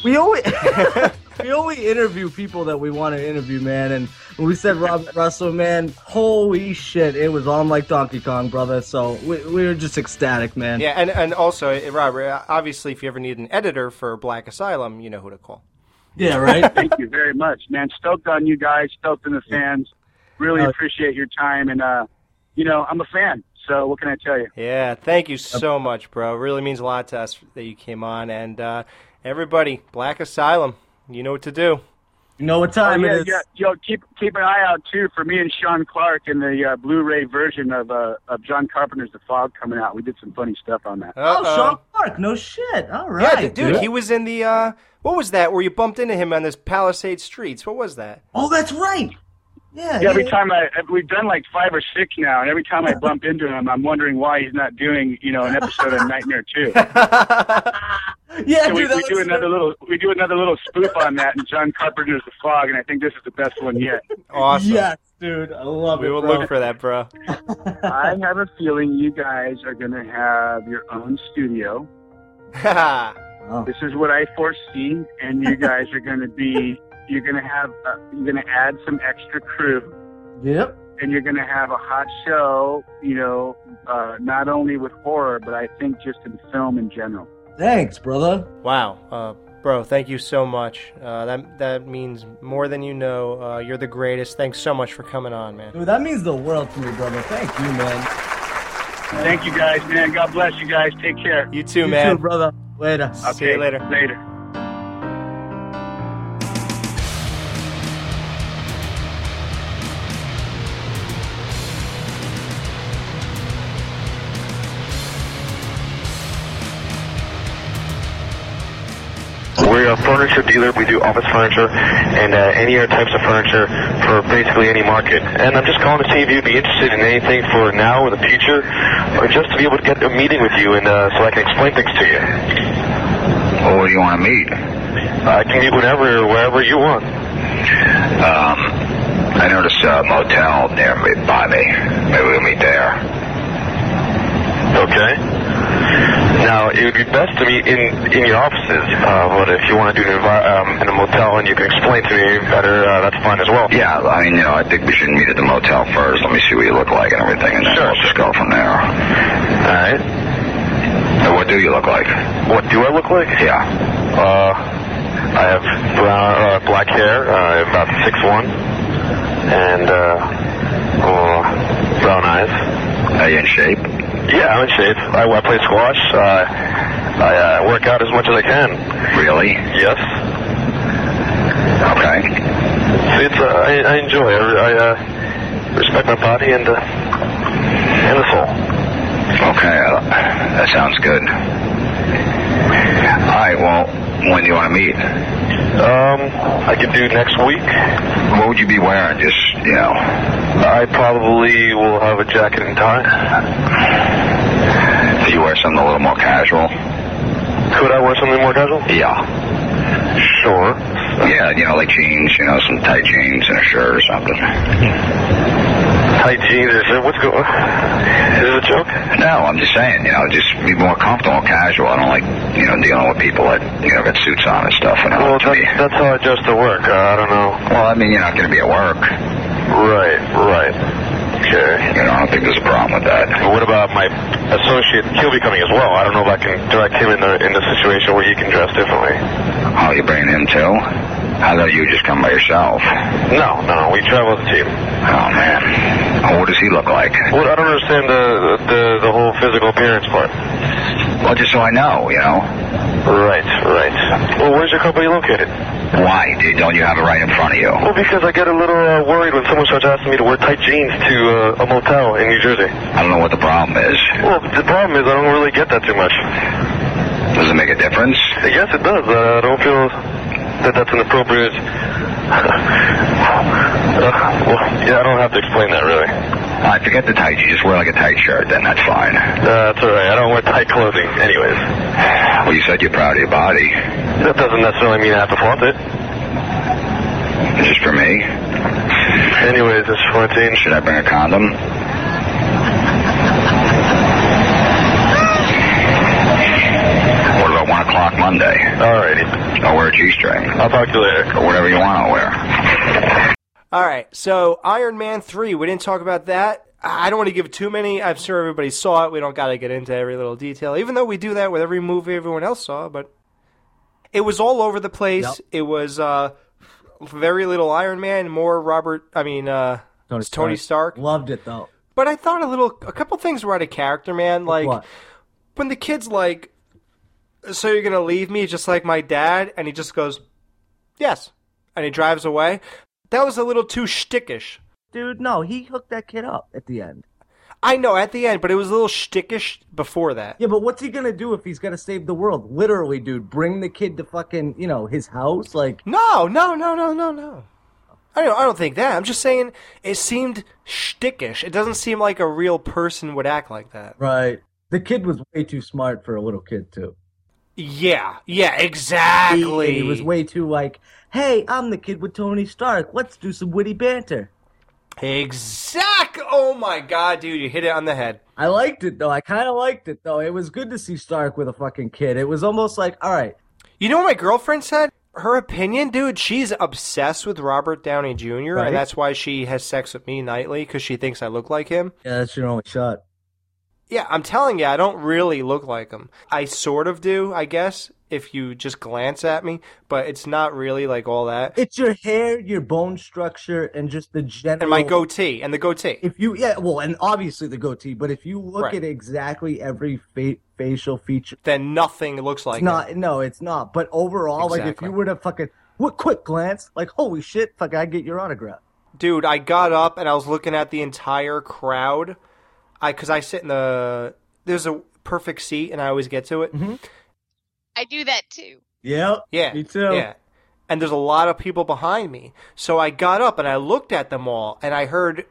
we only, *laughs* *laughs* we only interview people that we want to interview, man. And when we said Robert *laughs* Rusler, man, holy shit, it was on like Donkey Kong, brother. So we, we were just ecstatic, man. yeah, and, and also, uh, Robert, obviously, if you ever need an editor for Black Asylum, you know who to call. Yeah, right. *laughs* Thank you very much, man. Stoked on you guys. Stoked on the fans. Really Uh, appreciate your time, and uh, you know, I'm a fan. So what can I tell you? Yeah, thank you so much, bro. It really means a lot to us that you came on. And uh, everybody, Black Asylum, you know what to do. You know what time oh, yeah, it is? yeah. Yo, keep keep an eye out too for me and Sean Clark in the uh, Blu-ray version of uh, of John Carpenter's The Fog coming out. We did some funny stuff on that. Oh, Uh-oh. Sean Clark. No shit. All Yeah, right, dude, he was in the. Uh, what was that? Where you bumped into him on this Palisade streets? What was that? Oh, that's right. Yeah. Yeah, every time I we've done like five or six now, and every time I *laughs* bump into him, I'm wondering why he's not doing you know an episode of *laughs* Nightmare Two. *laughs* Yeah, So we, dude. that we do was- another little we do another little spoof on that, and John Carpenter's The Fog, and I think this is the best one yet. Awesome. Yes, dude. I love We it. We will bro. look for that, bro. I have a feeling you guys are going to have your own studio. *laughs* Oh. This is what I foresee, and you guys are going to be you're going to have uh, you're going to add some extra crew, Yep. and you're going to have a hot show. You know, uh, not only with horror, but I think just in film in general. Thanks, brother. wow, uh, bro, thank you so much. Uh, that that means more than you know. Uh, you're the greatest. Thanks so much for coming on, man. Dude, that means the world to me, brother. Thank you, man. Thank you guys, man. God bless you guys. Take care. You too, you man. too, brother. Later. See you later. Later. We're a furniture dealer. We do office furniture and uh, any other types of furniture for basically any market. And I'm just calling to see if you'd be interested in anything for now or the future, or just to be able to get a meeting with you and uh, so I can explain things to you. Well, where do you want to meet? I can meet whenever, wherever you want. Um, I noticed a motel near me, by me. Maybe we'll meet there. Okay. Now, it would be best to meet in in your offices, uh, but if you want to do it in, um, in a motel and you can explain to me better, uh, that's fine as well. Yeah, I mean, you know, I think we should meet at the motel first. Let me see what you look like and everything, and then Sure. we'll just go from there. All right. So what do you look like? What do I look like? Yeah. Uh, I have brown, uh, black hair. Uh, about six one, and uh, uh, brown eyes. Are you in shape? Yeah, I'm in shape. I, I play squash. Uh, I uh, work out as much as I can. Really? Yes. Okay. See, it's, uh, I, I enjoy it. I uh, respect my body and uh, and the soul. Okay, uh, that sounds good. All right, well, when do you want to meet? Um, I could do next week. What would you be wearing? Just, you know. I probably will have a jacket and tie. Do you wear something a little more casual? Could I wear something more casual? Yeah. Sure. Yeah, you know, like jeans, you know, some tight jeans and a shirt or something. Tight jeans. Is it, what's going? Is this a joke? No, I'm just saying, you know, just be more comfortable, casual. I don't like, you know, dealing with people that, you know, got suits on and stuff. And Well, that, that's how I dress to work. Uh, I don't know. Well, I mean, you're not going to be at work. Right, right. Okay. You know, I don't think there's a problem with that. But what about my associate? He'll be coming as well. I don't know if I can direct him in the in the situation where he can dress differently. Oh, you bringing him too? I thought you just come by yourself. No, no, we travel as a team. Oh man, oh, what does he look like? Well, I don't understand the the the whole physical appearance part. Well, just so I know, you know. Right, right. Well, where's your company located? Why? Dude, Don't you have it right in front of you? Well, because I get a little uh, worried when someone starts asking me to wear tight jeans to uh, a motel in New Jersey. I don't know what the problem is. Well, the problem is I don't really get that too much. Does it make a difference? Yes, it does. Uh, I don't feel that that's an appropriate. *laughs* uh, well, yeah, I don't have to explain that really. All right, forget the tight. You just wear like a tight shirt, then that's fine. Uh, that's all right. I don't wear tight clothing, anyways. Well, you said you're proud of your body. That doesn't necessarily mean I have to flaunt it. Just for me. Anyways, it's 14. Should I bring a condom? O'clock Monday? Alrighty. I'll wear a G-string. I'll talk to you later. Or whatever you want, I'll wear. All right, so Iron Man 3, we didn't talk about that. I don't want to give too many. I'm sure everybody saw it. We don't got to get into every little detail, even though we do that with every movie everyone else saw, but it was all over the place. Yep. It was uh, very little Iron Man, more Robert, I mean, uh, Tony Tony Stark. Loved it though. But I thought a little, a couple things were out of character, man. Like what? when the kid's like, "So you're gonna leave me just like my dad?" and he just goes, "Yes," and he drives away. That was a little too shtickish. Dude, no, he hooked that kid up at the end. I know at the end, but it was a little shtickish before that. Yeah, but what's he gonna do if he's gonna save the world? Literally, dude, bring the kid to fucking, you know, his house. Like, No, no, no, no, no, no. I don't. I don't think that. I'm just saying it seemed shtickish. It doesn't seem like a real person would act like that. right? The kid was way too smart for a little kid too. Yeah, yeah, exactly. He, was way too like, hey, I'm the kid with Tony Stark. Let's do some witty banter. Exact. Oh my god, dude, you hit it on the head. I liked it though. I kind of liked it though. It was good to see Stark with a fucking kid. It was almost like, all right, You know what my girlfriend said? Her opinion, dude, she's obsessed with Robert Downey Jr. Right. and that's why she has sex with me nightly because she thinks I look like him. yeah, that's your only shot. Yeah, I'm telling you, I don't really look like him. I sort of do, I guess, if you just glance at me, but it's not really like all that. It's your hair, your bone structure, and just the general. And my goatee, and the goatee. If you, yeah, well, and obviously the goatee, but if you look Right. at exactly every fa- facial feature, Then nothing looks like it's not. No, it's not. But overall, like if you were to fucking, what quick glance, like holy shit, fuck, I get your autograph. dude i got up and i was looking at the entire crowd i because i sit in the there's a perfect seat and i always get to it Mm-hmm. I do that too. Yeah, yeah me too. yeah and there's a lot of people behind me so i got up and i looked at them all and i heard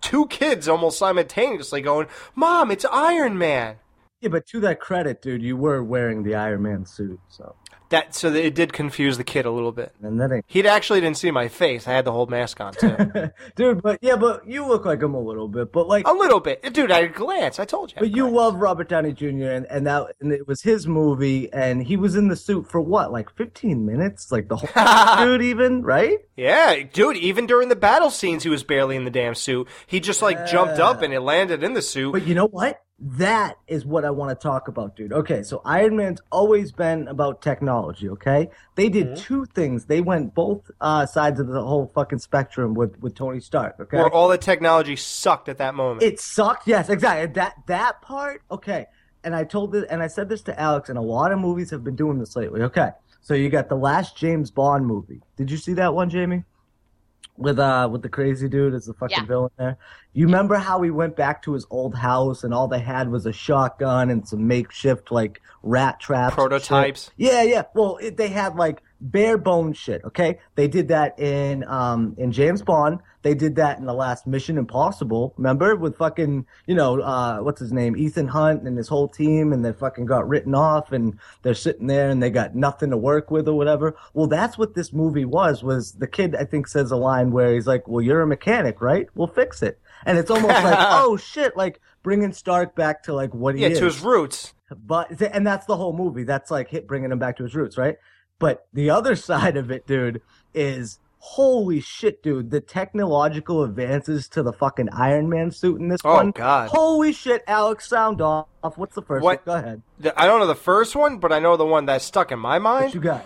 two kids almost simultaneously going mom it's iron man Yeah, but to that credit, dude, you were wearing the Iron Man suit, so that so that it did confuse the kid a little bit and ain't, he actually didn't see my face i had the whole mask on too *laughs* dude. But yeah, but you look like him a little bit, but like. a little bit dude i glance i told you But you love Robert Downey Jr. and, and that and it was his movie and he was in the suit for what like 15 minutes like the whole *laughs* dude even right Yeah, dude, even during the battle scenes, he was barely in the damn suit. He just like jumped up and it landed in the suit. But you know what? That is what I want to talk about, dude. Okay, so Iron Man's always been about technology, okay? They did Mm-hmm. two things. They went both uh, sides of the whole fucking spectrum with, with Tony Stark, okay? Where all the technology sucked at that moment. It sucked. Yes, exactly. That that part. Okay. And I told this, and I said this to Alex, and a lot of movies have been doing this lately. Okay. So you got the last James Bond movie. Did you see that one, Jamie? With uh with the crazy dude as the fucking Yeah. villain there. You remember how he went back to his old house and all they had was a shotgun and some makeshift like rat traps. and shit? Prototypes. Yeah, yeah. Well, it, they had like bare bone shit. Okay, they did that in um in James Bond. They did that in the last Mission Impossible. Remember with fucking you know uh what's his name Ethan Hunt and his whole team, and they fucking got written off, and they're sitting there and they got nothing to work with or whatever. Well, that's what this movie was. Was the kid I think says a line where he's like, "Well, you're a mechanic, right? We'll fix it." And it's almost like, *laughs* oh shit, like bringing Stark back to like what he yeah, is to his roots. but and that's the whole movie. That's like hit bringing him back to his roots, right? But the other *laughs* side of it, dude, is holy shit, dude. The technological advances to the fucking Iron Man suit in this Oh, one. God. Holy shit, Alex, sound off. What's the first What- one? Go ahead. I don't know the first one, but I know the one that stuck in my mind. What you got?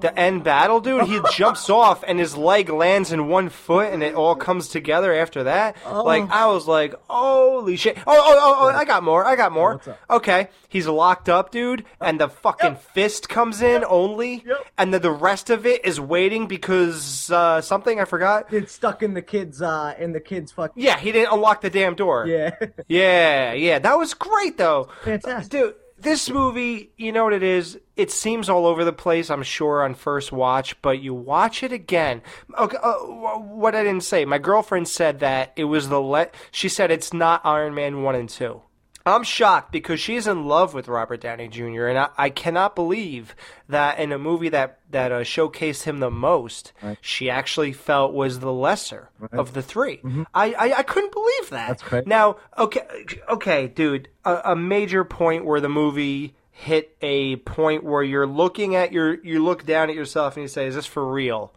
The end battle, dude. He *laughs* jumps off and his leg lands in one foot, and it all comes together after that. Oh. Like I was like, holy shit! Oh, oh, oh, oh! I got more. I got more. Okay, he's locked up, dude, and the fucking fist comes in only, Yep. and then the rest of it is waiting because uh, something I forgot. It's stuck in the kids, uh, in the kids fucking. Yeah, he didn't unlock the damn door. Yeah. Yeah, yeah, that was great though. Fantastic. Dude, this movie, you know what it is? It seems all over the place, I'm sure, on first watch, but you watch it again. Okay, uh, what I didn't say, my girlfriend said that it was the let. She said it's not Iron Man 1 and 2. I'm shocked because she's in love with Robert Downey Jr. and I, I cannot believe that in a movie that that uh, showcased him the most, she actually felt was the lesser of the 3 I, I I couldn't believe that. Mm-hmm. Now, okay, okay, dude, a, a major point where the movie hit a point where you're looking at your you look down at yourself and you say, "Is this for real?"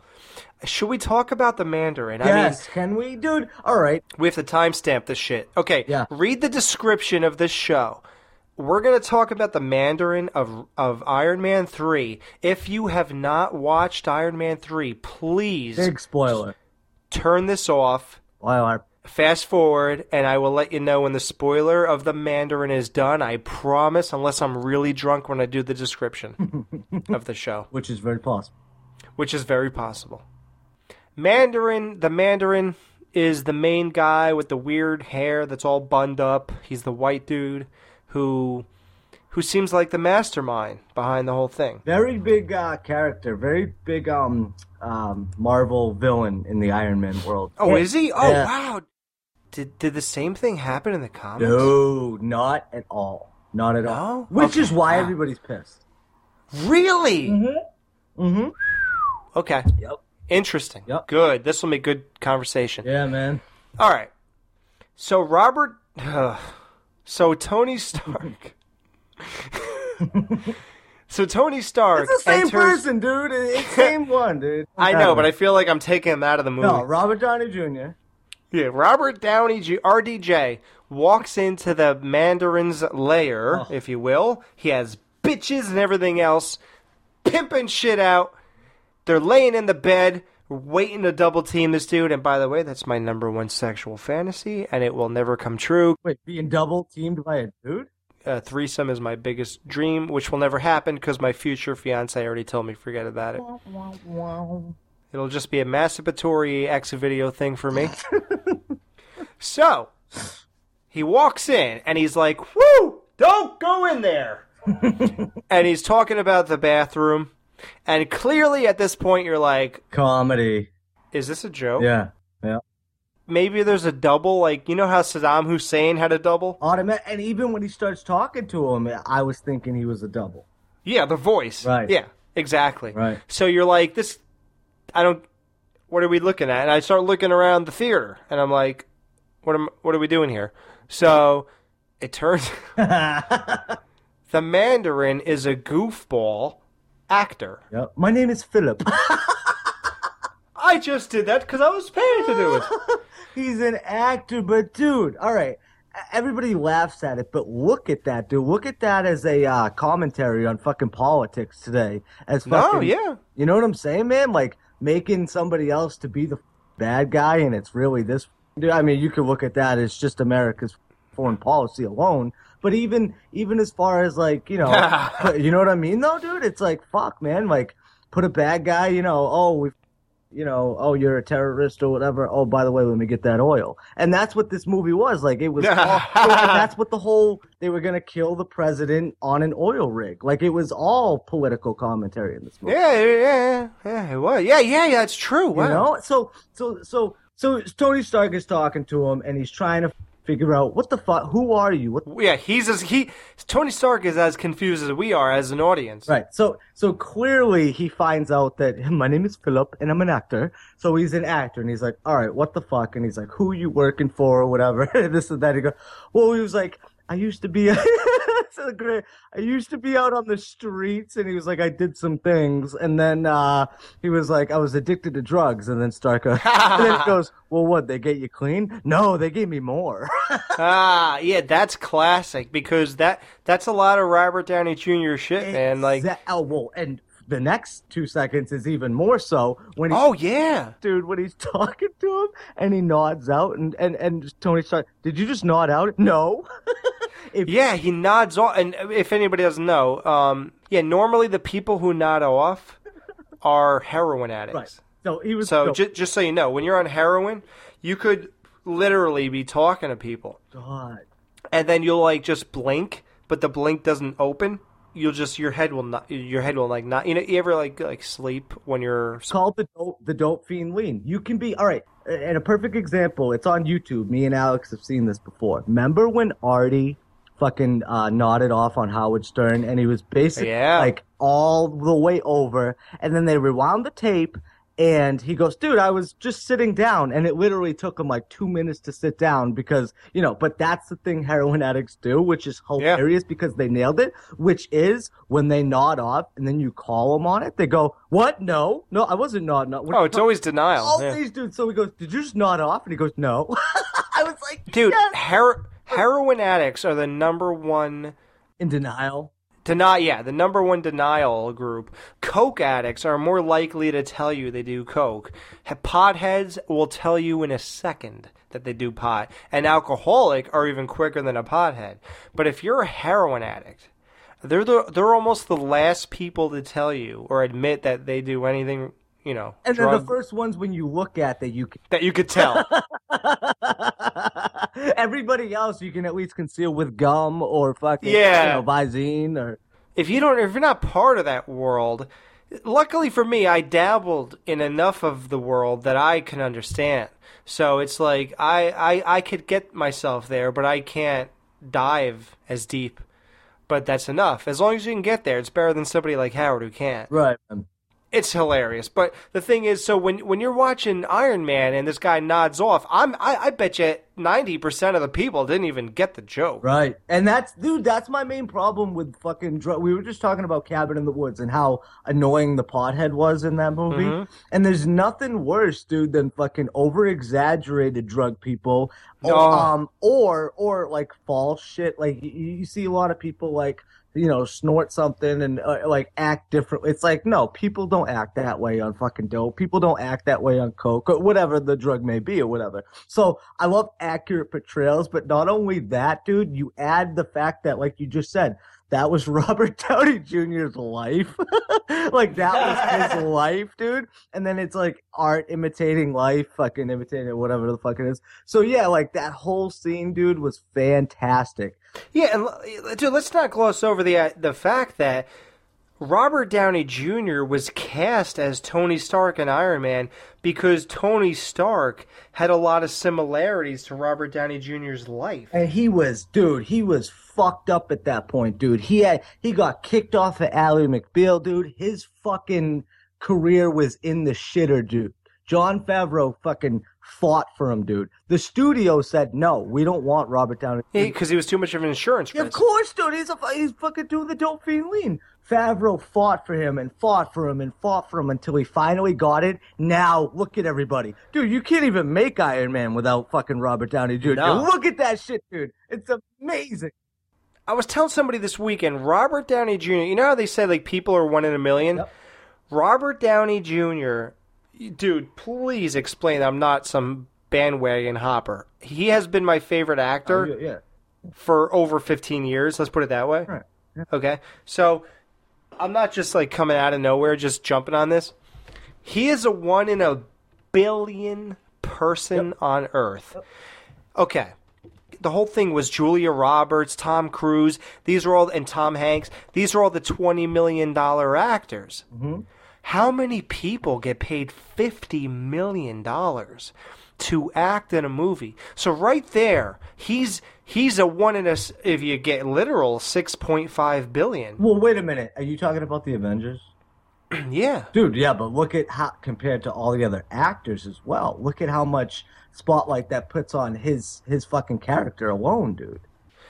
Should we talk about the Mandarin? I mean, Yes, can we, dude? All right. we have to timestamp this shit. Okay. Yeah. Read the description of this show. We're gonna talk about the Mandarin of of Iron Man three. If you have not watched Iron Man three, please Big spoiler. turn this off. I- Fast forward, and I will let you know when the spoiler of the Mandarin is done. I promise, unless I'm really drunk when I do the description *laughs* of the show, which is very possible. which is very possible. Mandarin, the Mandarin is the main guy with the weird hair that's all bunned up. He's the white dude who who seems like the mastermind behind the whole thing. Very big uh, character. Very big um um Marvel villain in the Iron Man world. Oh, is he? Oh, Yeah. wow. Did did the same thing happen in the comics? No, not at all. Not at all. No? Which is why wow. everybody's pissed. Really? Mm-hmm. Okay. Yep. Interesting. Yep. Good. This will make good conversation. Yeah, man. All right. So Robert, so Tony Stark. *laughs* so Tony Stark. It's the same enters- person, dude. It's the same *laughs* one, dude. I know, but I feel like I'm taking him out of the movie. no Robert Downey Jr. Yeah, Robert Downey, Jr. RDJ, walks into the Mandarin's lair, Oh. if you will. He has bitches and everything else, pimping shit out. They're laying in the bed, waiting to double team this dude. And by the way, that's my number one sexual fantasy, and it will never come true. Wait, being double teamed by a dude? Uh, threesome is my biggest dream, which will never happen because my future fiance already told me forget about it. It'll just be a masturbatory X video thing for me. *laughs* so, he walks in and he's like, Woo! Don't go in there! *laughs* and he's talking about the bathroom. And clearly at this point, you're like, Comedy. Is this a joke? Yeah. Yeah. Maybe there's a double, like, you know how Saddam Hussein had a double? Automatic. And even when he starts talking to him, I was thinking he was a double. Yeah, the voice. Right. Yeah, exactly. Right. So you're like, this, I don't, what are we looking at? And I start looking around the theater, and I'm like, what am, what are we doing here? So it turns, *laughs* *laughs* the Mandarin is a goofball actor. Yep. My name is Philip. *laughs* I just did that because I was paid to do it. *laughs* He's an actor, but dude, all right. everybody laughs at it, but look at that, dude. Look at that as a uh, commentary on fucking politics today. As No, fucking, yeah. you know what I'm saying, man? Like making somebody else to be the bad guy, and it's really this. Dude, I mean, you could look at that as just America's foreign policy alone. But even even as far as like you know, *laughs* you know what I mean, though, dude. It's like fuck, man. Like put a bad guy. You know, oh we you know, oh, you're a terrorist or whatever. Oh, by the way, let me get that oil. And that's what this movie was. Like, it was, *laughs* all, that's what the whole, they were going to kill the president on an oil rig. Like, it was all political commentary in this movie. Yeah, yeah, yeah, yeah, it was. Yeah, yeah, yeah, it's true. Wow. You know? So, so, so, so Tony Stark is talking to him and he's trying to figure out what the fuck, who are you? What Yeah, he's as he Tony Stark is as confused as we are as an audience. Right. So so clearly he finds out that *laughs* my name is Philip and I'm an actor. So he's an actor and he's like, all right, what the fuck? And he's like, who you working for or whatever. *laughs* this and that. He goes, well, he was like, I used to be, *laughs* so great. I used to be out on the streets and he was like, I did some things. And then, uh, he was like, I was addicted to drugs. And then Stark goes, and then *laughs* goes, well, what? They get you clean? No, they gave me more. *laughs* ah, yeah, that's classic because that that's a lot of Robert Downey Jr. shit, man. Like, Exa- oh, well, and the next two seconds is even more so when he, oh yeah, dude, when he's talking to him and he nods out and and and Tony Stark, did you just nod out? No. Yeah, he nods off. And if anybody doesn't know, um, yeah, normally the people who nod off are heroin addicts. Right. So he was So no. ju- just so you know, when you're on heroin, you could literally be talking to people, God. and then you'll like just blink, but the blink doesn't open. You'll just your head will not your head will like not you know you ever like like sleep when you're It's called the dope, the dope fiend lean. You can be all right. And a perfect example, it's on YouTube. Me and Alex have seen this before. Remember when Artie fucking uh, nodded off on Howard Stern, and he was basically Yeah. like all the way over, and then they rewound the tape. And he goes, dude, I was just sitting down, and it literally took him like two minutes to sit down because, you know, but that's the thing heroin addicts do, which is hilarious because they nailed it, which is when they nod off and then you call them on it, they go, what? No, no, I wasn't nodding off. Oh, it's always denial. All yeah. these dudes. So he goes, "Did you just nod off?" And he goes, "No." *laughs* I was like, Dude, hero- heroin addicts are the number one in denial. Deny, yeah, the number one denial group. Coke addicts are more likely to tell you they do coke. Potheads will tell you in a second that they do pot. An alcoholic are even quicker than a pothead. But if you're a heroin addict, they're the, they're almost the last people to tell you or admit that they do anything, you know, And then the first ones when you look at that you can, that you could tell. *laughs* everybody else you can at least conceal with gum or fucking Yeah. you know, Visine or if you don't if you're not part of that world luckily for me i dabbled in enough of the world that i can understand so it's like i i, I could get myself there but i can't dive as deep but that's enough as long as you can get there it's better than somebody like howard who can't right. It's hilarious but the thing is so when when you're watching iron man and this guy nods off i'm i, I bet you 90% of the people didn't even get the joke Right. And that's, dude, that's my main problem with fucking drug. We were just talking about Cabin in the Woods and how annoying the pothead was in that movie. Mhm. And there's nothing worse, dude, than fucking over exaggerated drug people. Or, um, or, or like false shit. Like, you, you see a lot of people like, you know, snort something and uh, like act different. It's like, no, people don't act that way on fucking dope. People don't act that way on coke or whatever the drug may be or whatever. So I love accurate portrayals, but not only that, dude, you add the fact that, like you just said, that was *laughs* Robert Downey Jr.'s life. *laughs* like that was his *laughs* life, dude. And then it's like art imitating life, fucking imitating whatever the fuck it is. So yeah, like that whole scene, dude, was fantastic. Yeah, and dude, let's not gloss over the uh, the fact that Robert Downey Jr. was cast as Tony Stark in Iron Man because Tony Stark had a lot of similarities to Robert Downey Jr.'s life. And he was, dude, he was fucked up at that point, dude. He had, he got kicked off of Ally McBeal, dude. His fucking career was in the shitter, dude. Jon Favreau fucking fought for him, dude. The studio said no, we don't want Robert Downey. Because he was too much of an insurance Yeah, of course, dude. He's a, he's fucking doing the dope fiend lean. Favreau fought for him and fought for him and fought for him until he finally got it. Now look at everybody, dude. You can't even make Iron Man without fucking Robert Downey Jr. No. Look at that shit, dude. It's amazing. I was telling somebody this weekend, Robert Downey Jr. You know how they say like people are one in a million? Robert Downey Jr. Dude, please explain. I'm not some bandwagon hopper. He has been my favorite actor Oh, yeah. for over 15 years. Let's put it that way. Right. Okay. So I'm not just like coming out of nowhere, just jumping on this. He is a one in a billion person on Earth. Okay. The whole thing was Julia Roberts, Tom Cruise. These are all, and Tom Hanks. These are all the twenty million dollar actors. Mm-hmm. How many people get paid fifty million dollars to act in a movie? So right there, he's he's a one in a If you get literal, six point five billion. Well, wait a minute. Are you talking about the Avengers? *clears throat* yeah. Dude, yeah, but look at how compared to all the other actors as well. Look at how much spotlight that puts on his his fucking character alone, dude.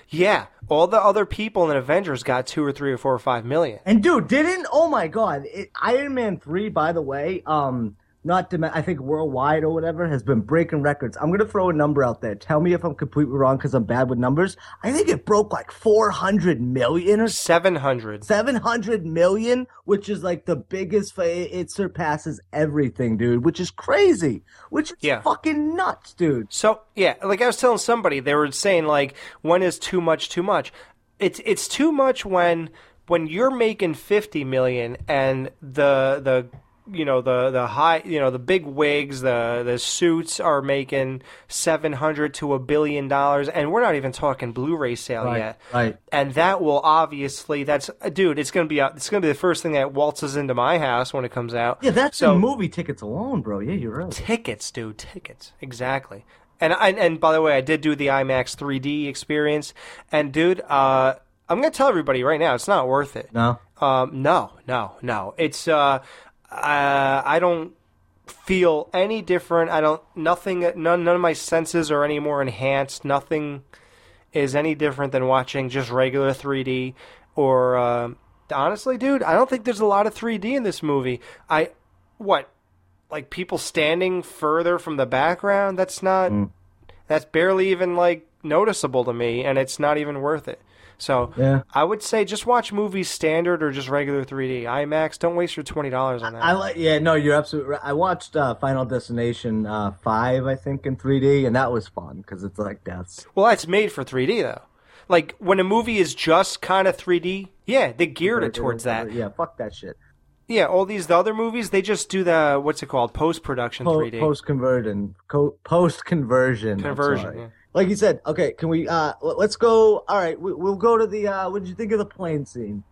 Yeah, all the other people in Avengers got two or three or four or five million. And dude, didn't oh my god, it, Iron Man three, by the way, um, not to, I think worldwide or whatever has been breaking records. I'm gonna throw a number out there. Tell me if I'm completely wrong because I'm bad with numbers. I think it broke like 400 million or 700. 700 million, which is like the biggest. fa- It surpasses everything, dude. Which is crazy. Which is Yeah. fucking nuts, dude. So yeah, like I was telling somebody, they were saying like, when is too much too much? It's it's too much when when you're making fifty million and the the you know the the high you know the big wigs the the suits are making seven hundred to a billion dollars and we're not even talking Blu-ray sale Right, yet right. and that will obviously that's dude it's gonna be uh, it's gonna be the first thing that waltzes into my house when it comes out Yeah, that's so the movie tickets alone, bro. Yeah, you're right. tickets, dude, tickets. Exactly. And I, and by the way, I did do the IMAX 3D experience, and dude, uh, I'm gonna tell everybody right now, it's not worth it. No. Um, no, no, no. It's uh, uh, I don't feel any different. I don't nothing. None none of my senses are any more enhanced. Nothing is any different than watching just regular 3D. Or uh, honestly, dude, I don't think there's a lot of 3D in this movie. I what like people standing further from the background. That's not. That's barely even like noticeable to me, and it's not even worth it. So Yeah. I would say just watch movies standard or just regular 3D. IMAX. Don't waste your twenty dollars on that. I like. Yeah, no, you're absolutely right. I watched uh, Final Destination uh, five, I think, in 3D, and that was fun because it's like that's Well, it's made for 3D though. Like when a movie is just kind of 3D, yeah, they geared it towards that. Yeah, fuck that shit. Yeah, all these the other movies, they just do the what's it called, post production 3D. Post conversion, post conversion, Conversion, yeah. Like you said, okay. Can we? uh Let's go. All right, we, we'll go to the. uh What did you think of the plane scene?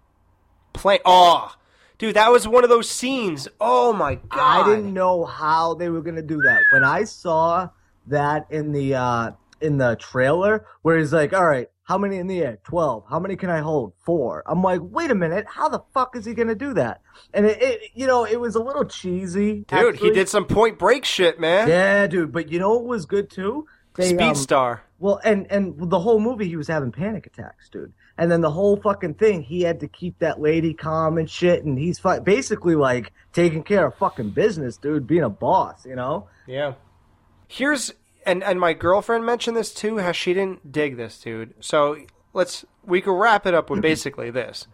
Play. Oh, dude, that was one of those scenes. Oh my god! I didn't know how they were gonna do that. When I saw that in the uh in the trailer, where he's like, "All right, how many in the air? Twelve. How many can I hold? Four. I'm like, wait a minute, how the fuck is he gonna do that? And it, it you know, it was a little cheesy, Dude, he did some Point Break shit, man. Yeah, dude. But you know what was good too? They, Speed um, Star. Well, and and the whole movie he was having panic attacks, dude. And then the whole fucking thing, he had to keep that lady calm and shit. And he's fu- basically like taking care of fucking business, dude, being a boss, you know? Yeah. Here's and and my girlfriend mentioned this too, how she didn't dig this, dude. So let's we could wrap it up with basically this.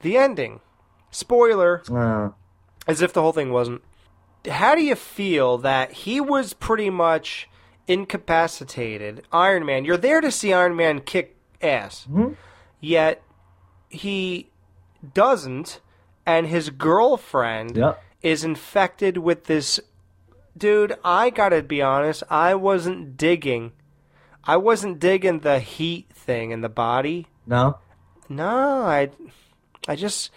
The ending. Spoiler. Uh, as if the whole thing wasn't. How do you feel that he was pretty much incapacitated? Iron Man, you're there to see Iron Man kick ass, mm-hmm. yet he doesn't, and his girlfriend is infected with this. Dude, I gotta be honest, I wasn't digging. I wasn't digging the heat thing in the body. No? No, I, I just.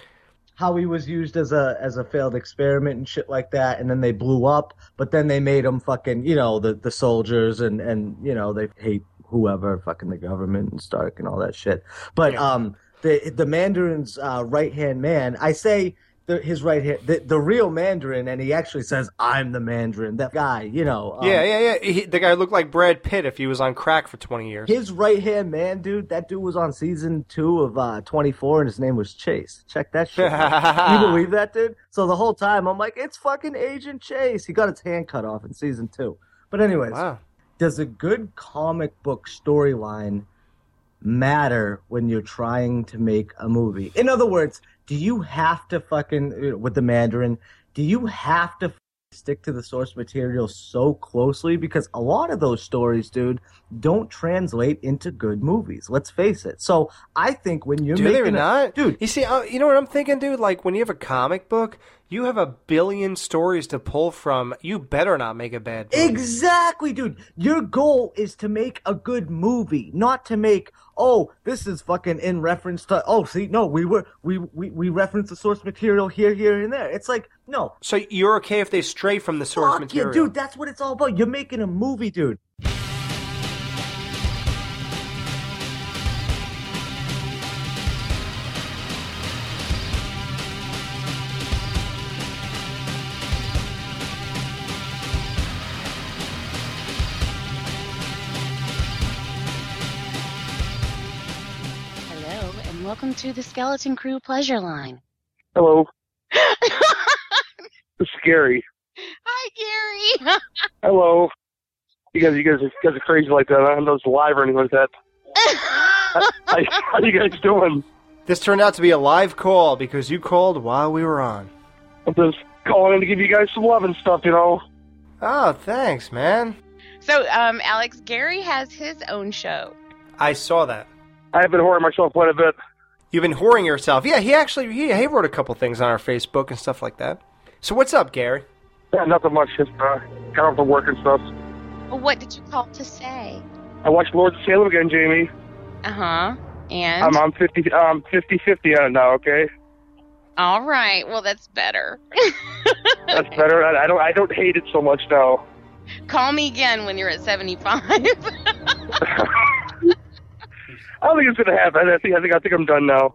How he was used as a as a failed experiment and shit like that, and then they blew up, but then they made him fucking, you know, the the soldiers and and you know they hate whoever, fucking the government and Stark and all that shit. But um, the the Mandarin's uh, right hand man, I say the, his right hand, the, the real Mandarin, and he actually says, "I'm the Mandarin." That guy, you know. um, yeah, yeah, yeah. He, the guy looked like Brad Pitt if he was on crack for 20 years. His right hand man, dude. That dude was on season two of uh, 24, and his name was Chase. Check that shit. *laughs* you believe that, dude? So the whole time I'm like, it's fucking Agent Chase. He got his hand cut off in season two. But anyways, Wow. does a good comic book storyline matter when you're trying to make a movie? In other words, do you have to fucking with the Mandarin? Do you have to stick to the source material so closely because a lot of those stories, dude, don't translate into good movies. Let's face it. So I think when you're Do making they a- not, dude? You see, uh, you know what I'm thinking, dude? Like when you have a comic book, you have a billion stories to pull from. You better not make a bad. movie. Exactly, dude. Your goal is to make a good movie, not to make oh, this is fucking in reference to oh, see, no, we were we we, we reference the source material here, here, and there. It's like no, So you're okay if they stray from the source fuck material? yeah, dude. That's what it's all about. You're making a movie, dude. Welcome to the Skeleton Crew Pleasure Line. Hello. *laughs* it's scary. Hi, Gary. *laughs* Hello. You guys, you guys, you guys are crazy like that. I don't know if it's live or anything like that. *laughs* how, how you guys doing? This turned out to be a live call because you called while we were on. I'm just calling in to give you guys some love and stuff, you know. Oh, thanks, man. so, um, Alex, Gary has his own show. I saw that. I have been whoring myself quite a bit. You've been whoring yourself. Yeah, he actually he, he wrote a couple things on our Facebook and stuff like that. So what's up, Gary? Yeah, nothing much. Just uh, got off the work and stuff. Well, what did you call to say? I watched Lords of Salem again, Jamie. Uh huh. And I'm on 50, um, 50 50 on it now. Okay, all right. Well, that's better. *laughs* that's better. I, I don't, I don't hate it so much now. Call me again when you're at 75. *laughs* I don't think it's gonna happen. I think, I think, I think I'm done now.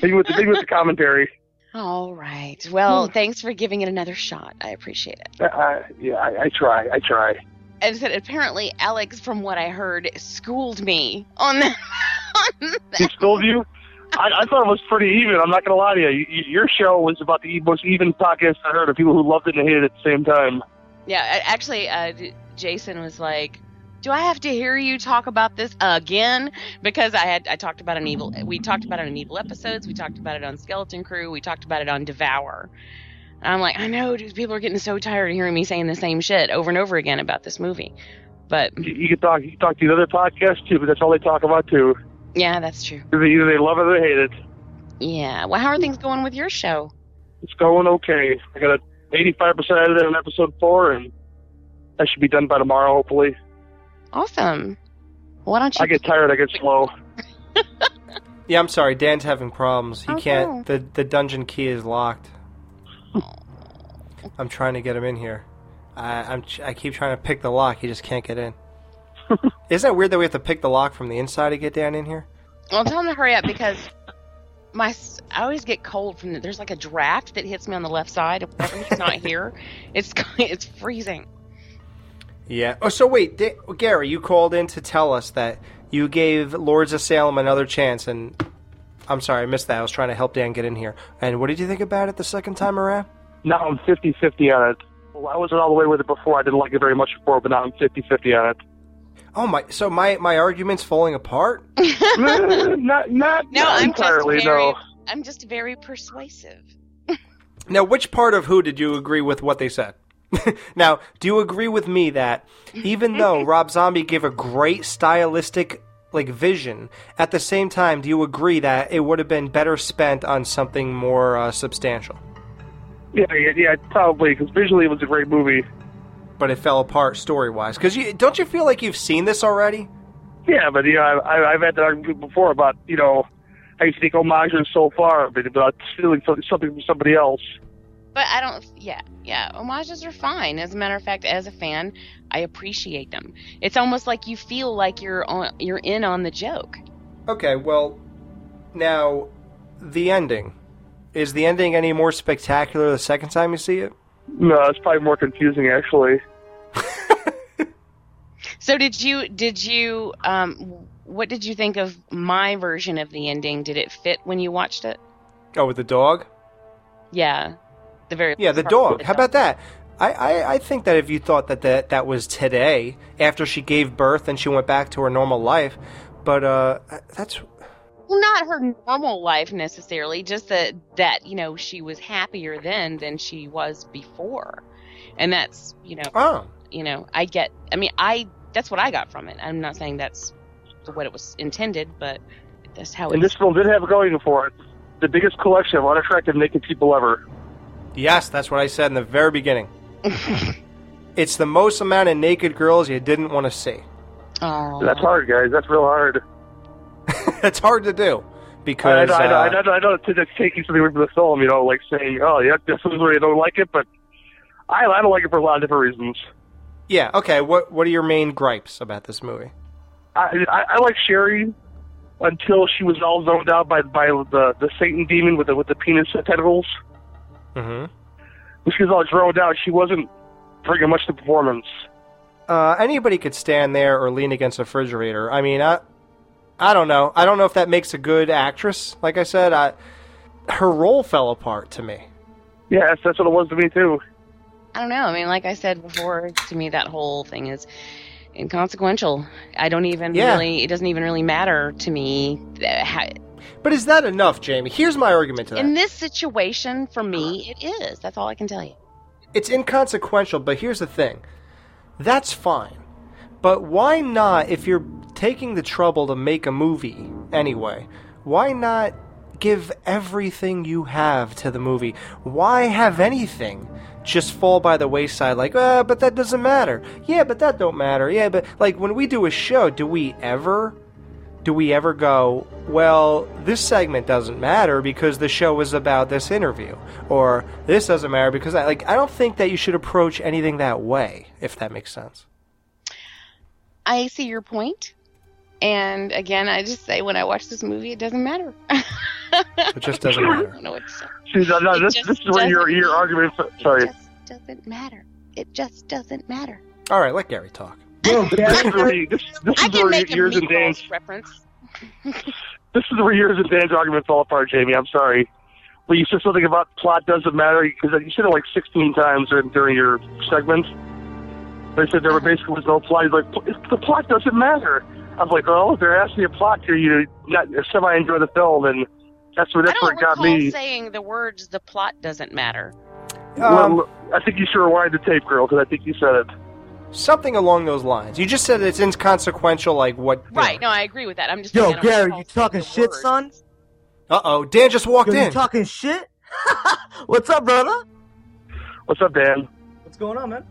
Maybe with the, maybe with the commentary. *laughs* all right. Well, thanks for giving it another shot. I appreciate it. I, I, yeah, I, I try. I try. And said apparently Alex, from what I heard, schooled me on that. *laughs* on that. He scolded you? I, I thought it was pretty even. I'm not going to lie to you. you. Your show was about the most even podcast I heard of people who loved it and hated it at the same time. Yeah, actually, uh, Jason was like, "Do I have to hear you talk about this again?" Because I had I talked about an evil. We talked about it in evil episodes. We talked about it on Skeleton Crew. We talked about it on Devour. And I'm like, I know, dude. People are getting so tired of hearing me saying the same shit over and over again about this movie. But You, you can talk. You can talk to the other podcasts too, but that's all they talk about too. yeah, that's true. Either either they love it or they hate it. Yeah. Well, how are things going with your show? It's going okay. I got a 85% edited on episode four, and that should be done by tomorrow, hopefully. Awesome. Why don't you? I get tired. I get slow. *laughs* Yeah, I'm sorry. Dan's having problems. He Oh, can't. no. The the dungeon key is locked. I'm trying to get him in here. I, I'm ch- I keep trying to pick the lock. He just can't get in. *laughs* Isn't it weird that we have to pick the lock from the inside to get Dan in here? Well, tell him to hurry up because my s- I always get cold from the, there's like a draft that hits me on the left side whenever he's not here. *laughs* It's it's freezing. Yeah. Oh, so wait, Da- Gary, you called in to tell us that you gave Lords of Salem another chance, and I'm sorry, I missed that. I was trying to help Dan get in here. And what did you think about it the second time around? Now I'm 50-50 on it. Well, I wasn't all the way with it before. I didn't like it very much before, but now I'm 50-50 on it. Oh my! So my my argument's falling apart. *laughs* *laughs* not not, No, not I'm entirely. just very no. I'm just very persuasive. Now, which part of who did you agree with what they said? *laughs* now, do you agree with me that even though *laughs* Rob Zombie gave a great stylistic like vision, at the same time, do you agree that it would have been better spent on something more uh, substantial? Yeah, yeah, yeah, probably because visually it was a great movie. But it fell apart story wise. Because you don't you feel like you've seen this already? Yeah, but you know, I, I, I've had that argument before about you know how you think homages so far, but about stealing something from somebody else. But I don't. Yeah, yeah. Homages are fine. As a matter of fact, as a fan, I appreciate them. It's almost like you feel like you're on, you're in on the joke. Okay, well, now the ending. is the ending any more spectacular the second time you see it? No, it's probably more confusing actually. *laughs* So did you did you um what did you think of my version of the ending? Did it fit when you watched it? Oh, with the dog? Yeah. The very Yeah, the dog. the How about that? I, I, I think that if you thought that, that that was today, after she gave birth and she went back to her normal life, but uh, that's Well, not her normal life necessarily, just that that you know she was happier then than she was before, and that's you know, oh. you know, I get. I mean, I that's what I got from it. I'm not saying that's what it was intended, but that's how And it. this film did have it going for it. The biggest collection of unattractive naked people ever. Yes, that's what I said in the very beginning. *laughs* it's the most amount of naked girls you didn't want to see. Oh. That's hard, guys. That's real hard. *laughs* That's hard to do because I, I, uh, I, know- I know that's taking something away from the film, you know, like saying, "Oh, yeah, this is where you don't like it," but I, I don't like it for a lot of different reasons. yeah. Okay, what what are your main gripes about this movie? I, I, I like Sheri until she was all zoned out by by the the Satan demon with the with the penis tentacles. Mm-hmm. When she was all droned out, she wasn't bringing much to the performance. Uh, anybody could stand there or lean against a refrigerator. I mean, I, I don't know. I don't know if that makes a good actress. Like I said, I, her role fell apart to me. Yeah, that's, that's what it was to me too. I don't know. I mean, like I said before, to me that whole thing is inconsequential. I don't even Yeah. really. It doesn't even really matter to me. But is that enough, Jamie? Here's my argument to that. In this situation, for me, it is. That's all I can tell you. it's inconsequential, but here's the thing. That's fine. But why not, if you're taking the trouble to make a movie anyway, why not give everything you have to the movie? Why have anything just fall by the wayside like, uh, but that doesn't matter. Yeah, but that don't matter. Yeah, but like when we do a show, do we ever do we ever go, well, this segment doesn't matter because the show is about this interview, or this doesn't matter because I like I don't think that you should approach anything that way, if that makes sense. I see your point. And again, I just say when I watch this movie, it doesn't matter. *laughs* It just doesn't I matter. don't know what to say. See, no, no, It this this is where your doesn't your matter. argument. Sorry, doesn't matter. It just doesn't matter. All right, let Gary talk. *laughs* this is where, this, this is where make yours and Dan's reference. this is where yours and Dan's argument fell apart, Jamie. I'm sorry. But you said something about plot doesn't matter because you said it like 16 times during, during your segment. They said there were basically was no plot. He's like, the plot doesn't matter. I was like, oh, if they're asking a plot here, you not semi enjoy the film, and that's where that's where it got me. saying the words "the plot doesn't matter." Um, well, I think you should rewind the tape, girl, because I think you said it. Something along those lines. You just said it's inconsequential, like what? Right? No, I agree with that. I'm just Yo, saying I don't Gary, you talking shit, words. son? Uh oh, Dan just walked Yo, in. you talking shit? *laughs* What's up, brother? What's up, Dan? What's going on, man?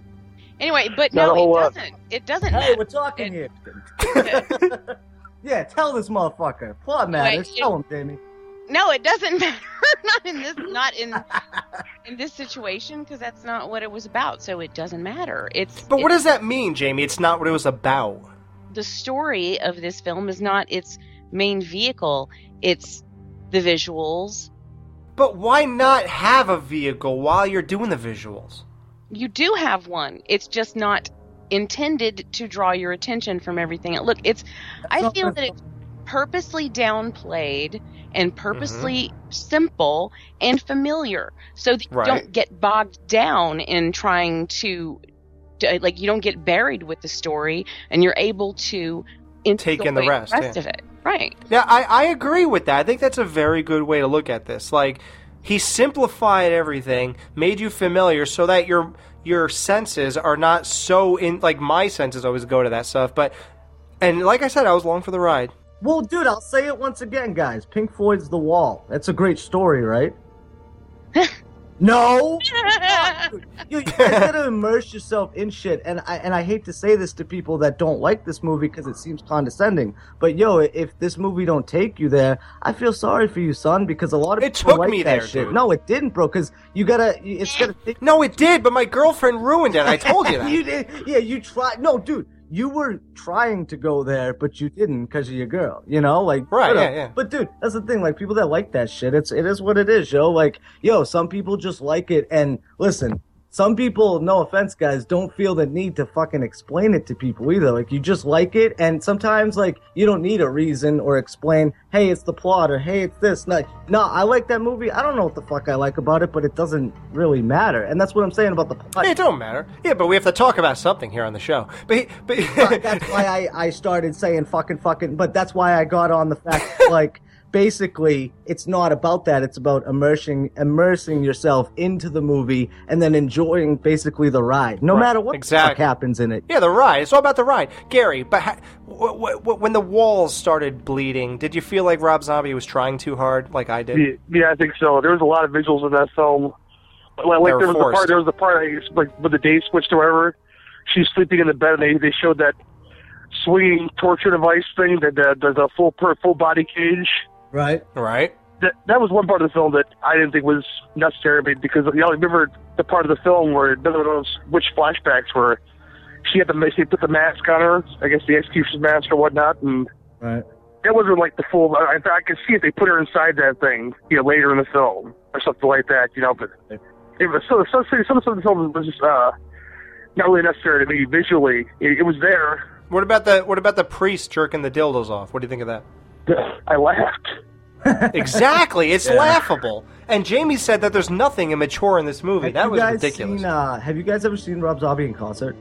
Anyway, but Not no, it lot. doesn't. It doesn't Hey, matter. we're talking here. *laughs* *laughs* yeah, tell this motherfucker. Plot matters. Wait, tell him, Jamie. No, it doesn't *laughs* matter. *laughs* not in this. Not in in this situation because that's not what it was about. So it doesn't matter. It's But what it's- does that mean, Jamie? It's not what it was about. the story of this film is not its main vehicle. It's the visuals. But why not have a vehicle while you're doing the visuals? You do have one. It's just not intended to draw your attention from everything. Look, it's. I feel that it's purposely downplayed and mm-hmm. purposely simple and familiar, so that you Right. don't get bogged down in trying to, like, you don't get buried with the story, and you're able to Take in the enjoy rest, yeah. of it. Right. Yeah, I, I agree with that. I think that's a very good way to look at this. Like, he simplified everything, made you familiar so that your your senses are not so in like my senses always go to that stuff, but and like I said, I was long for the ride. Well, dude, I'll say it once again, guys. Pink Floyd's The Wall. That's a great story, right? *laughs* no. Dude, *laughs* you, you gotta immerse yourself in shit, and I and I hate to say this to people that don't like this movie because it seems condescending. But yo, if this movie don't take you there, I feel sorry for you, son, because a lot of It people took like me that there, shit. dude. No, it didn't, bro. Because you gotta, it's gonna take No, it did, but my girlfriend ruined it. I told you *laughs* that. you did, yeah, you tried. No, dude, you were trying to go there, but you didn't because of your girl. You know, like Right, yeah, yeah. But dude, that's the thing. Like people that like that shit, it's it is what it is, yo. Like yo, some people just like it, and listen. Some people, no offense, guys, don't feel the need to fucking explain it to people either. Like you just like it, and sometimes like you don't need a reason or explain. Hey, it's the plot, or hey, it's this. No, no, I like that movie. I don't know what the fuck I like about it, but it doesn't really matter. And that's what I'm saying about the plot. It don't matter. Yeah, but we have to talk about something here on the show. But but that's why I, I started saying fucking fucking but that's why I got on the fact *laughs* like basically it's not about that it's about immersing immersing yourself into the movie and then enjoying basically the ride no Right, matter what the exactly. fuck happens in it yeah, the ride. It's all about the ride, Gary. But ha- w- w- w- when the walls started bleeding, did you feel like Rob Zombie was trying too hard, like I did? Yeah, yeah, I think so. There was a lot of visuals in that film. Like, like there were was the part. There was the part I like with the day switched or whatever. She's sleeping in the bed, and they they showed that swinging torture device thing, that the, the, the full per, full body cage. Right Right. That that was one part of the film that I didn't think was necessary, because you know, remember the part of the film where none of those which flashbacks were she had the they put the mask on her, I guess the executioner's mask or whatnot, and right that wasn't like the full. I, I could see if they put her inside that thing, you know, later in the film or something like that, you know. But it was so so some some of the film was just uh, not really necessary to me visually. It, it was there. What about the what about the priest jerking the dildos off? What do you think of that? *laughs* I laughed. exactly, it's Yeah. laughable. And Jamie said that there's nothing immature in this movie. have that was ridiculous. seen, uh, have you guys ever seen Rob Zombie in concert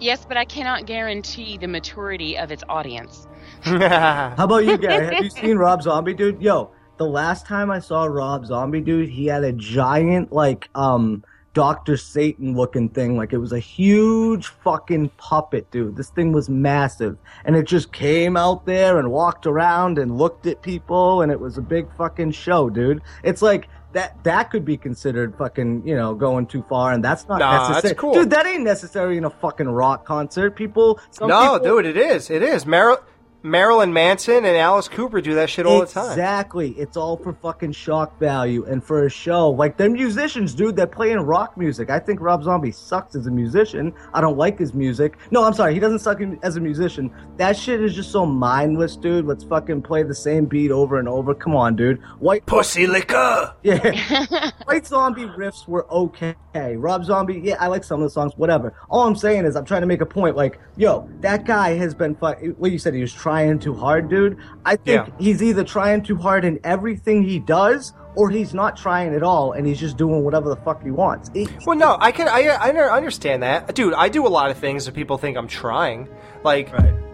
Yes, but I cannot guarantee the maturity of its audience. *laughs* How about you guys? Have you *laughs* seen Rob Zombie, dude? Yo, the last time I saw Rob Zombie, dude, he had a giant like um Doctor Satan looking thing. Like it was a huge fucking puppet, dude. This thing was massive, and it just came out there and walked around and looked at people, and it was a big fucking show, dude. It's like. That, that could be considered fucking, you know, going too far, and that's not Nah, that's cool. Dude, that ain't necessary in a fucking rock concert. People, no, people, dude, it is. It is. Mar- Marilyn Manson and Alice Cooper do that shit all the time. Exactly. It's all for fucking shock value and for a show. Like they're musicians, dude. They're playing rock music. I think Rob Zombie sucks as a musician. I don't like his music. No, I'm sorry. He doesn't suck as a musician. That shit is just so mindless, dude. Let's fucking play the same beat over and over. Come on, dude. White pussy liquor. Yeah. *laughs* White Zombie riffs were okay. Rob Zombie, yeah, I like some of the songs, whatever. All I'm saying is I'm trying to make a point like, yo, that guy has been fu- what you said he was trying too hard, dude. I think Yeah. he's either trying too hard in everything he does or he's not trying at all and he's just doing whatever the fuck he wants. He- Well, no, I can. I, I understand that, dude. I do a lot of things that people think I'm trying. Like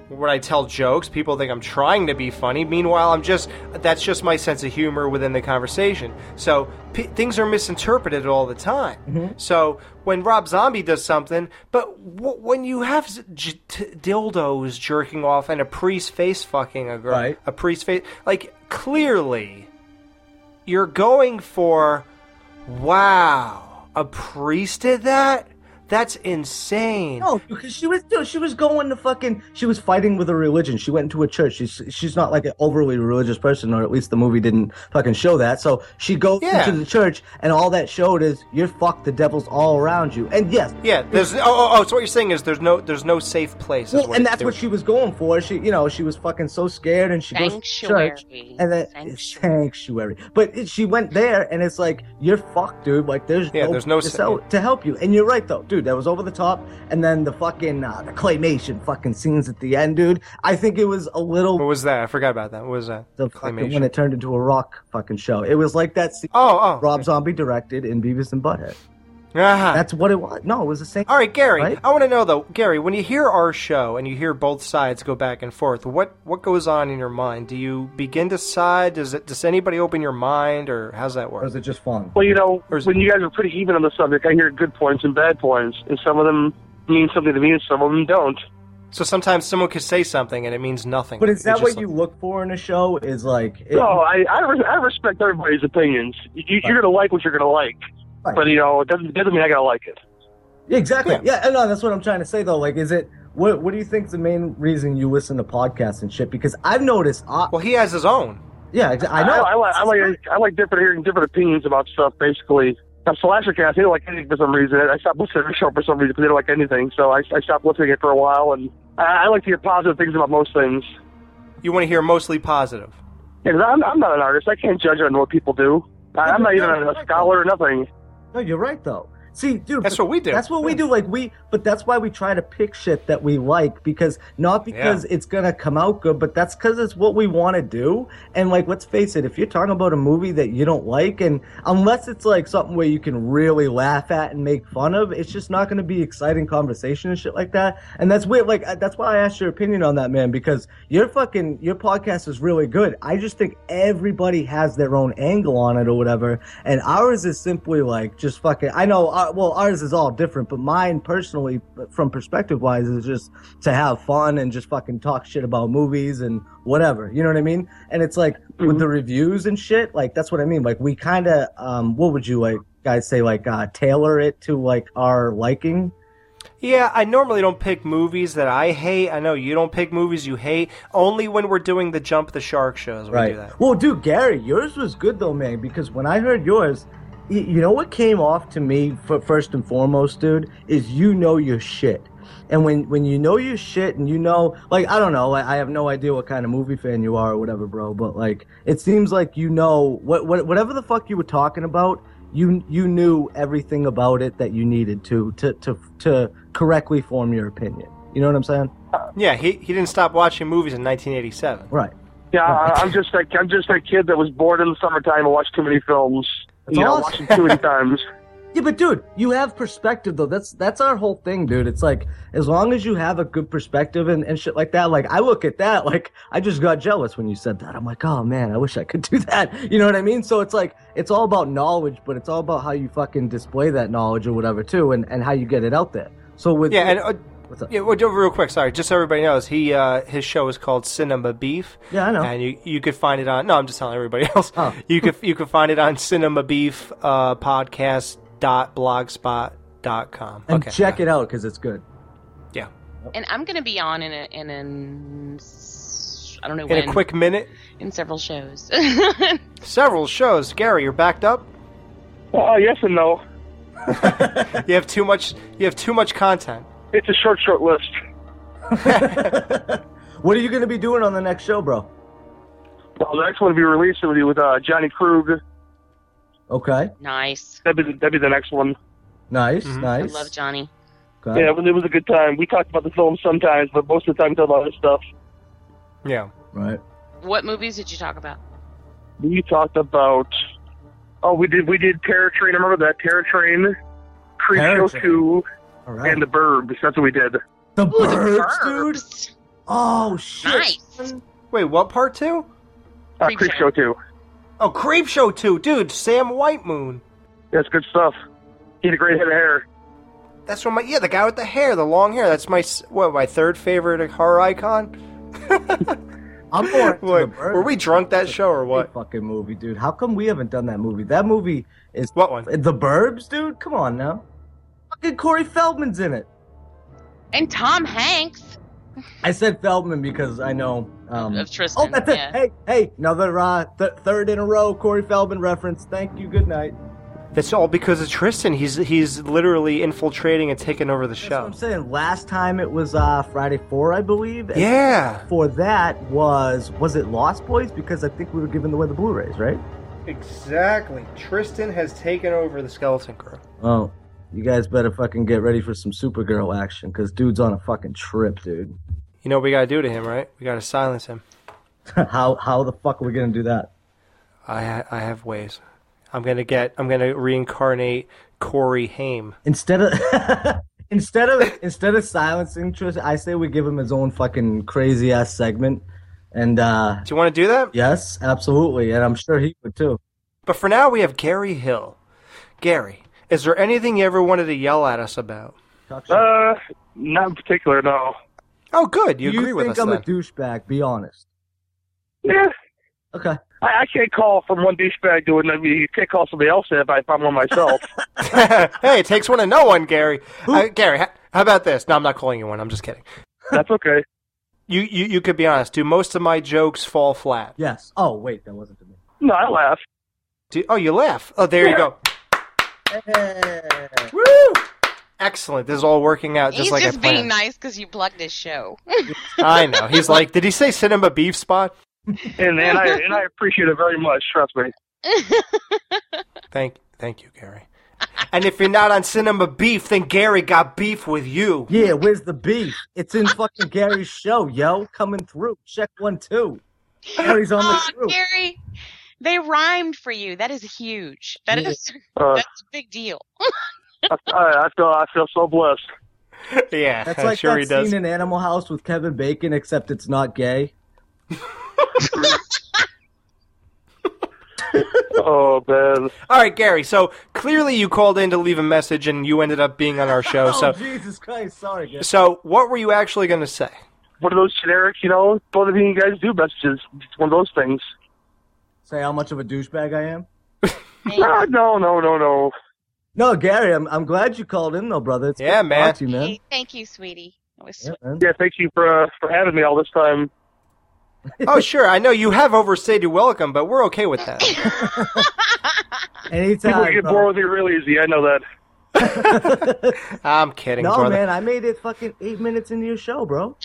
when I tell jokes, people think I'm trying to be funny. Meanwhile, I'm just. That's just my sense of humor within the conversation. So p- things are misinterpreted all the time. Mm-hmm. So when Rob Zombie does something, but w- when you have j- t- dildos jerking off and a priest face fucking a girl, Right. a priest face, like clearly you're going for wow a priest did that that's insane No, because she was dude, she was going to fucking she was fighting with her religion. She went into a church. She's she's not like an overly religious person, or at least the movie didn't fucking show that. So she goes Yeah. into the church, and all that showed is you're fucked. The devil's all around you. And yes, yeah there's oh, oh oh so what you're saying is there's no there's no safe place Well, and it- that's what she was going for. She, you know, she was fucking so scared, and she goes to church, Sanctuary. and then sanctuary. But it, she went there, and it's like you're fucked, dude. Like there's Yeah, no, there's no to, sa- sell- to help you. And you're right though, dude. That was over the top. And then the fucking uh, the claymation fucking scenes at the end, dude. I think it was a little what was that i forgot about that what was that the fucking Claymation. when it turned into a rock fucking show. It was like that scene oh oh Rob Zombie directed in Beavis and Butthead. Ah. That's what it was. No, it was the same. all right gary Right? i want to know though gary when you hear our show and you hear both sides go back and forth what what goes on in your mind do you begin to side does it does anybody open your mind or how's that work Or is it just fun? Well, you know, Or is when you guys are pretty even on the subject, I hear good points and bad points, and some of them mean something to me, and some of them don't. so sometimes someone could say something and it means nothing But is that what just you look for in a show? Is like it- No, I I, re- I respect everybody's opinions. You, you're gonna like what you're gonna like, Right. but you know, it doesn't doesn't mean I gotta like it. Yeah, exactly. Yeah. Yeah. no, that's what I'm trying to say though. Like, is it what? What do you think's the main reason you listen to podcasts and shit? Because I've noticed. Uh, well he has his own yeah, I know. I, like I like I like different hearing different opinions about stuff. Basically, a slasher cast. They don't like anything for some reason. I stopped listening to the show for some reason because they don't like anything. So I, I stopped listening to it for a while, and I, I like to hear positive things about most things. You want to hear mostly positive. Yeah, 'cause I'm, I'm not an artist. I can't judge on what people do. I, I'm not even a scholar or nothing. No, you're right though. See, dude, That's what we do. That's what we do. Like we, but that's why we try to pick shit that we like because not because it's gonna come out good, but that's because it's what we want to do. And like, let's face it, if you're talking about a movie that you don't like, and unless it's like something where you can really laugh at and make fun of, it's just not gonna be exciting conversation and shit like that. And that's weird. Like that's why I asked your opinion on that, man, because your fucking your podcast is really good. I just think everybody has their own angle on it or whatever, and ours is simply like just fucking. I know. Uh, well, ours is all different, but mine personally, from perspective wise, is just to have fun and just fucking talk shit about movies and whatever. You know what I mean? And it's like with the reviews and shit. Like that's what I mean. Like we kind of, um, what would you like guys say? Like uh, tailor it to like our liking. Yeah, I normally don't pick movies that I hate. I know you don't pick movies you hate. Only when we're doing the Jump the Shark shows we right. do that. Well, dude, Gary, yours was good though, man. Because when I heard yours, you know what came off to me for first and foremost, dude, is you know your shit. And when when you know your shit and you know, like I don't know, I, I have no idea what kind of movie fan you are or whatever, bro. But like, it seems like you know what, what whatever the fuck you were talking about. You you knew everything about it that you needed to to to to correctly form your opinion. You know what I'm saying? Yeah, he he didn't stop watching movies in 1987. Right. Yeah, I, I'm just like I'm just a kid that was bored in the summertime and watched too many films. That's you know, awesome. watching too many *laughs* times. Yeah, but dude, you have perspective though. That's that's our whole thing, dude. It's like as long as you have a good perspective and, and shit like that. Like I look at that, like I just got jealous when you said that. I'm like, oh man, I wish I could *laughs* do that. You know what I mean? So it's like it's all about knowledge, but it's all about how you fucking display that knowledge or whatever too, and, and how you get it out there. So with Yeah, and uh, What's up? yeah, well, real quick, sorry, just so everybody knows, he uh, his show is called Cinema Beef. Yeah, I know. And you you could find it on. No, I'm just telling everybody *laughs* else. Oh. You could you could find it on Cinema Beef uh, Podcast dot blogspot dot com. and okay. check it out because it's good. Yeah. And I'm going to be on in a, in an I don't know In when a quick minute, in several shows. *laughs* several shows. Gary, you're backed up. Uh, yes and no. *laughs* You have too much. You have too much content. It's a short, short list. *laughs* What are you going to be doing on the next show, bro? Well, the next one will be releasing with you with uh, Johnny Krug. Okay, nice. That'd be the, that'd be the next one. nice, Mm-hmm. I nice. love Johnny. Okay. Yeah, it was, it was a good time. We talked about the film sometimes, but most of the time we talk about other stuff. Yeah. Right. What movies did you talk about? We talked about. Oh, we did. We did Terror Train. Remember that Terror Train, Creep Show Two, All right. and The Burbs. That's what we did. The Ooh, the birds, dude. Burbs. Oh shit. Nice. Wait, what part two? Uh, Creep Creep Show. Show Two. Oh, Creep Show two, dude. Sam Whitemoon. That's good stuff. He had a great head of hair. That's one of my yeah, the guy with the hair, the long hair. That's my what my third favorite horror icon. *laughs* I'm more Wait, were we drunk that show or what? fucking movie, dude. How come we haven't done that movie? That movie is What one? The Burbs, dude. Come on now. Fucking Corey Feldman's in it. And Tom Hanks I said Feldman because I know. Um, of Tristan. oh, that's it. Hey, hey, another uh, th- third in a row Corey Feldman reference. Thank you. Good night. That's all because of Tristan. He's he's literally infiltrating and taking over the That's what show. I'm saying. Last time it was uh, Friday Four, I believe. And Yeah, For that was was it Lost Boys? Because I think we were giving away the Blu-rays, right? exactly. Tristan has taken over the Skeleton Crew. Oh, you guys better fucking get ready for some Supergirl action because dude's on a fucking trip, dude. You know what we gotta do to him, right? We gotta silence him. *laughs* how how the fuck are we gonna do that? I ha- I have ways. I'm gonna get. I'm gonna reincarnate Corey Haim. Instead of *laughs* instead of instead of silencing Tristan, I say we give him his own fucking crazy ass segment. And uh Do you want to do that? yes, absolutely, and I'm sure he would too. But for now, we have Gary Hill. Gary, is there anything you ever wanted to yell at us about? Talk. Uh, not in particular, no. Oh, good. You Do agree you with think I'm then. a douchebag? Be honest. Yeah, Okay. I, I can't call from one douchebag to another. You can't call somebody else if, I, if I'm one myself. *laughs* hey, it takes one to know one, Gary. Uh, Gary, h- how about this? No, I'm not calling you one. I'm just kidding. That's okay. You, you you could be honest. Do most of my jokes fall flat? Yes. Oh wait, that wasn't to me. No, I laugh. Do, oh, you laugh. Oh, there you Yeah. Woo! Excellent. This is all working out just He's like just I planned. being nice because you plugged his show. *laughs* I know. He's *laughs* like, did he say cinema beef spot? And and I and I appreciate it very much. Trust me. *laughs* Thank, thank you, Gary. And if you're not on cinema beef, then Gary got beef with you. Yeah, where's the beef? It's in fucking Gary's show, yo. Coming through. Check one, two. Gary's on the oh, crew. Gary, they rhymed for you. That is huge. That Yeah. is *laughs* Uh, that's a big deal. *laughs* I, I feel I feel so blessed. *laughs* Yeah, That's I'm like sure that he does. scene in Animal House with Kevin Bacon, except it's not gay. Oh man. All right, Gary. So clearly you called in to leave a message, and you ended up being on our show. Oh, So, Jesus Christ, sorry, Gary. so what were you actually going to say? One of those generic, you know, both of you guys do messages. It's one of those things. Say how much of a douchebag I am? *laughs* No, no, no, no. No, Gary, I'm I'm glad you called in though, brother. It's Yeah, man. talk to you, man. Hey, thank you, sweetie. It was Yeah, sweet. man. Yeah, thank you for uh, for having me all this time. *laughs* Oh, sure. I know you have overstayed your welcome, but we're okay with that. *laughs* Anytime. People get bro. bored with you real easy. I know that. I'm kidding, no, brother. man, I made it fucking eight minutes into your show, bro.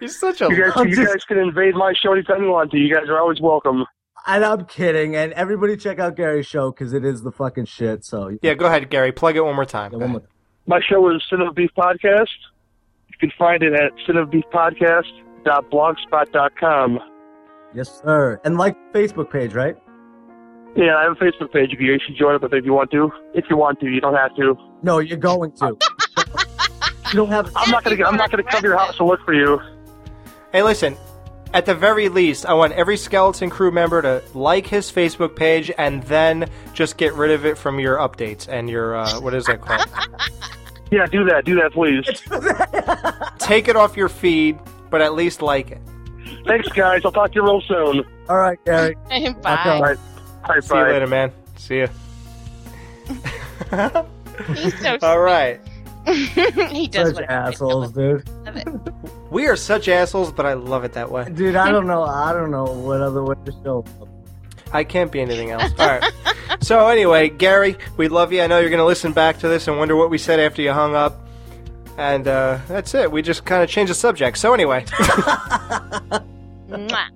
You're such a. You guys, you just- guys can invade my show anytime you want to. You guys are always welcome. And I'm kidding. And everybody check out Gary's show because it is the fucking shit. So Yeah, go ahead, Gary. Plug it one more time. Yeah, one more- My show is Cinema Beef Podcast. You can find it at cinemabeefpodcast.blogspot.com. Yes, sir. And like Facebook page, right? Yeah, I have a Facebook page. You can- you should join it if you want to. If you want to, you don't have to. No, you're going to. *laughs* you don't have. I'm not gonna. I'm not gonna come to your house to look for you. Hey, listen. At the very least, I want every Skeleton Crew member to like his Facebook page and then just get rid of it from your updates and your uh, what is that called? *laughs* Yeah, do that. Do that, please. *laughs* Take it off your feed, but at least like it. Thanks, guys. I'll talk to you real soon. All right, Gary. *laughs* All Bye. right. All right, See you later, man. See ya. He's so All right. *laughs* he does Such assholes, dude. *laughs* We are such assholes, but I love it that way. Dude, I don't *laughs* know. I don't know what other way to show. I can't be anything else. All right. So anyway, Gary, we love you. I know you're going to listen back to this and wonder what we said after you hung up. And uh, that's it. We just kind of changed the subject. So anyway. Mwah.